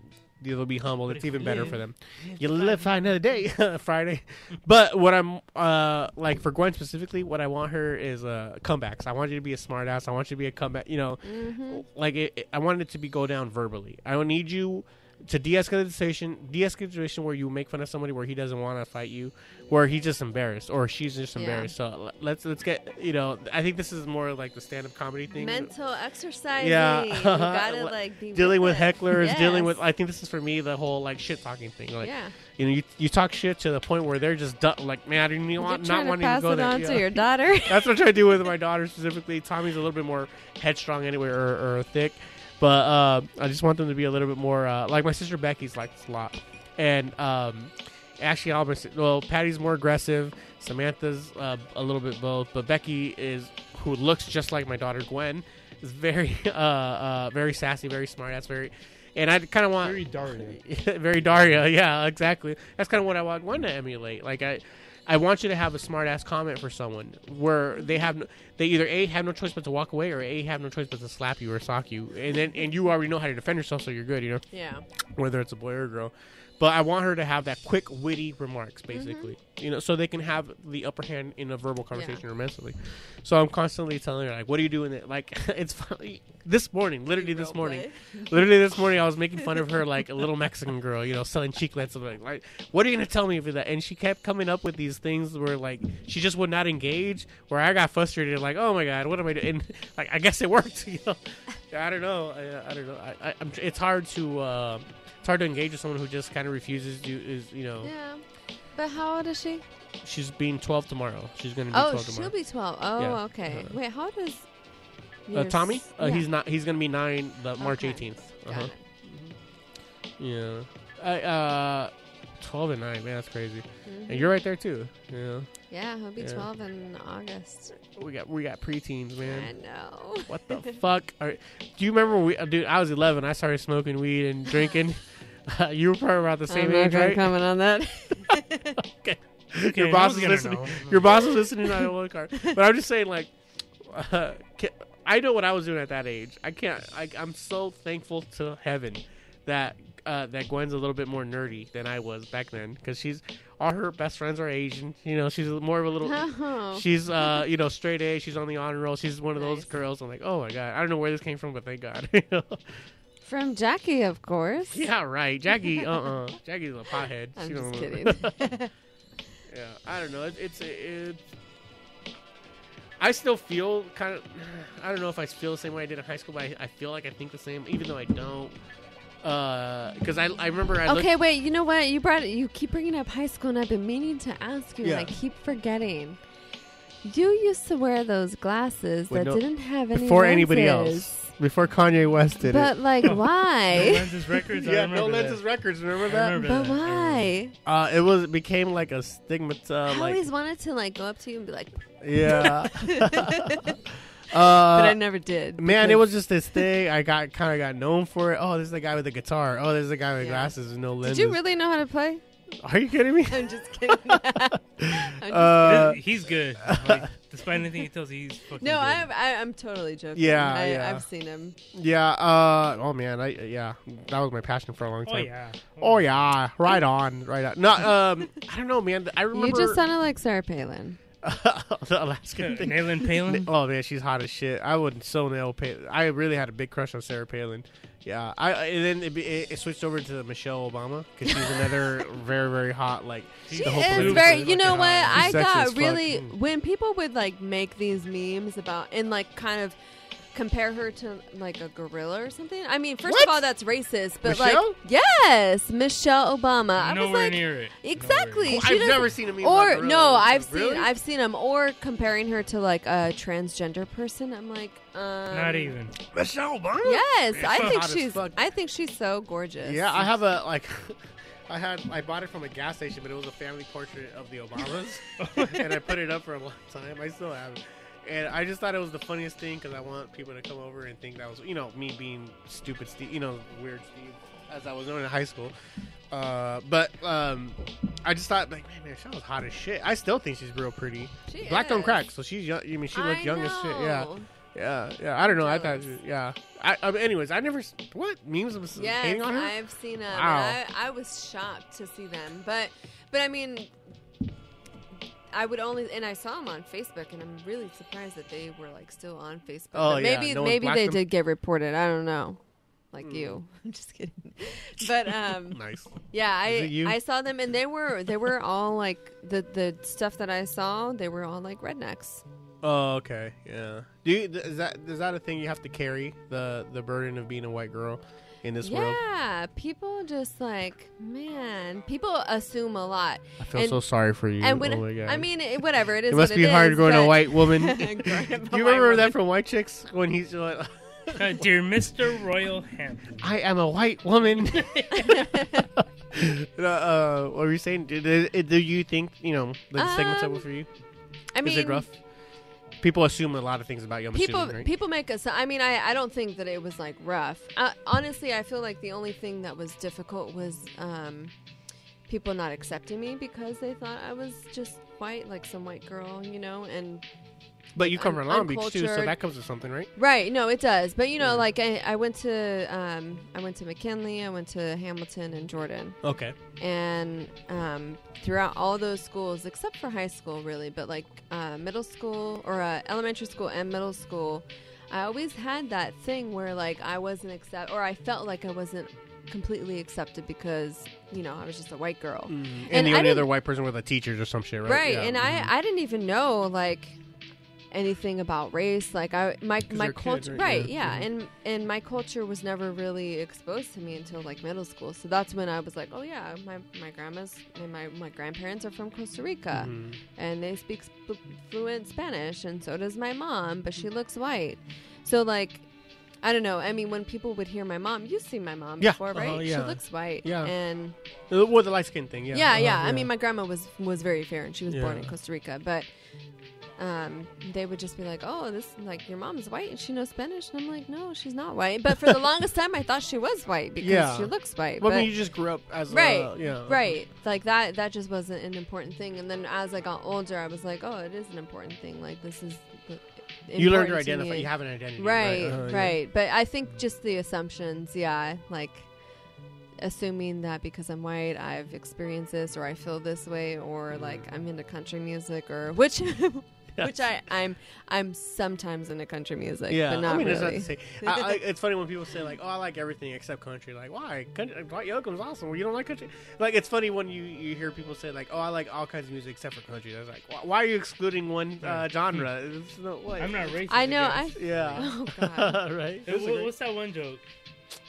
they'll be humbled. But It's even better live, for them. you You live fight another day, Friday. But what I'm uh like for Gwen specifically, what I want her is uh comebacks. I want you to be a smartass. I want you to be a comeback. You know, Mm-hmm. like it, it- I want it to be go down verbally. I don't need you to de-escalate the situation, de-escalate the situation where you make fun of somebody where he doesn't want to fight you, where he's just embarrassed or she's just Yeah. embarrassed. So let's let's get you know. I think this is more like the stand-up comedy thing. Mental exercise Yeah. you gotta like be dealing with with it. hecklers, dealing with. I think this is for me the whole like shit talking thing. Like yeah. you know, you, you talk shit to the point where they're just du- like, man, I didn't You're want, not wanting to pass to go it there. on Yeah. to your daughter. That's what I do with my daughter specifically. Tommy's a little bit more headstrong anyway, or, or thick, but uh, I just want them to be a little bit more uh, like my sister Becky's like this a lot, and um, actually, all my, well, Patty's more aggressive. Samantha's uh, a little bit both, but Becky is who looks just like my daughter Gwen. Is very uh, uh, very sassy, very smart. That's very. And I kind of want Very Daria. very Daria. Yeah, exactly. That's kind of what I want Gwen to emulate. Like I, I want you to have a smart ass comment for someone where they have no, they either a have no choice but to walk away or a have no choice but to slap you or sock you, and then and you already know how to defend yourself, so you're good. You know yeah. whether it's a boy or a girl. But I want her to have that quick, witty remarks, Mm-hmm. basically. You know, so they can have the upper hand in a verbal conversation or mentally. So I'm constantly telling her like, "What are you doing?" It like it's funny. This morning, literally this morning, literally this morning, I was making fun of her like a little Mexican girl, you know, selling chiclets. I'm like, like, what are you gonna tell me for that? And she kept coming up with these things where like she just would not engage. Where I got frustrated, like, oh my god, what am I doing? And like, I guess it worked. You know, I don't know. I, I don't know. I, I, I'm, it's hard to uh, it's hard to engage with someone who just kind of refuses to. Is you know, Yeah. But how old is she? she's being 12 tomorrow. She's gonna be Oh, 12 she'll be 12. Oh, Yeah. okay. Uh-huh. Wait, how does. uh, Tommy, uh, yeah. he's not. He's gonna be nine the March Okay. 18th. Uh-huh. it. Yeah. I, uh, 12 and 9, man, that's crazy. Mhm. And you're right there too. Yeah. Yeah, he'll be Yeah. 12 in August. We got we got preteens, man. I know. What the fuck? Are, do you remember we uh, dude, I was 11. I started smoking weed and drinking. Uh, you were probably about the same I'm not age, gonna right? comment on that. okay. Okay, Your no boss one's is gonna listening. know. Your boss is listening on one car. But I'm just saying, like, uh, ca- I know what I was doing at that age. I can't. I, I'm so thankful to heaven that uh, that Gwen's a little bit more nerdy than I was back then because she's all her best friends are Asian. You know, she's more of a little. Oh. She's uh, you know, straight A. She's on the honor roll. She's one of those girls. I'm like, oh my god, I don't know where this came from, but thank God. From Jackie, of course. yeah, right. Jackie, uh, uh Jackie's a pothead. I'm She just kidding. Yeah, I don't know. It, it's it. I still feel kind of. I don't know if I feel the same way I did in high school, but I, I feel like I think the same, even though I don't. Because I, I remember I okay, wait. You know what? You brought you keep bringing up high school, and I've been meaning to ask you, Yeah. and I keep forgetting. You used to wear those glasses With that no- didn't have any before anybody else, before Kanye West did But like, No why? lenses records. I yeah, remember no that. records. Remember that? remember but that. Why? Uh, it was it became like a stigma. Uh, I like always wanted to like go up to you and be like, yeah. but uh, I never did. Man, it was just this thing. I got kind of got known for it. Oh, this is the guy with the guitar. Oh, this is the guy with Yeah. glasses and no lenses. Did you really know how to play? Are you kidding me? I'm just kidding. I'm just Uh, This- he's good. Like, despite anything he tells you, he's fucking no, good. I, I, I'm totally joking. Yeah, I, yeah. I've seen him. yeah. Uh. Oh man. I yeah. That was my passion for a long time. Oh time. yeah. Oh yeah. Right on. Right on. No. Um. I don't know, man. I remember You just sounded like Sarah Palin. the Alaskan thing. Nayland Palin. Oh man, she's hot as shit. I would so nail Palin. I really had a big crush on Sarah Palin. Yeah, I I- and then it, be- it, it switched over to Michelle Obama because she's another very very hot like She the whole is political very. You know what? I She's sexy as got fuck. really Mm. when people would like make these memes about and like kind of compare her to like a gorilla or something. I mean, first What? of all, that's racist. But Michelle? like, yes, Michelle Obama. I was Nowhere like, near it. exactly. Nowhere She I've never seen a meme. Or about no. I've Really? seen I've seen them. Or comparing her to like a transgender person. I'm like, um. Not even. Michelle Obama. Yes, Yeah, I think she's. I think she's so gorgeous. Yeah, I have a like. I had I bought it from a gas station, but it was a family portrait of the Obamas, and I put it up for a long time. I still have it, and I just thought it was the funniest thing because I want people to come over and think that was you know me being stupid Steve, you know weird Steve, as I was known in high school. Uh, but um, I just thought like man, man, she was hot as shit. I still think she's real pretty. She Black don't crack, so she's young. I mean, she looked I young as shit. Yeah, yeah, yeah. I don't know. I thought, yeah. I, I, anyways, I never. What memes was Yes, hating on her? I've seen them. Wow. I, I was shocked to see them, but but I mean, I would only and I saw them on Facebook, and I'm really surprised that they were like still on Facebook. Oh, but yeah, maybe no maybe they them? did get reported. I don't know, like Hmm. you. I'm just kidding. But um, nice. yeah, I? I saw them, and they were they were all like the the stuff that I saw. They were all like rednecks. Oh, okay, yeah. Do you, th- is that is that a thing you have to carry the the burden of being a white girl in this world? Yeah, people just like man. People assume a lot. I feel And- so sorry for you. And when oh my god. I mean, it, whatever it is, it must what be it hard is, growing a white woman. Do you remember woman. that from White Chicks when he's like, Uh, dear Mr. Royal Hampton. "I am a white woman." uh, uh, what were you saying? Do, do, do you think you know the segment's Um, over for you? I mean, Is it rough? People assume a lot of things about you. I'm people assuming, right? people make us. I mean, I I don't think that it was like rough. Uh, honestly, I feel like the only thing that was difficult was um, people not accepting me because they thought I was just white, like some white girl, you know, and But you come un- from Long Beach too, so that comes with something, right? Right. No, it does. But you know, Yeah. like I, I went to um, I went to McKinley, I went to Hamilton and Jordan, Okay. and um, throughout all those schools, except for high school, really, but like uh, middle school or uh, elementary school and middle school, I always had that thing where like I wasn't accept or I felt like I wasn't completely accepted because you know I was just a white girl. And, And the I only other white person with a teachers or some shit, right? right Yeah. and Mhm. i i didn't even know like anything about race like i my my you're a kid, culture right? right, Yeah. yeah, and and my culture was never really exposed to me until like middle school so that's when i was like oh yeah my my grandma's and my my grandparents are from costa rica Mhm. and they speak sp- fluent spanish and so does my mom but she looks white so like I don't know. I mean, when people would hear my mom, you've seen my mom Yeah, before, uh-huh, right? yeah. She looks white. Yeah. And Uh, Well, the light skin thing, yeah. yeah, Uh-huh, yeah. I mean, my grandma was was very fair, and she was born in Costa Rica. But um, they would just be like, "Oh, this like your mom's white and she knows Spanish," and I'm like, "No, she's not white." But for the longest time, I thought she was white because Yeah. she looks white. Well, I but mean, you just grew up as Right, a, yeah, right, like that. That just wasn't an important thing. And then as I got older, I was like, "Oh, it is an important thing. Like this is." the- You learn to identify. me." You have an identity, right Uh-huh, yeah. right but i think just the assumptions yeah like assuming that because i'm white i've experienced this or i feel this way or like i'm into country music or which which i i'm i'm sometimes into country music Yeah, but not I mean, it's not really to say. I, I, it's funny when people say like, "Oh, I like everything except country." Like, why? Country, Dwight Yoakam's awesome. Well, you don't like country? Like, it's funny when you, you hear people say like, "Oh, I like all kinds of music except for country." I was like, why, why are you excluding one uh, genre? It's no, what? I'm not racist. i know i guess. Yeah. oh god right. Hey, what- what's that one joke?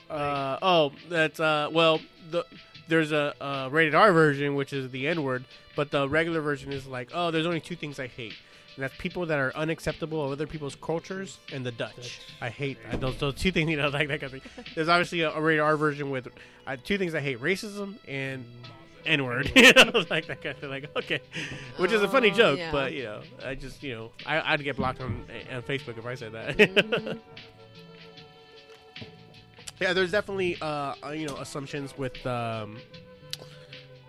Uh, oh, that's uh. Well, the there's a, uh rated R version which is the N word, but the regular version is like, oh, there's only two things I hate, and that's people that are unacceptable of other people's cultures and the Dutch. Dutch. I hate uh, those those two things. You know, like that kind of thing. There's obviously a, a rated R version with uh, two things I hate: racism and N word. you know, like that kind of thing. Like okay, which is a funny Oh, joke, yeah. but you know, I just you know, I, I'd get blocked on on Facebook if I said that. Mhm. Yeah, there's definitely uh, uh, you know assumptions with um,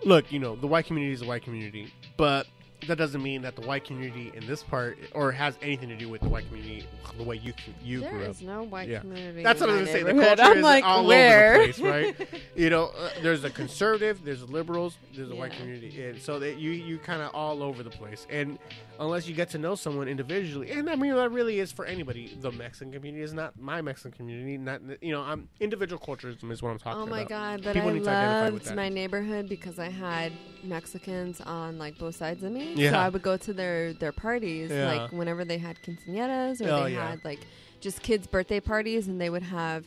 look, you know, the white community is a white community, but that doesn't mean that the white community in this part or has anything to do with the white community the way you you there grew up. is no white Yeah. community That's what I was gonna say. The culture i'm is like all where over the place, right? you know, uh, there's a conservative, there's liberals, there's a white community, and so that you you kind of all over the place. And unless you get to know someone individually, and I mean that really is for anybody. The Mexican community is not my Mexican community. Not you know, I'm individual culturism is what I'm talking about. Oh about. my god, but People I need to with loved that. my neighborhood because I had Mexicans on like both sides of me. Yeah. So I would go to their their parties Yeah. like whenever they had quinceañeras or Oh, they yeah. had like just kids' birthday parties and they would have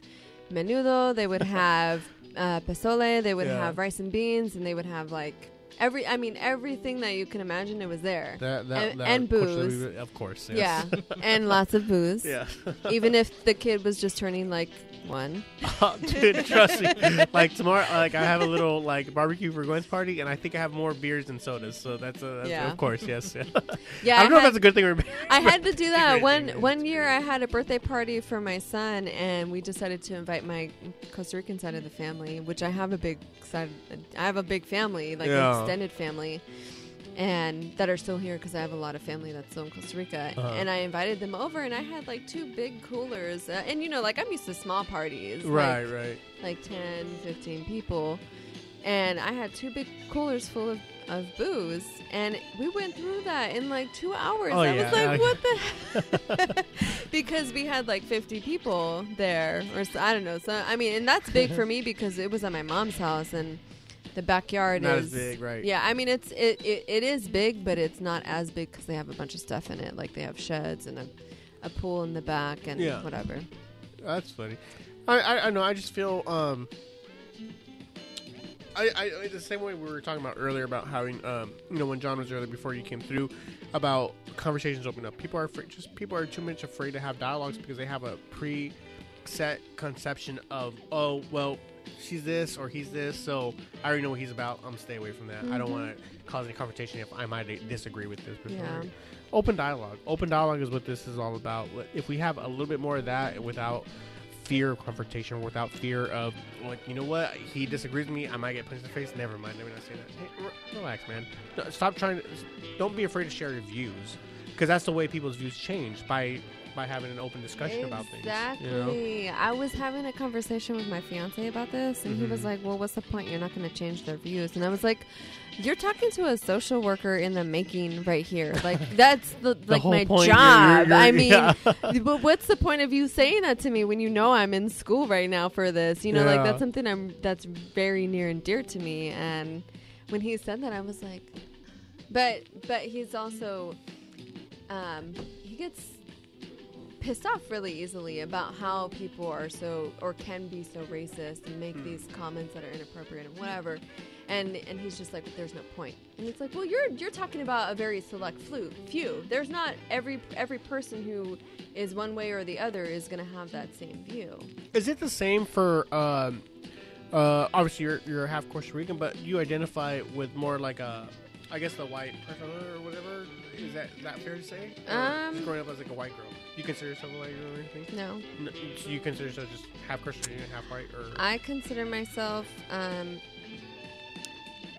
menudo, they would have uh, pozole, they would Yeah. have rice and beans, and they would have like every I mean everything that you can imagine it was there. That, And- and booze. of course. Yeah, and lots of booze. yeah. Even if the kid was just turning like one. Oh, dude, trust me. Like tomorrow, like I have a little like barbecue for Gwen's party, and I think I have more beers than sodas. So that's, a, that's Yeah. of course, yes. Yeah. Yeah, I don't know if that's a good thing or bad. I had to do that one thing, one year. I had a birthday party for my son, and we decided to invite my Costa Rican side of the family, which I have a big side. I have a big family, like Yeah. an extended family, and that are still here because I have a lot of family that's still in Costa Rica. Uh-huh. And I invited them over, and I had like two big coolers, uh, and you know, like I'm used to small parties, like- Right, right. like 10, 15 people. And I had two big coolers full of, of booze. And we went through that in like two hours. Oh, I yeah. was like, what the? because we had like 50 people there. Or so, I don't know. So, I mean, and that's big for me because it was at my mom's house and the backyard Not is. as big, right. Yeah, I mean, it's it, it, it is big, but it's not as big because they have a bunch of stuff in it. Like they have sheds and a, a pool in the back and Yeah. whatever. That's funny. I, I, I know. I just feel um. I, I I- the same way we were talking about earlier about having um you know when John was earlier before you came through about conversations open up. People are afraid, just people are too much afraid to have dialogues because they have a pre set conception of oh well she's this or he's this so I already know what he's about. I'm stay away from that. I don't mm-hmm. want to cause any confrontation if I might disagree with this. Before. Yeah. Open dialogue. Open dialogue is what this is all about. If we have a little bit more of that without fear of confrontation, without fear of like, you know what, he disagrees with me, I might get punched in the face. Never mind. Let me not say that. Hey, relax, man. No, Stop trying to. Don't be afraid to share your views. because that's the way people's views change by by having an open discussion about things. Exactly. You know? I was having a conversation with my fiance about this, and he was Mhm. like, "Well, what's the point? You're not going to change their views." And I was like, "You're talking to a social worker in the making right here. Like that's the, like my point, you're- job. you're- I mean, yeah. but what's the point of you saying that to me when you know I'm in school right now for this? You know, like that's something I'm that's very near and dear to me. And when he said that, I was like, but but he's also um, he gets pissed off really easily about how people are so or can be so racist and make these comments that are inappropriate and whatever. And and he's just like, there's no point. And it's like, well, you're you're talking about a very select flu, few. There's not every every person who is one way or the other is going to have that same view. Is it the same for? Um, uh, obviously, you're you're half Costa Rican, but you identify with more like a, I guess the white person or whatever. Is that that fair to say? Or Um, just growing up as like a white girl, you consider yourself a white girl or anything? No, No, so you consider yourself just half Christian Rican, half white, or I consider myself. Um,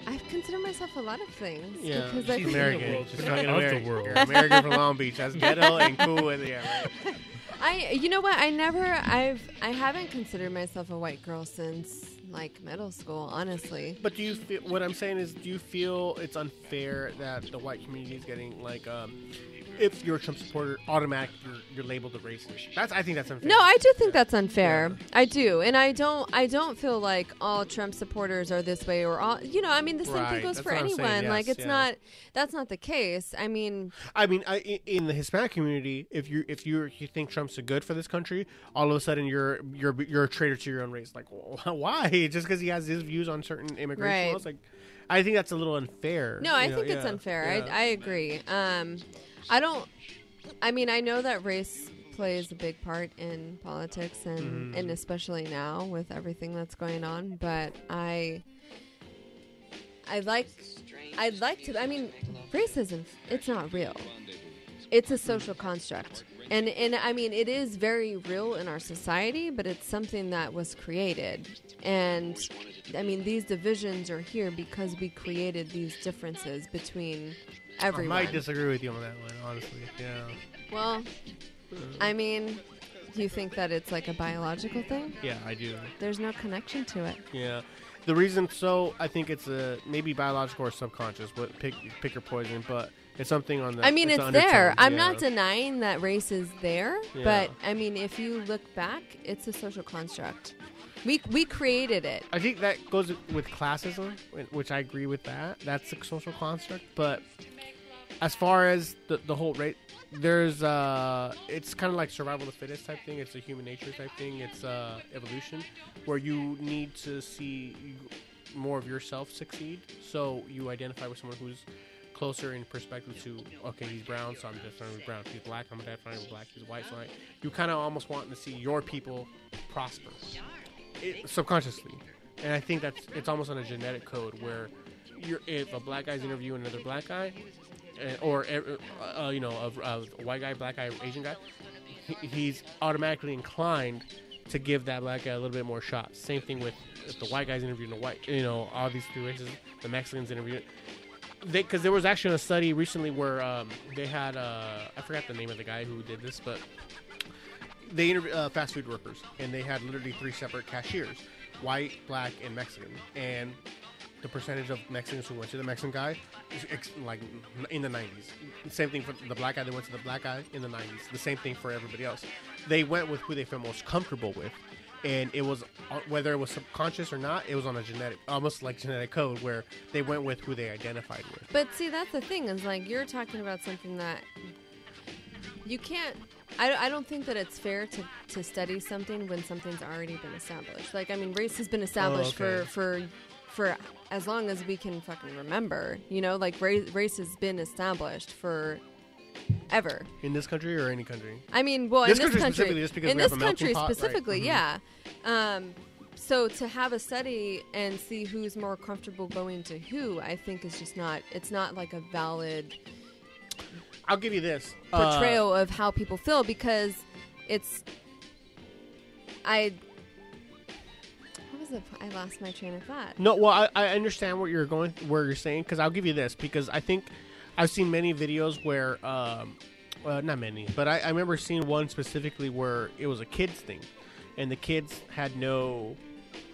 I consider myself a lot of things. yeah, because I she's think- American. world. She's Of the American. world. You're American from Long Beach. That's ghetto and cool and yeah. Right. I you know what I never I've I haven't considered myself a white girl since like middle school honestly. But do you feel what I'm saying is do you feel it's unfair that the white community is getting like um if you're a Trump supporter automatically you're, you're labeled a racist. That's I think that's unfair. No, I do think that's unfair. I do, and I don't. I don't feel like all Trump supporters are this way, or all. You know, I mean, the same Right, thing goes that's for what I'm saying, anyone. like, it's yeah. not. That's not the case. I mean, I mean, I, in the Hispanic community, if you if you you think Trump's a good for this country, all of a sudden you're you're you're a traitor to your own race. Like, well, why? Just because he has his views on certain immigration Right. laws? Like, I think that's a little unfair. no, I know, think it's unfair. yeah. I, I agree. Um, I don't. I mean, I know that race plays a big part in politics, and Mm-hmm. and especially now with everything that's going on. But I. I like I'd like to I mean racism it's not real. It's a social construct. And and I mean it is very real in our society, but it's something that was created. And I mean these divisions are here because we created these differences between I might disagree with you on that one, honestly. Yeah, well, I mean, do you think that it's like a biological thing? yeah, I do. There's no connection to it. Yeah, the reason so I think it's a maybe biological or subconscious, but pick pick your poison. But it's something on the. I mean, it's, an there. I'm not denying that race is there, Yeah. but I mean, if you look back, it's a social construct. We we created it. I think that goes with classism, which I agree with that. That's a social construct. But as far as the, the whole rate, there's uh, it's kind of like survival of the fittest type thing. It's a human nature type thing. It's uh, evolution, where you need to see more of yourself succeed. So you identify with someone who's closer in perspective to okay, he's brown, so I'm identifying with brown. He's black, I'm identifying with black. He's white, so I, you kind of almost want to see your people prosper it, subconsciously, and I think that's it's almost on a genetic code where you're if a black guy's interviewing another black guy, or uh, uh, you know a, white guy, black guy, Asian guy, he's automatically inclined to give that black guy a little bit more shots. Same thing with if the white guy's interviewing the white, you know, all these three races, the Mexicans interviewing. Because there was actually a study recently where um, they had uh, I forgot the name of the guy who did this, but they interviewed uh, fast food workers, and they had literally three separate cashiers: white, black, and Mexican. And the percentage of Mexicans who went to the Mexican guy, ex- like in the 90s. Same thing for the black guy; they went to the black guy in the 90s. The same thing for everybody else. They went with who they felt most comfortable with, and it was uh, whether it was subconscious or not. It was on a genetic, almost like genetic code, where they went with who they identified with. But see, that's the thing is like you're talking about something that you can't. I, I don't think that it's fair to, to study something when something's already been established. Like I mean, race has been established okay. for for for as long as we can fucking remember. You know, like race race has been established for ever. In this country or any country? I mean, well, This in this country country, specifically, just because in this country pot, right. specifically, Mhm. yeah. Um, so to have a study and see who's more comfortable going to who, I think is just not. It's not like a valid I'll give you this Uh, portrayal of how people feel because it's. I. I lost my train of thought. No, well, I, I understand what you're going, where you're saying, because I'll give you this, because I think I've seen many videos where, um, uh, not many, but I, I remember seeing one specifically where it was a kids thing, and the kids had no,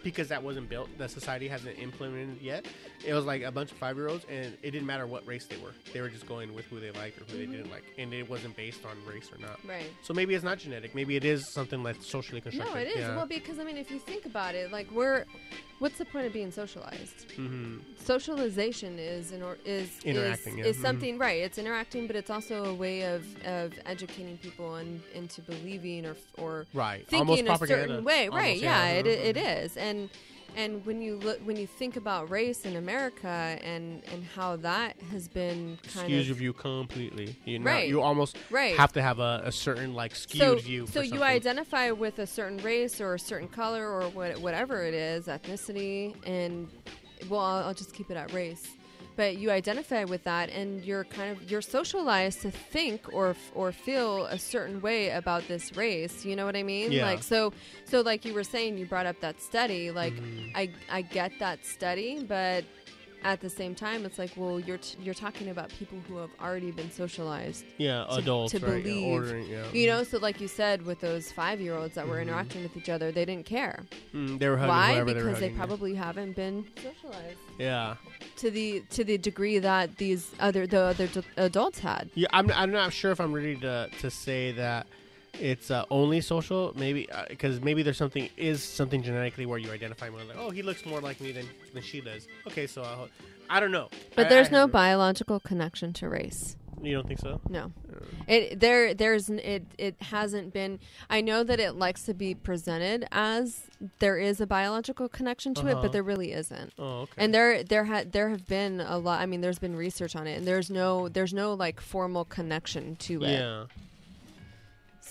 because that wasn't built, the society hasn't implemented yet. It was like a bunch of five year olds, and it didn't matter what race they were. They were just going with who they liked or who they didn't mm-hmm. like, and it wasn't based on race or not. Right. So maybe it's not genetic. Maybe it is something like socially constructed. No, it is. Yeah. Well, because I mean, if you think about it, like we're, what's the point of being socialized? hmm Socialization is an or, is Interacting, is, yeah. is Mhm. something right. It's interacting, but it's also a way of of educating people and into believing or or Right. thinking Almost in a propaganda. certain way. right? Almost, Yeah, it, it is. And and when you look when you think about race in America and and how that has been kind Skews your view completely. You know, Right. you almost right. have to have a, a certain like skewed so, view. So you identify with a certain race or a certain color or what, whatever it is, ethnicity, and well, I'll, I'll just keep it at race. But you identify with that, and you're kind of you're socialized to think or or feel a certain way about this race. You know what I mean? Yeah. Like so, so like you were saying, you brought up that study. Like Mhm. I I get that study, but at the same time, it's like, well, you're t- you're talking about people who have already been socialized yeah, to- adults to right, yeah, believe, ordering, yeah. you know, so like you said, with those five year olds that were Mhm. interacting with each other, they didn't care. Mm, they were hugging Why? they were Because they yeah. probably haven't been socialized Yeah, to the to the degree that these other the other d- adults had. yeah. I'm I'm not sure if I'm ready to to say that it's uh, only social. Maybe because maybe there's something is something genetically where you identify more like, oh, he looks more like me than than she does. Okay, so I'll, I don't know. But I- there's I no biological connection to race. You don't think so? No, Uh, it there there's it it hasn't been. I know that it likes to be presented as there is a biological connection to it, Uh-huh. but there really isn't. oh, okay. And there there had there have been a lot. I mean, there's been research on it, and there's no there's no like formal connection to it. yeah.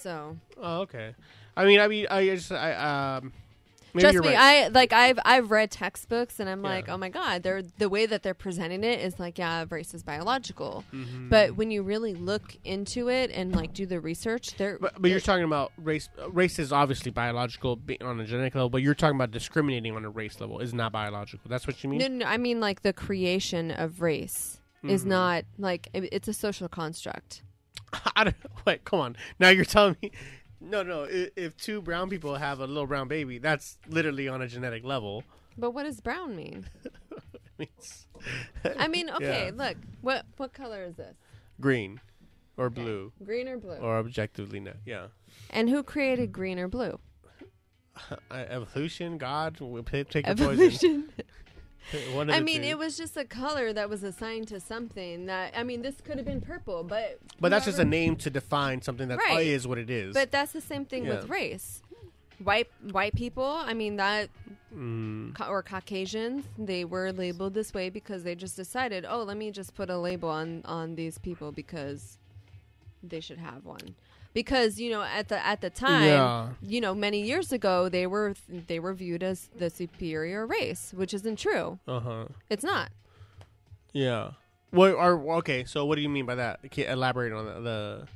So Oh, okay. I mean, I mean, I just I um. Maybe trust me, right. I like I've I've read textbooks, and I'm Yeah. like, oh my god, they're the way that they're presenting it is like, yeah, race is biological. Mhm. But when you really look into it and like do the research, there. But, but you're talking about race. Race is obviously biological on a genetic level, but you're talking about discriminating on a race level is not biological. That's what you mean. no, no, I mean like the creation of race is Mhm. not like it- it's a social construct. I don't. Wait, come on. Now you're telling me. No, no. If, if two brown people have a little brown baby, that's literally on a genetic level. But what does brown mean? I mean, okay, Yeah. look, what what color is this? green or blue Green or blue? or objectively no. Yeah. and who created green or blue? Uh, evolution, God, we pick, take. Evolution. I mean, two. it was just a color that was assigned to something that I mean, this could have been purple, but But that's just a name to define something that Right. is what it is. But that's the same thing with race. White white people, I mean that Mm, ca- or Caucasians, they were labeled this way because they just decided, "Oh, let me just put a label on on these people because they should have one." Because, you know, at the at the time, Yeah. you know, many years ago, they were they were viewed as the superior race, which isn't true. uh huh. It's not. Yeah. What are okay? So what do you mean by that? Elaborate on the.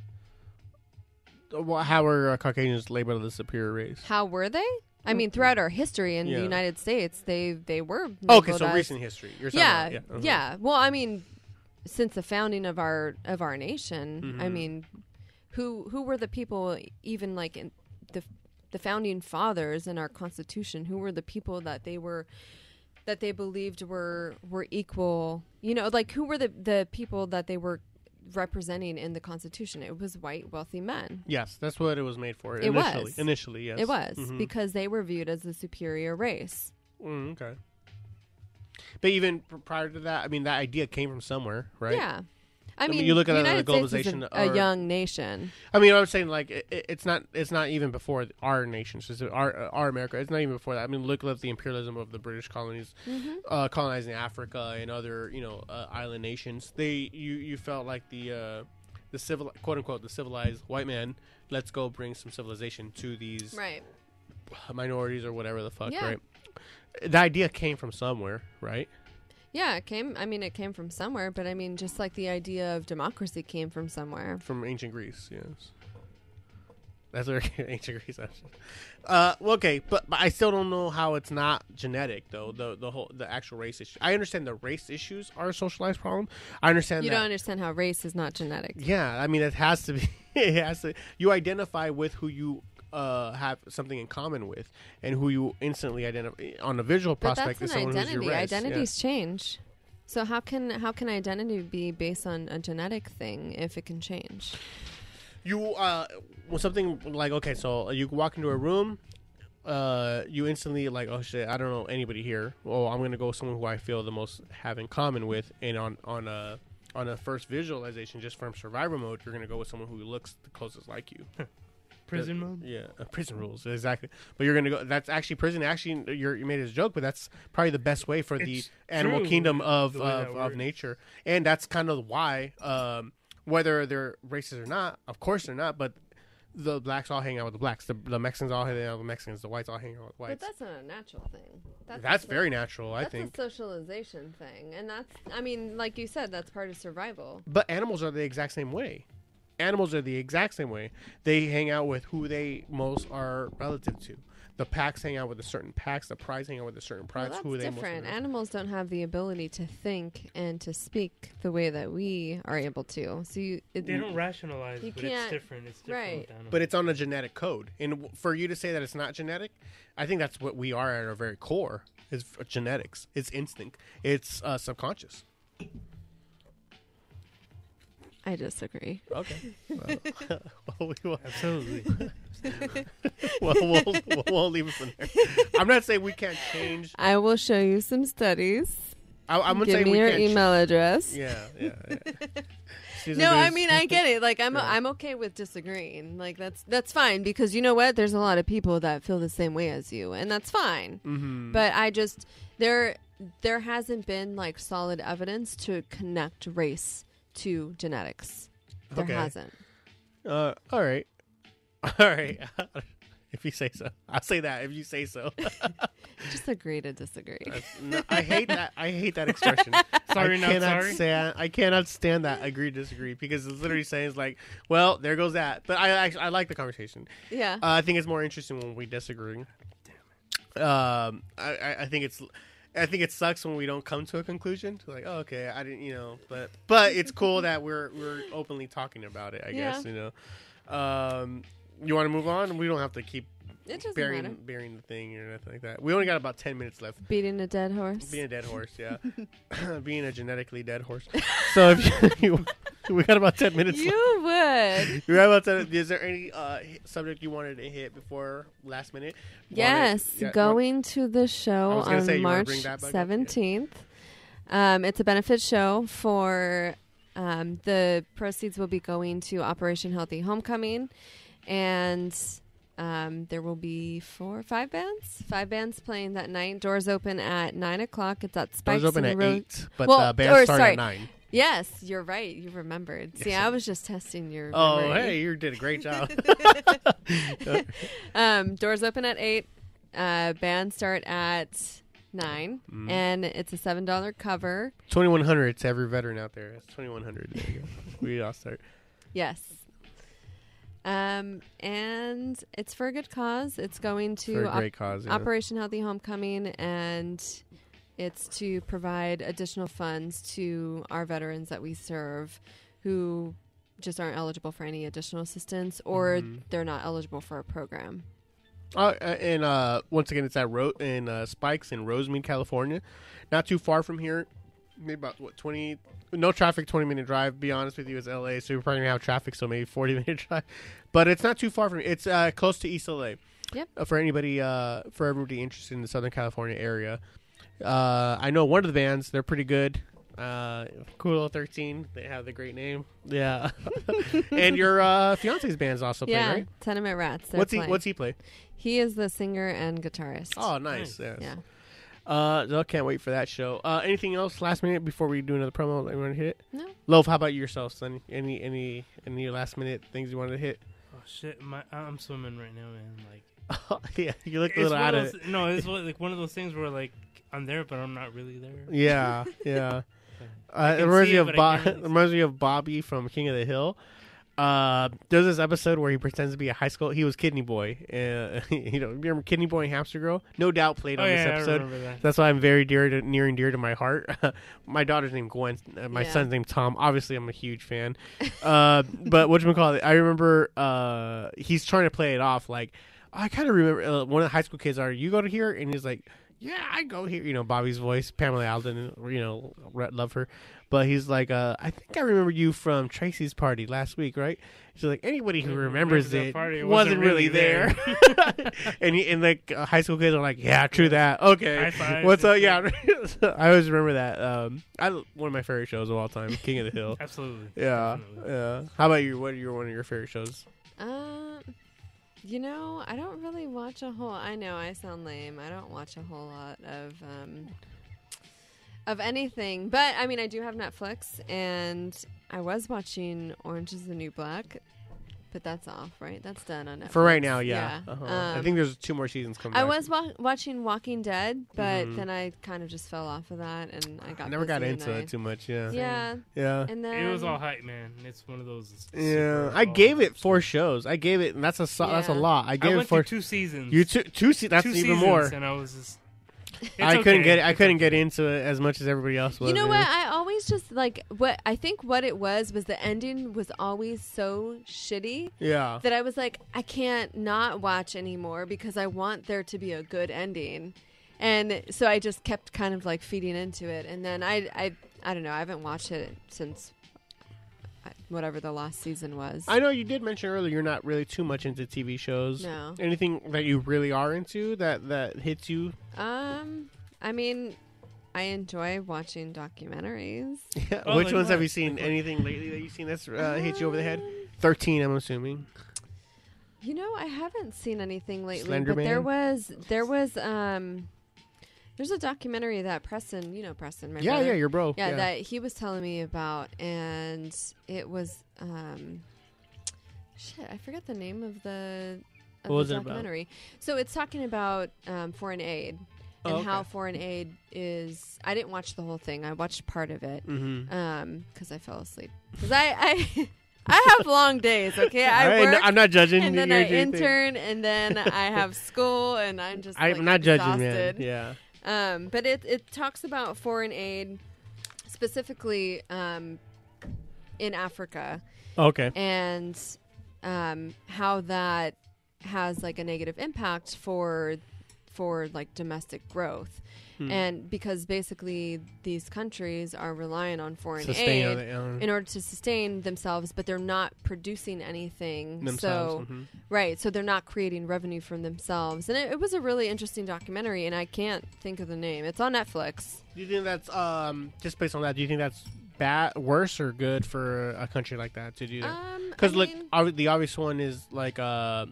the how are uh, Caucasians labeled as the superior race? How were they? I mean, throughout our history in Yeah. the United States, they they were Okay, so as- recent history. Yeah, yeah, uh-huh. Well, I mean, since the founding of our of our nation, I Mhm. mean, who who were the people even like in the the founding fathers in our Constitution? Who were the people that they were that they believed were were equal? You know, like who were the the people that they were representing in the Constitution? It was white wealthy men. Yes, that's what it was made for. It initially. was. Initially, yes. It was Mhm. because they were viewed as the superior race. Mm, okay. But even prior to that, I mean, that idea came from somewhere, right? Yeah. I mean, you look at the it the globalization a, a or- young nation. I mean, I was saying like it, it- it's not it's not even before our nation, it's our our America. It's not even before that. I mean, look at the imperialism of the British colonies, Mm-hmm. uh, colonizing Africa and other you know uh, island nations. They you you felt like the uh, the civil quote unquote the civilized white man. Let's go bring some civilization to these Right. minorities or whatever the fuck, Yeah. right? The idea came from somewhere, right? Yeah, it came. I mean, it came from somewhere, but I mean, just like the idea of democracy came from somewhere. From ancient Greece, yes. That's where ancient Greece. Uh, well, okay, but, but I still don't know how it's not genetic though. The the whole the actual race issue. I understand the race issues are a socialized problem. I understand You that. don't understand how race is not genetic. Yeah, I mean it has to be. it has to. You identify with who you uh, have something in common with, and who you instantly identify on a visual But prospect that's is an someone identity. who's your race. Identities change. So how can how can identity be based on a genetic thing if it can change? You uh, when something like okay, so you walk into a room. Uh, you instantly like, oh shit, I don't know anybody here. Well, I'm gonna go with someone who I feel the most have in common with, and on on a on a first visualization, just from survivor mode, you're gonna go with someone who looks the closest like you. Prison The- mode. Yeah, uh, prison rules exactly. But you're gonna go. That's actually prison. Actually, you're, you made it as a joke, but that's probably the best way for the It's animal true, kingdom of the way that of, of nature, and that's kind of why, um, whether they're racist or not, of course they're not. But the blacks all hang out with the blacks. The, the Mexicans all hang out with the Mexicans. The whites all hang out with whites. But whites. that's not a natural thing. That's, That's a- very natural, I That's think. a socialization thing, and that's I mean, like you said, that's part of survival. But animals are the exact same way. Animals are the exact same way. They hang out with who they most are relative to. The packs hang out with a certain packs. The prides hang out with a certain Well, prides. that's who they different. most. Animals don't have the ability to think and to speak the way that we are able to. So you, it, They don't rationalize, You but it's can't- different. It's different right. with but it's on a genetic code. And for you to say that it's not genetic, I think that's what we are at our very core is genetics. It's instinct. It's uh, subconscious. I disagree. Okay. well, we will, Absolutely. well, we'll, we'll, we'll leave it from there. I'm not saying we can't change. I will show you some studies. I, I'm gonna Give say me we your can't. email address. yeah, yeah. yeah. Susan No, I Lewis- mean I get it. Like I'm Yeah. I'm okay with disagreeing. Like that's that's fine because you know what? There's a lot of people that feel the same way as you, and that's fine. Mhm. But I just there there hasn't been like solid evidence to connect race to genetics. There Okay. hasn't. Uh, all right, all right. if you say so, I'll say that. If you say so, Just agree to disagree. That's- no, I hate that. I hate that expression. Sorry, I not cannot sorry. Stand, I cannot stand that. Agree, disagree, because it's literally saying it's like, well, there goes that. But I actually I like the conversation. yeah. Uh, I think it's more interesting when we disagree. Um, I, I, I think it's. I think it sucks when we don't come to a conclusion. Like, oh, okay, I didn't, you know, but but it's cool that we're we're openly talking about it. I Yeah. guess you know. Um, you want to move on? We don't have to keep it doesn't burying matter. burying the thing or nothing like that. We only got about ten minutes left. Beating a dead horse. Being a dead horse, yeah. Being a genetically dead horse. So if you, we got about ten minutes. left. you would. You have about ten. Is there any uh, subject you wanted to hit before last minute? Wanted- Yes, yeah, going to the show on say, March bring that back up? Yeah. 17th. Um, it's a benefit show for um, the proceeds will be going to Operation Healthy Homecoming, and um, there will be four, or five bands, five bands playing that night. Doors open at nine o'clock. It's at Spikes Doors open at Ro- eight, but Well, uh, or, bands start at nine. Yes, you're right. You remembered. See, Yes, I was just testing your. Oh, memory. hey, you did a great job. Um, doors open at eight. Uh, bands start at nine, Mm. and it's a seven dollar cover. twenty one hundred to every veteran out there. It's twenty one hundred. There you go. We all start. Yes. Um, and it's for a good cause. It's going to op- cause. yeah. Operation Healthy Homecoming, and it's to provide additional funds to our veterans that we serve who just aren't eligible for any additional assistance or Mhm. they're not eligible for a program. Uh, uh, and uh, once again, it's at Ro- in uh, Spikes in Rosemead, California, not too far from here. Maybe about what twenty? No traffic, twenty minute drive. Be honest with you, it's L.A., so you're probably gonna have traffic, so maybe forty minute drive. But it's not too far from. It's uh, close to East L.A. Yep. Uh, for anybody, uh, for everybody interested in the Southern California area, uh, I know one of the bands. They're pretty good. Uh, Cool 13. They have the great name. Yeah. and your uh, fiance's band's also yeah, playing, right? Tenement Rats. they're What's he? What's he play? He is the singer and guitarist. Oh, nice. Nice. Yes. yeah. Uh, so can't wait for that show. Uh, anything else last minute before we do another promo that you want to hit? No. Loaf, how about yourself, son? Any any any last minute things you wanted to hit? Oh shit! My I'm swimming right now, man. Like yeah, you look a it's little out of of those, it. no. It's like one of those things where like I'm there, but I'm not really there. Yeah, yeah. I Uh, it reminds me of but Bo- really it reminds me of Bobby from King of the Hill. Uh, there's this episode where he pretends to be a high school. He was Kidney Boy. Uh, you know, remember Kidney Boy and Hamster Girl? No doubt played Oh on this yeah, I episode. remember that. That's why I'm very dear to near and dear to my heart. my daughter's named Gwen. Uh, my Yeah. son's named Tom. Obviously, I'm a huge fan. Uh, but what you call it? I remember uh, he's trying to play it off like I kind of remember uh, one of the high school kids are you go to here? And he's like yeah I go here. You know Bobby's voice Pamela Adlon you know re- love her. But he's like uh, I think I remember you from Tracy's party last week right? She's like anybody who remembers remember it party, wasn't, wasn't really really there, and he, and like uh, high school kids are like yeah true that. Okay. High what's up? and yeah. I always remember that um I one of my favorite shows of all time King of the Hill. Absolutely. yeah Definitely. yeah. How about you? What are your one of your favorite shows? Um, you know, I don't really watch a whole. I know I sound lame. I don't watch a whole lot of um of anything, but I mean, I do have Netflix, and I was watching Orange Is the New Black, but that's off, right? That's done on Netflix For right now, yeah. Uh-huh. I Um, think there's two more seasons coming. I back. was wa- watching Walking Dead, but Mhm. then I kind of just fell off of that, and I got I never got into and I- it too much. Yeah. Yeah, Yeah. and then It was all hype, man. It's one of those. Yeah. I gave it four shows. I gave it, and that's a so- that's a lot. I I gave it went four. two seasons. You two two se- That's two even more. and I was just. I couldn't get. I couldn't get into it as much as everybody else was. You know what? I always just like what I think what it was was the ending was always so shitty Yeah. that I was like, I can't not watch anymore because I want there to be a good ending. And so I just kept kind of like feeding into it. And then I I I don't know, I haven't watched it since whatever the last season was. I know you did mention earlier you're not really too much into TV shows. no. Anything that you really are into that that hits you? Um I mean I enjoy watching documentaries. Yeah. Oh, Which like ones have you seen? Like? Anything lately that you've seen that's uh, hit you over the head? Um, Thirteen, I'm assuming. You know, I haven't seen anything lately, Slender but there was there was um there's a documentary that Preston, you know Preston, my yeah, brother. yeah, your bro. yeah, that he was telling me about and it was um shit, I forget the name of the of What was the it about? documentary. So it's talking about um, foreign aid and Oh, okay. how foreign aid is I didn't watch the whole thing. I watched part of it Mm-hmm. um cuz I fell asleep. Cuz I I I have long days, okay? I work I'm not judging. and then I your thing. intern, and then I have school, and I'm just. I'm like, not judging, exhausted. man. Yeah. Um, but it it talks about foreign aid, specifically um, in Africa, Okay. and um, how that has like a negative impact for for like domestic growth. Hmm. And because basically these countries are relying on foreign Sustain aid um, in order to sustain themselves, but they're not producing anything. themselves. So mhm. Right, so they're not creating revenue from themselves, and it, it was a really interesting documentary. And I can't think of the name. It's on Netflix. Do you think that's um just based on that? Do you think that's bad, worse, or good for a country like that to do that? Um, Because I look, mean, obvi- the obvious one is like uh,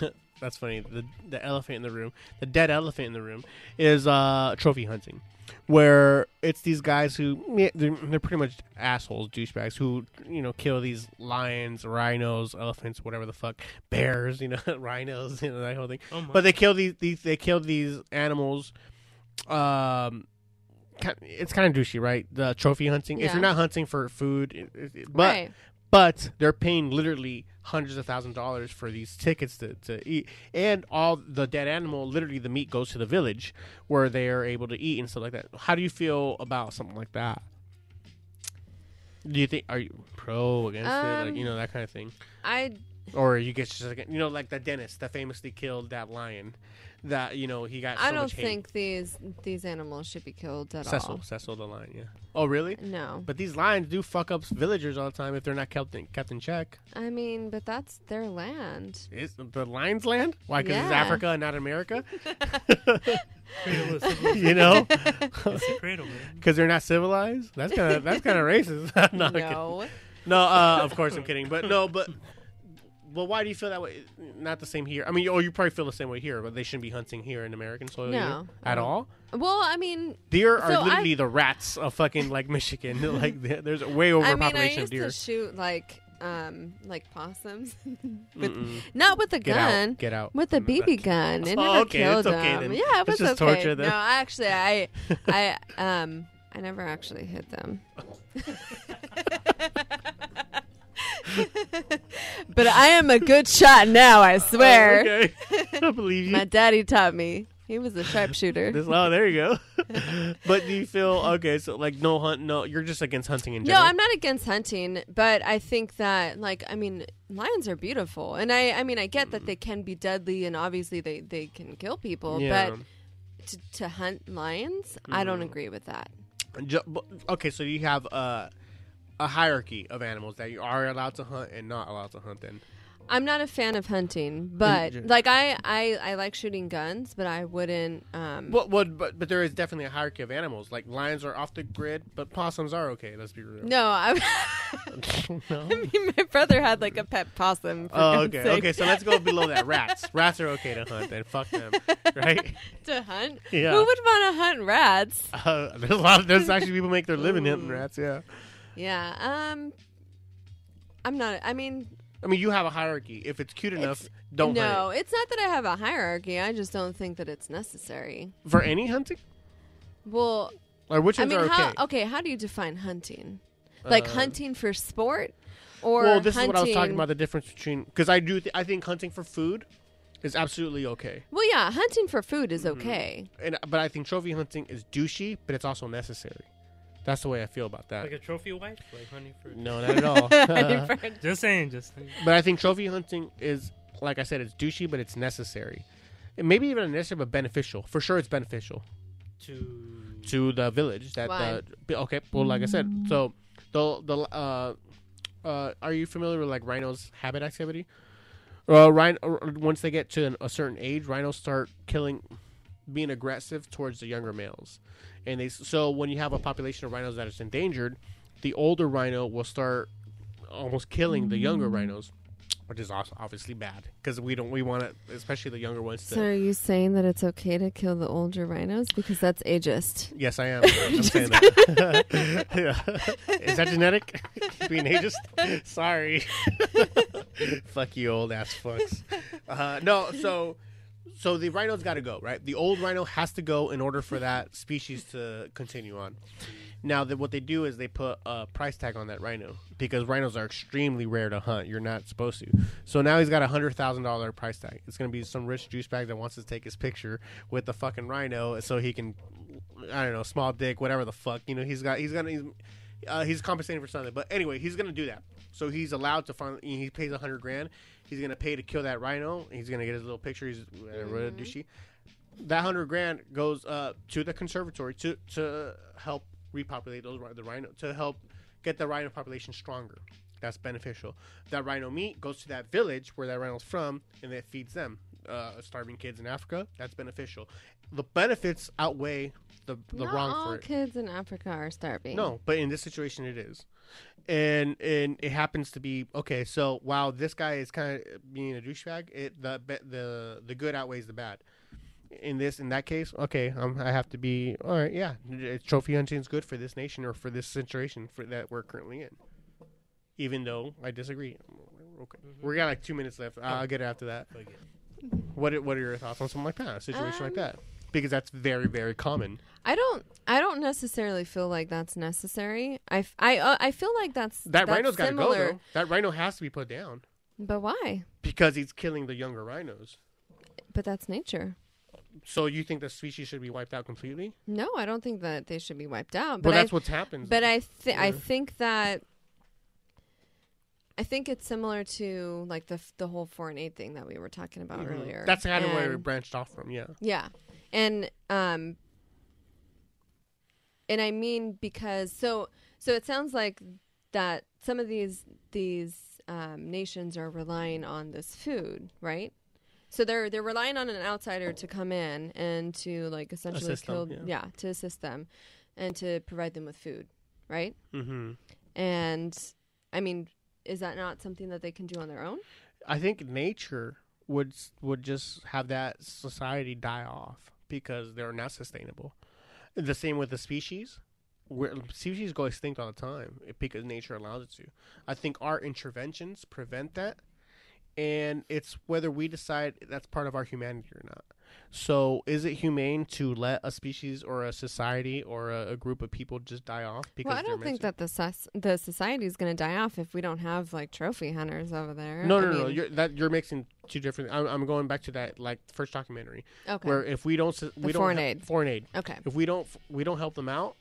that's funny. The the elephant in the room, the dead elephant in the room, is uh trophy hunting, where it's these guys who yeah, they're, they're pretty much assholes, douchebags who you know kill these lions, rhinos, elephants, whatever the fuck, bears, you know, rhinos, you know that whole thing. Oh. But they kill these, these they kill these animals. Um, it's kind of douchey, right? The trophy hunting. If you're not hunting for food, it- it- it- but right. but they're paying literally hundreds of thousand dollars for these tickets to, to eat. And all the dead animal literally the meat goes to the village where they are able to eat and stuff like that. How do you feel about something like that? Do you think are you pro against it? Like Um, you know that kind of thing? I or you get just like you know like the dentist that famously killed that lion that you know he got so I don't much hate. think these these animals should be killed at Cecil all. Cecil Cecil the lion yeah oh really No, but these lions do fuck up villagers all the time if they're not kept in, kept in check I mean, but that's their land. Is the lion's land? Why? Because it's Africa and not America. Cradle of civilization. you know, It's a cradle, man. because they're not civilized. That's kind of that's kind of racist. no, no, no. Uh, of course I'm kidding, but no, but. Well, why do you feel that way? Not the same here. I mean, oh, you probably feel the same way here, but they shouldn't be hunting here in American soil No. at all. well, I mean, Deer are So literally I- the rats of fucking like Michigan. like there's a way I mean, I overpopulation of used deer. to shoot like um like possums, with, not with a Get gun. out! Get out! With a BB gun, it Oh, never okay, killed okay them. then. Yeah, it was just okay. torture them. No, actually, I, I, um, I never actually hit them. but I am a good shot now. I swear. Oh, okay. I believe you. My daddy taught me. He was a sharpshooter. This- oh, there you go. but do you feel okay? So like no hunt, no. You're just against hunting in general. No. I'm not against hunting, but I think that like I mean lions are beautiful, and I I mean I get that they can be deadly, and obviously they they can kill people, Yeah. but to, to hunt lions, I don't agree with that. Okay, so you have uh, a hierarchy of animals that you are allowed to hunt and not allowed to hunt. Then I'm not a fan of hunting, but like I, I I like shooting guns, but I wouldn't. Um, Well, well, but but there is definitely a hierarchy of animals. Like lions are off the grid, but possums are okay. Let's be real. no, I, No? I mean my brother had like a pet possum. For Oh, God's okay. sake. Okay, so let's go below that. Rats. Rats are okay to hunt. Then fuck them, right? to hunt. Yeah. Who would want to hunt rats? Uh, there's a lot. Of, there's actually people make their living hunting rats. Yeah. Yeah. Um. I'm not. I mean, I mean, you have a hierarchy. If it's cute enough, It's- don't no, hunt it's not that I have a hierarchy. I just don't think that it's necessary. For any hunting, Well, or which I mean, are okay? how? Okay, how do you define hunting? Like Uh, hunting for sport, or well, this hunting... is what I was talking about. The difference between because I do. Th- I think hunting for food is absolutely okay, Well, yeah, hunting for food is Mm-hmm. okay. and but I think trophy hunting is douchey, but it's also necessary. That's the way I feel about that. Like a trophy wife, like honey for. no, not at all. Just saying, just saying. but I think trophy hunting is, like I said, it's douchey, but it's necessary. And maybe even necessary, but beneficial. For sure, it's beneficial. To to the village that Why? the okay well like i said so the the uh uh are you familiar with like rhinos habit activity uh rhino uh, once they get to an, a certain age rhinos start killing being aggressive towards the younger males and they so when you have a population of rhinos that is endangered the older rhino will start almost killing the younger rhinos which is obviously bad because we don't we want to especially the younger ones to So, are you saying that it's okay to kill the older rhinos because that's ageist? Yes, I am. I'm saying that. Yeah. Is that genetic? Being ageist? Sorry. Fuck you, old ass fucks. Uh, no, so so the rhino's got to go, right? The old rhino has to go in order for that species to continue on. Now, that what they do is they put a price tag on that rhino because rhinos are extremely rare to hunt. You're not supposed to. So now he's got a hundred thousand dollar price tag. It's gonna be some rich juice bag that wants to take his picture with the fucking rhino so he can, I don't know, small dick, whatever the fuck. You know, he's got he's gonna he's, uh, he's compensating for something. But anyway, he's gonna do that. So he's allowed to find. He pays a hundred grand. He's gonna pay to kill that rhino. He's gonna get his little picture. He's whatever douchey. That hundred grand goes uh, to the conservatory to to help repopulate those the rhino to help get the rhino population stronger. That's beneficial. That rhino meat goes to that village where that rhino's from, and it feeds them. Uh, starving kids in Africa. That's beneficial. The benefits outweigh the the Not wrong all for it. kids in Africa are starving. No, but in this situation, it is, and and it happens to be okay. So while this guy is kind of being a douchebag, it the the the good outweighs the bad. In this, in that case, okay, um, I have to be all right. Yeah, trophy hunting is good for this nation or for this situation for that we're currently in. Even though I disagree. Okay, we got like two minutes left. I'll get it after that. What are- What are your thoughts on something like that? A situation like Um, that, because that's very very common. I don't. I don't necessarily feel like that's necessary. I, f- I, uh, I feel like that's That that's rhino's got to go similar. though. That rhino has to be put down. But why? Because he's killing the younger rhinos. But that's nature. So you think the species should be wiped out completely? No, I don't think that they should be wiped out. But But that's I, what's happened. But I, th- I think that. I think it's similar to like the the whole foreign aid thing that we were talking about Mhm. earlier. That's kind of where we branched off from. Yeah. Yeah. And um and I mean because so so it sounds like that some of these these um, nations are relying on this food, right? So they're they're relying on an outsider to come in and to like essentially Assist them, kill yeah. to assist them and to provide them with food, right? Mm-hmm. And I mean, is that not something that they can do on their own? I think nature would would just have that society die off because they're not sustainable. The same with the species. Where species go extinct all the time because nature allows it to. I think our interventions prevent that, and it's whether we decide that's part of our humanity or not. So, is it humane to let a species or a society or a, a group of people just die off? Because well, I don't think that the sus- the society is going to die off if we don't have like trophy hunters over there. No, I no, no, no. You're, that you're mixing two different. I'm, I'm going back to that like first documentary okay. where if we don't, we don't foreign aid. foreign aid. okay. If we don't, we don't help them out,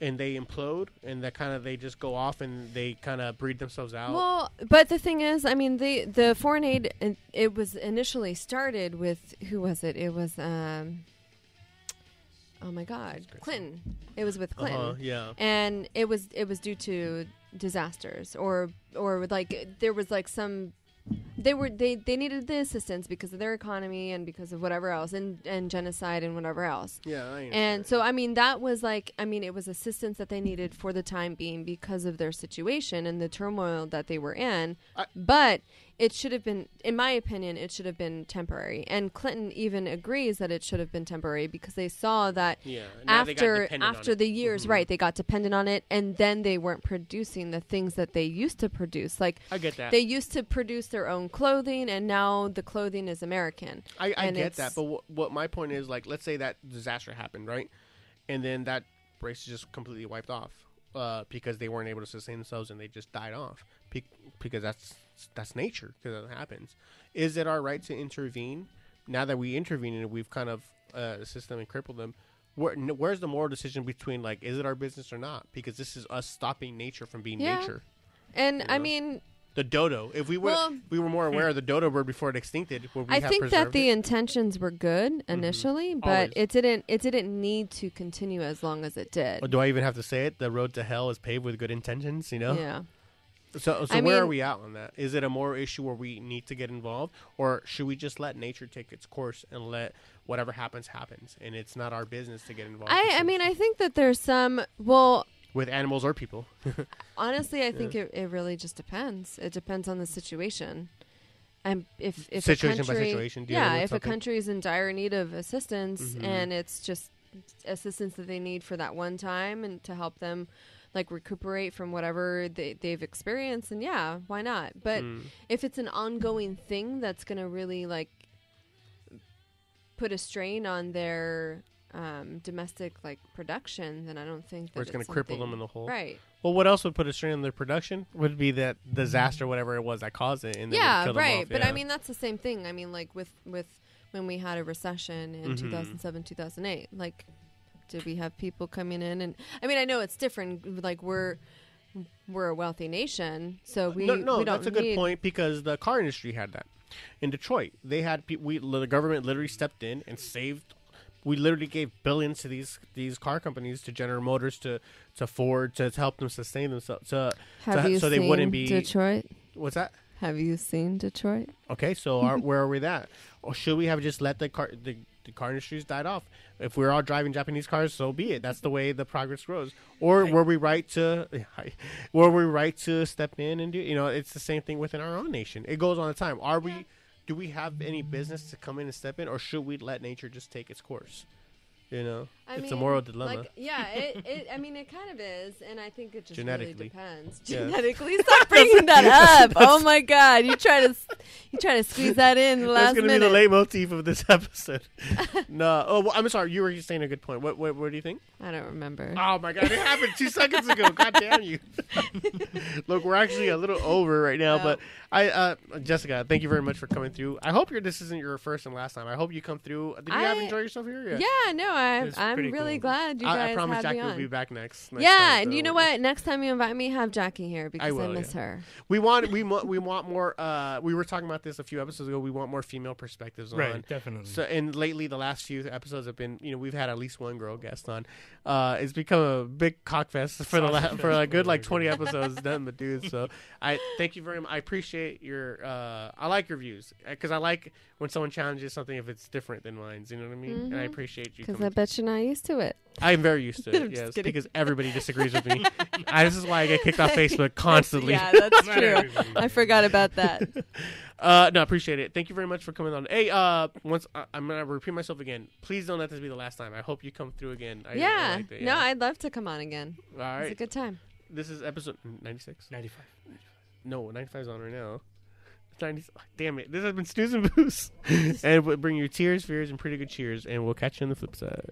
and they implode, and that kind of they just go off and they kind of breed themselves out. Well, but the thing is, I mean, the the foreign aid it- it was initially started with who was it? It was um. Oh my God, Clinton. It was with Clinton. uh-huh, yeah. and it was it was due to disasters or or like there was like some they were they they needed the assistance because of their economy and because of whatever else and and genocide and whatever else. Yeah, I and so i mean that was like i mean it was assistance that they needed for the time being because of their situation and the turmoil that they were in. I- but it should have been in my opinion it should have been temporary and clinton even agrees that it should have been temporary because they saw that yeah. after after the years Mhm. right they got dependent on it and then they weren't producing the things that they used to produce like I get that. they used to produce their own clothing and now the clothing is american I, I get that, but wh- what my point is, like, let's say that disaster happened, right, and then that race is just completely wiped off uh, because they weren't able to sustain themselves and they just died off Be- because that's that's nature because that happens. Is it our right to intervene now that we intervene and we've kind of uh, assist them and crippled them? Where, where's the moral decision between like is it our business or not? Because this is us stopping nature from being Yeah. nature. and i know? mean The dodo. If we were Well- we were more aware of the dodo bird before it extincted, would we i have think that the it? Mm-hmm. intentions were good initially but Always. it didn't it didn't need to continue as long as it did Or do I even have to say it? The road to hell is paved with good intentions. You know. yeah So, so I where are we at on that? Is it a moral issue where we need to get involved, or should we just let nature take its course and let whatever happens happens, and it's not our business to get involved? i i mean i think that there's some well with animals or people. honestly i think it, it really just depends it depends on the situation and if if Situation a by country, situation, yeah if something. a country is in dire need of assistance Mhm. and it's just assistance that they need for that one time and to help them like recuperate from whatever they, they've experienced and yeah why not but Mm. if it's an ongoing thing that's going to really like put a strain on their um, domestic like production then i don't think that Or it's going to cripple them in the hole. right Well, what else would put a strain on their production? Would be that disaster, whatever it was that caused it, and yeah right off, but yeah. i mean that's the same thing i mean like with with when we had a recession in Mhm. 2007 2008 like did we have people coming in and i mean i know it's different like we're we're a wealthy nation so uh, we no, no, we that's a good need- point because the car industry had that in Detroit. They had pe- we the government literally stepped in and saved. We literally gave billions to these these car companies, to General Motors, to to Ford, to, to help them sustain themselves. To, have so- you so they wouldn't be- detroit what's that? have you seen detroit Okay, so are, where are we at? Or should we have just let the car the, the car industries died off? If we're all driving Japanese cars, so be it. That's the way the progress grows. Or were we right to were we right to step in and do you know, it's the same thing within our own nation. It goes on the time. Are we do we have any business to come in and step in or should we let nature just take its course? You know? I it's a moral dilemma. Like, yeah, it, it. I mean, it kind of is, and I think it just really Genetically. depends. Yeah. Genetically, stop bringing that up. Oh my God, you try to, you try to squeeze that in the That's gonna minute. be the leitmotif of this episode. no, oh, well, I'm sorry. You were just saying a good point. What, what, what do you think? I don't remember. Oh my god, it happened two seconds ago. God damn you! Look, we're actually a little over right now, Oh. but I, uh, Jessica, thank you very much for coming through. I hope your this isn't your first and last time. I hope you come through. Did you have enjoy yourself here? yeah, no, I, It's I'm really cool. glad you I, guys I promise had Jackie me will be back next. next yeah, time, and you know what? Next time you invite me, have Jackie here because I, will, miss yeah. her. We want we mo- we want more. Uh, we were talking about this a few episodes ago. We want more female perspectives on. Right, definitely. So and lately, the last few episodes have been, you know, we've had at least one girl guest on. Uh, it's become a big cockfest for the la- for a good like twenty episodes. Nothing but dudes. So I thank you very much. I appreciate your. Uh, I like your views because I like when someone challenges something if it's different than mine. You know what I mean? And I Mhm. appreciate you. Because I bet you're not used to it. I'm very used to I'm it. just yes, because everybody disagrees with me. I, this is why I get kicked off Facebook constantly. yeah, that's true. I forgot about that. Uh, no, appreciate it. Thank you very much for coming on. Hey, uh, once I, I'm gonna repeat myself again. Please don't let this be the last time. I hope you come through again. I, I yeah, liked it, no, I'd love to come on again. All It's a good time. This is episode 96. 95. No, 95 is on right now. 90s. Damn it. This has been Snooze and Booze. and we'll bring you tears, fears, and pretty good cheers. And we'll catch you on the flip side.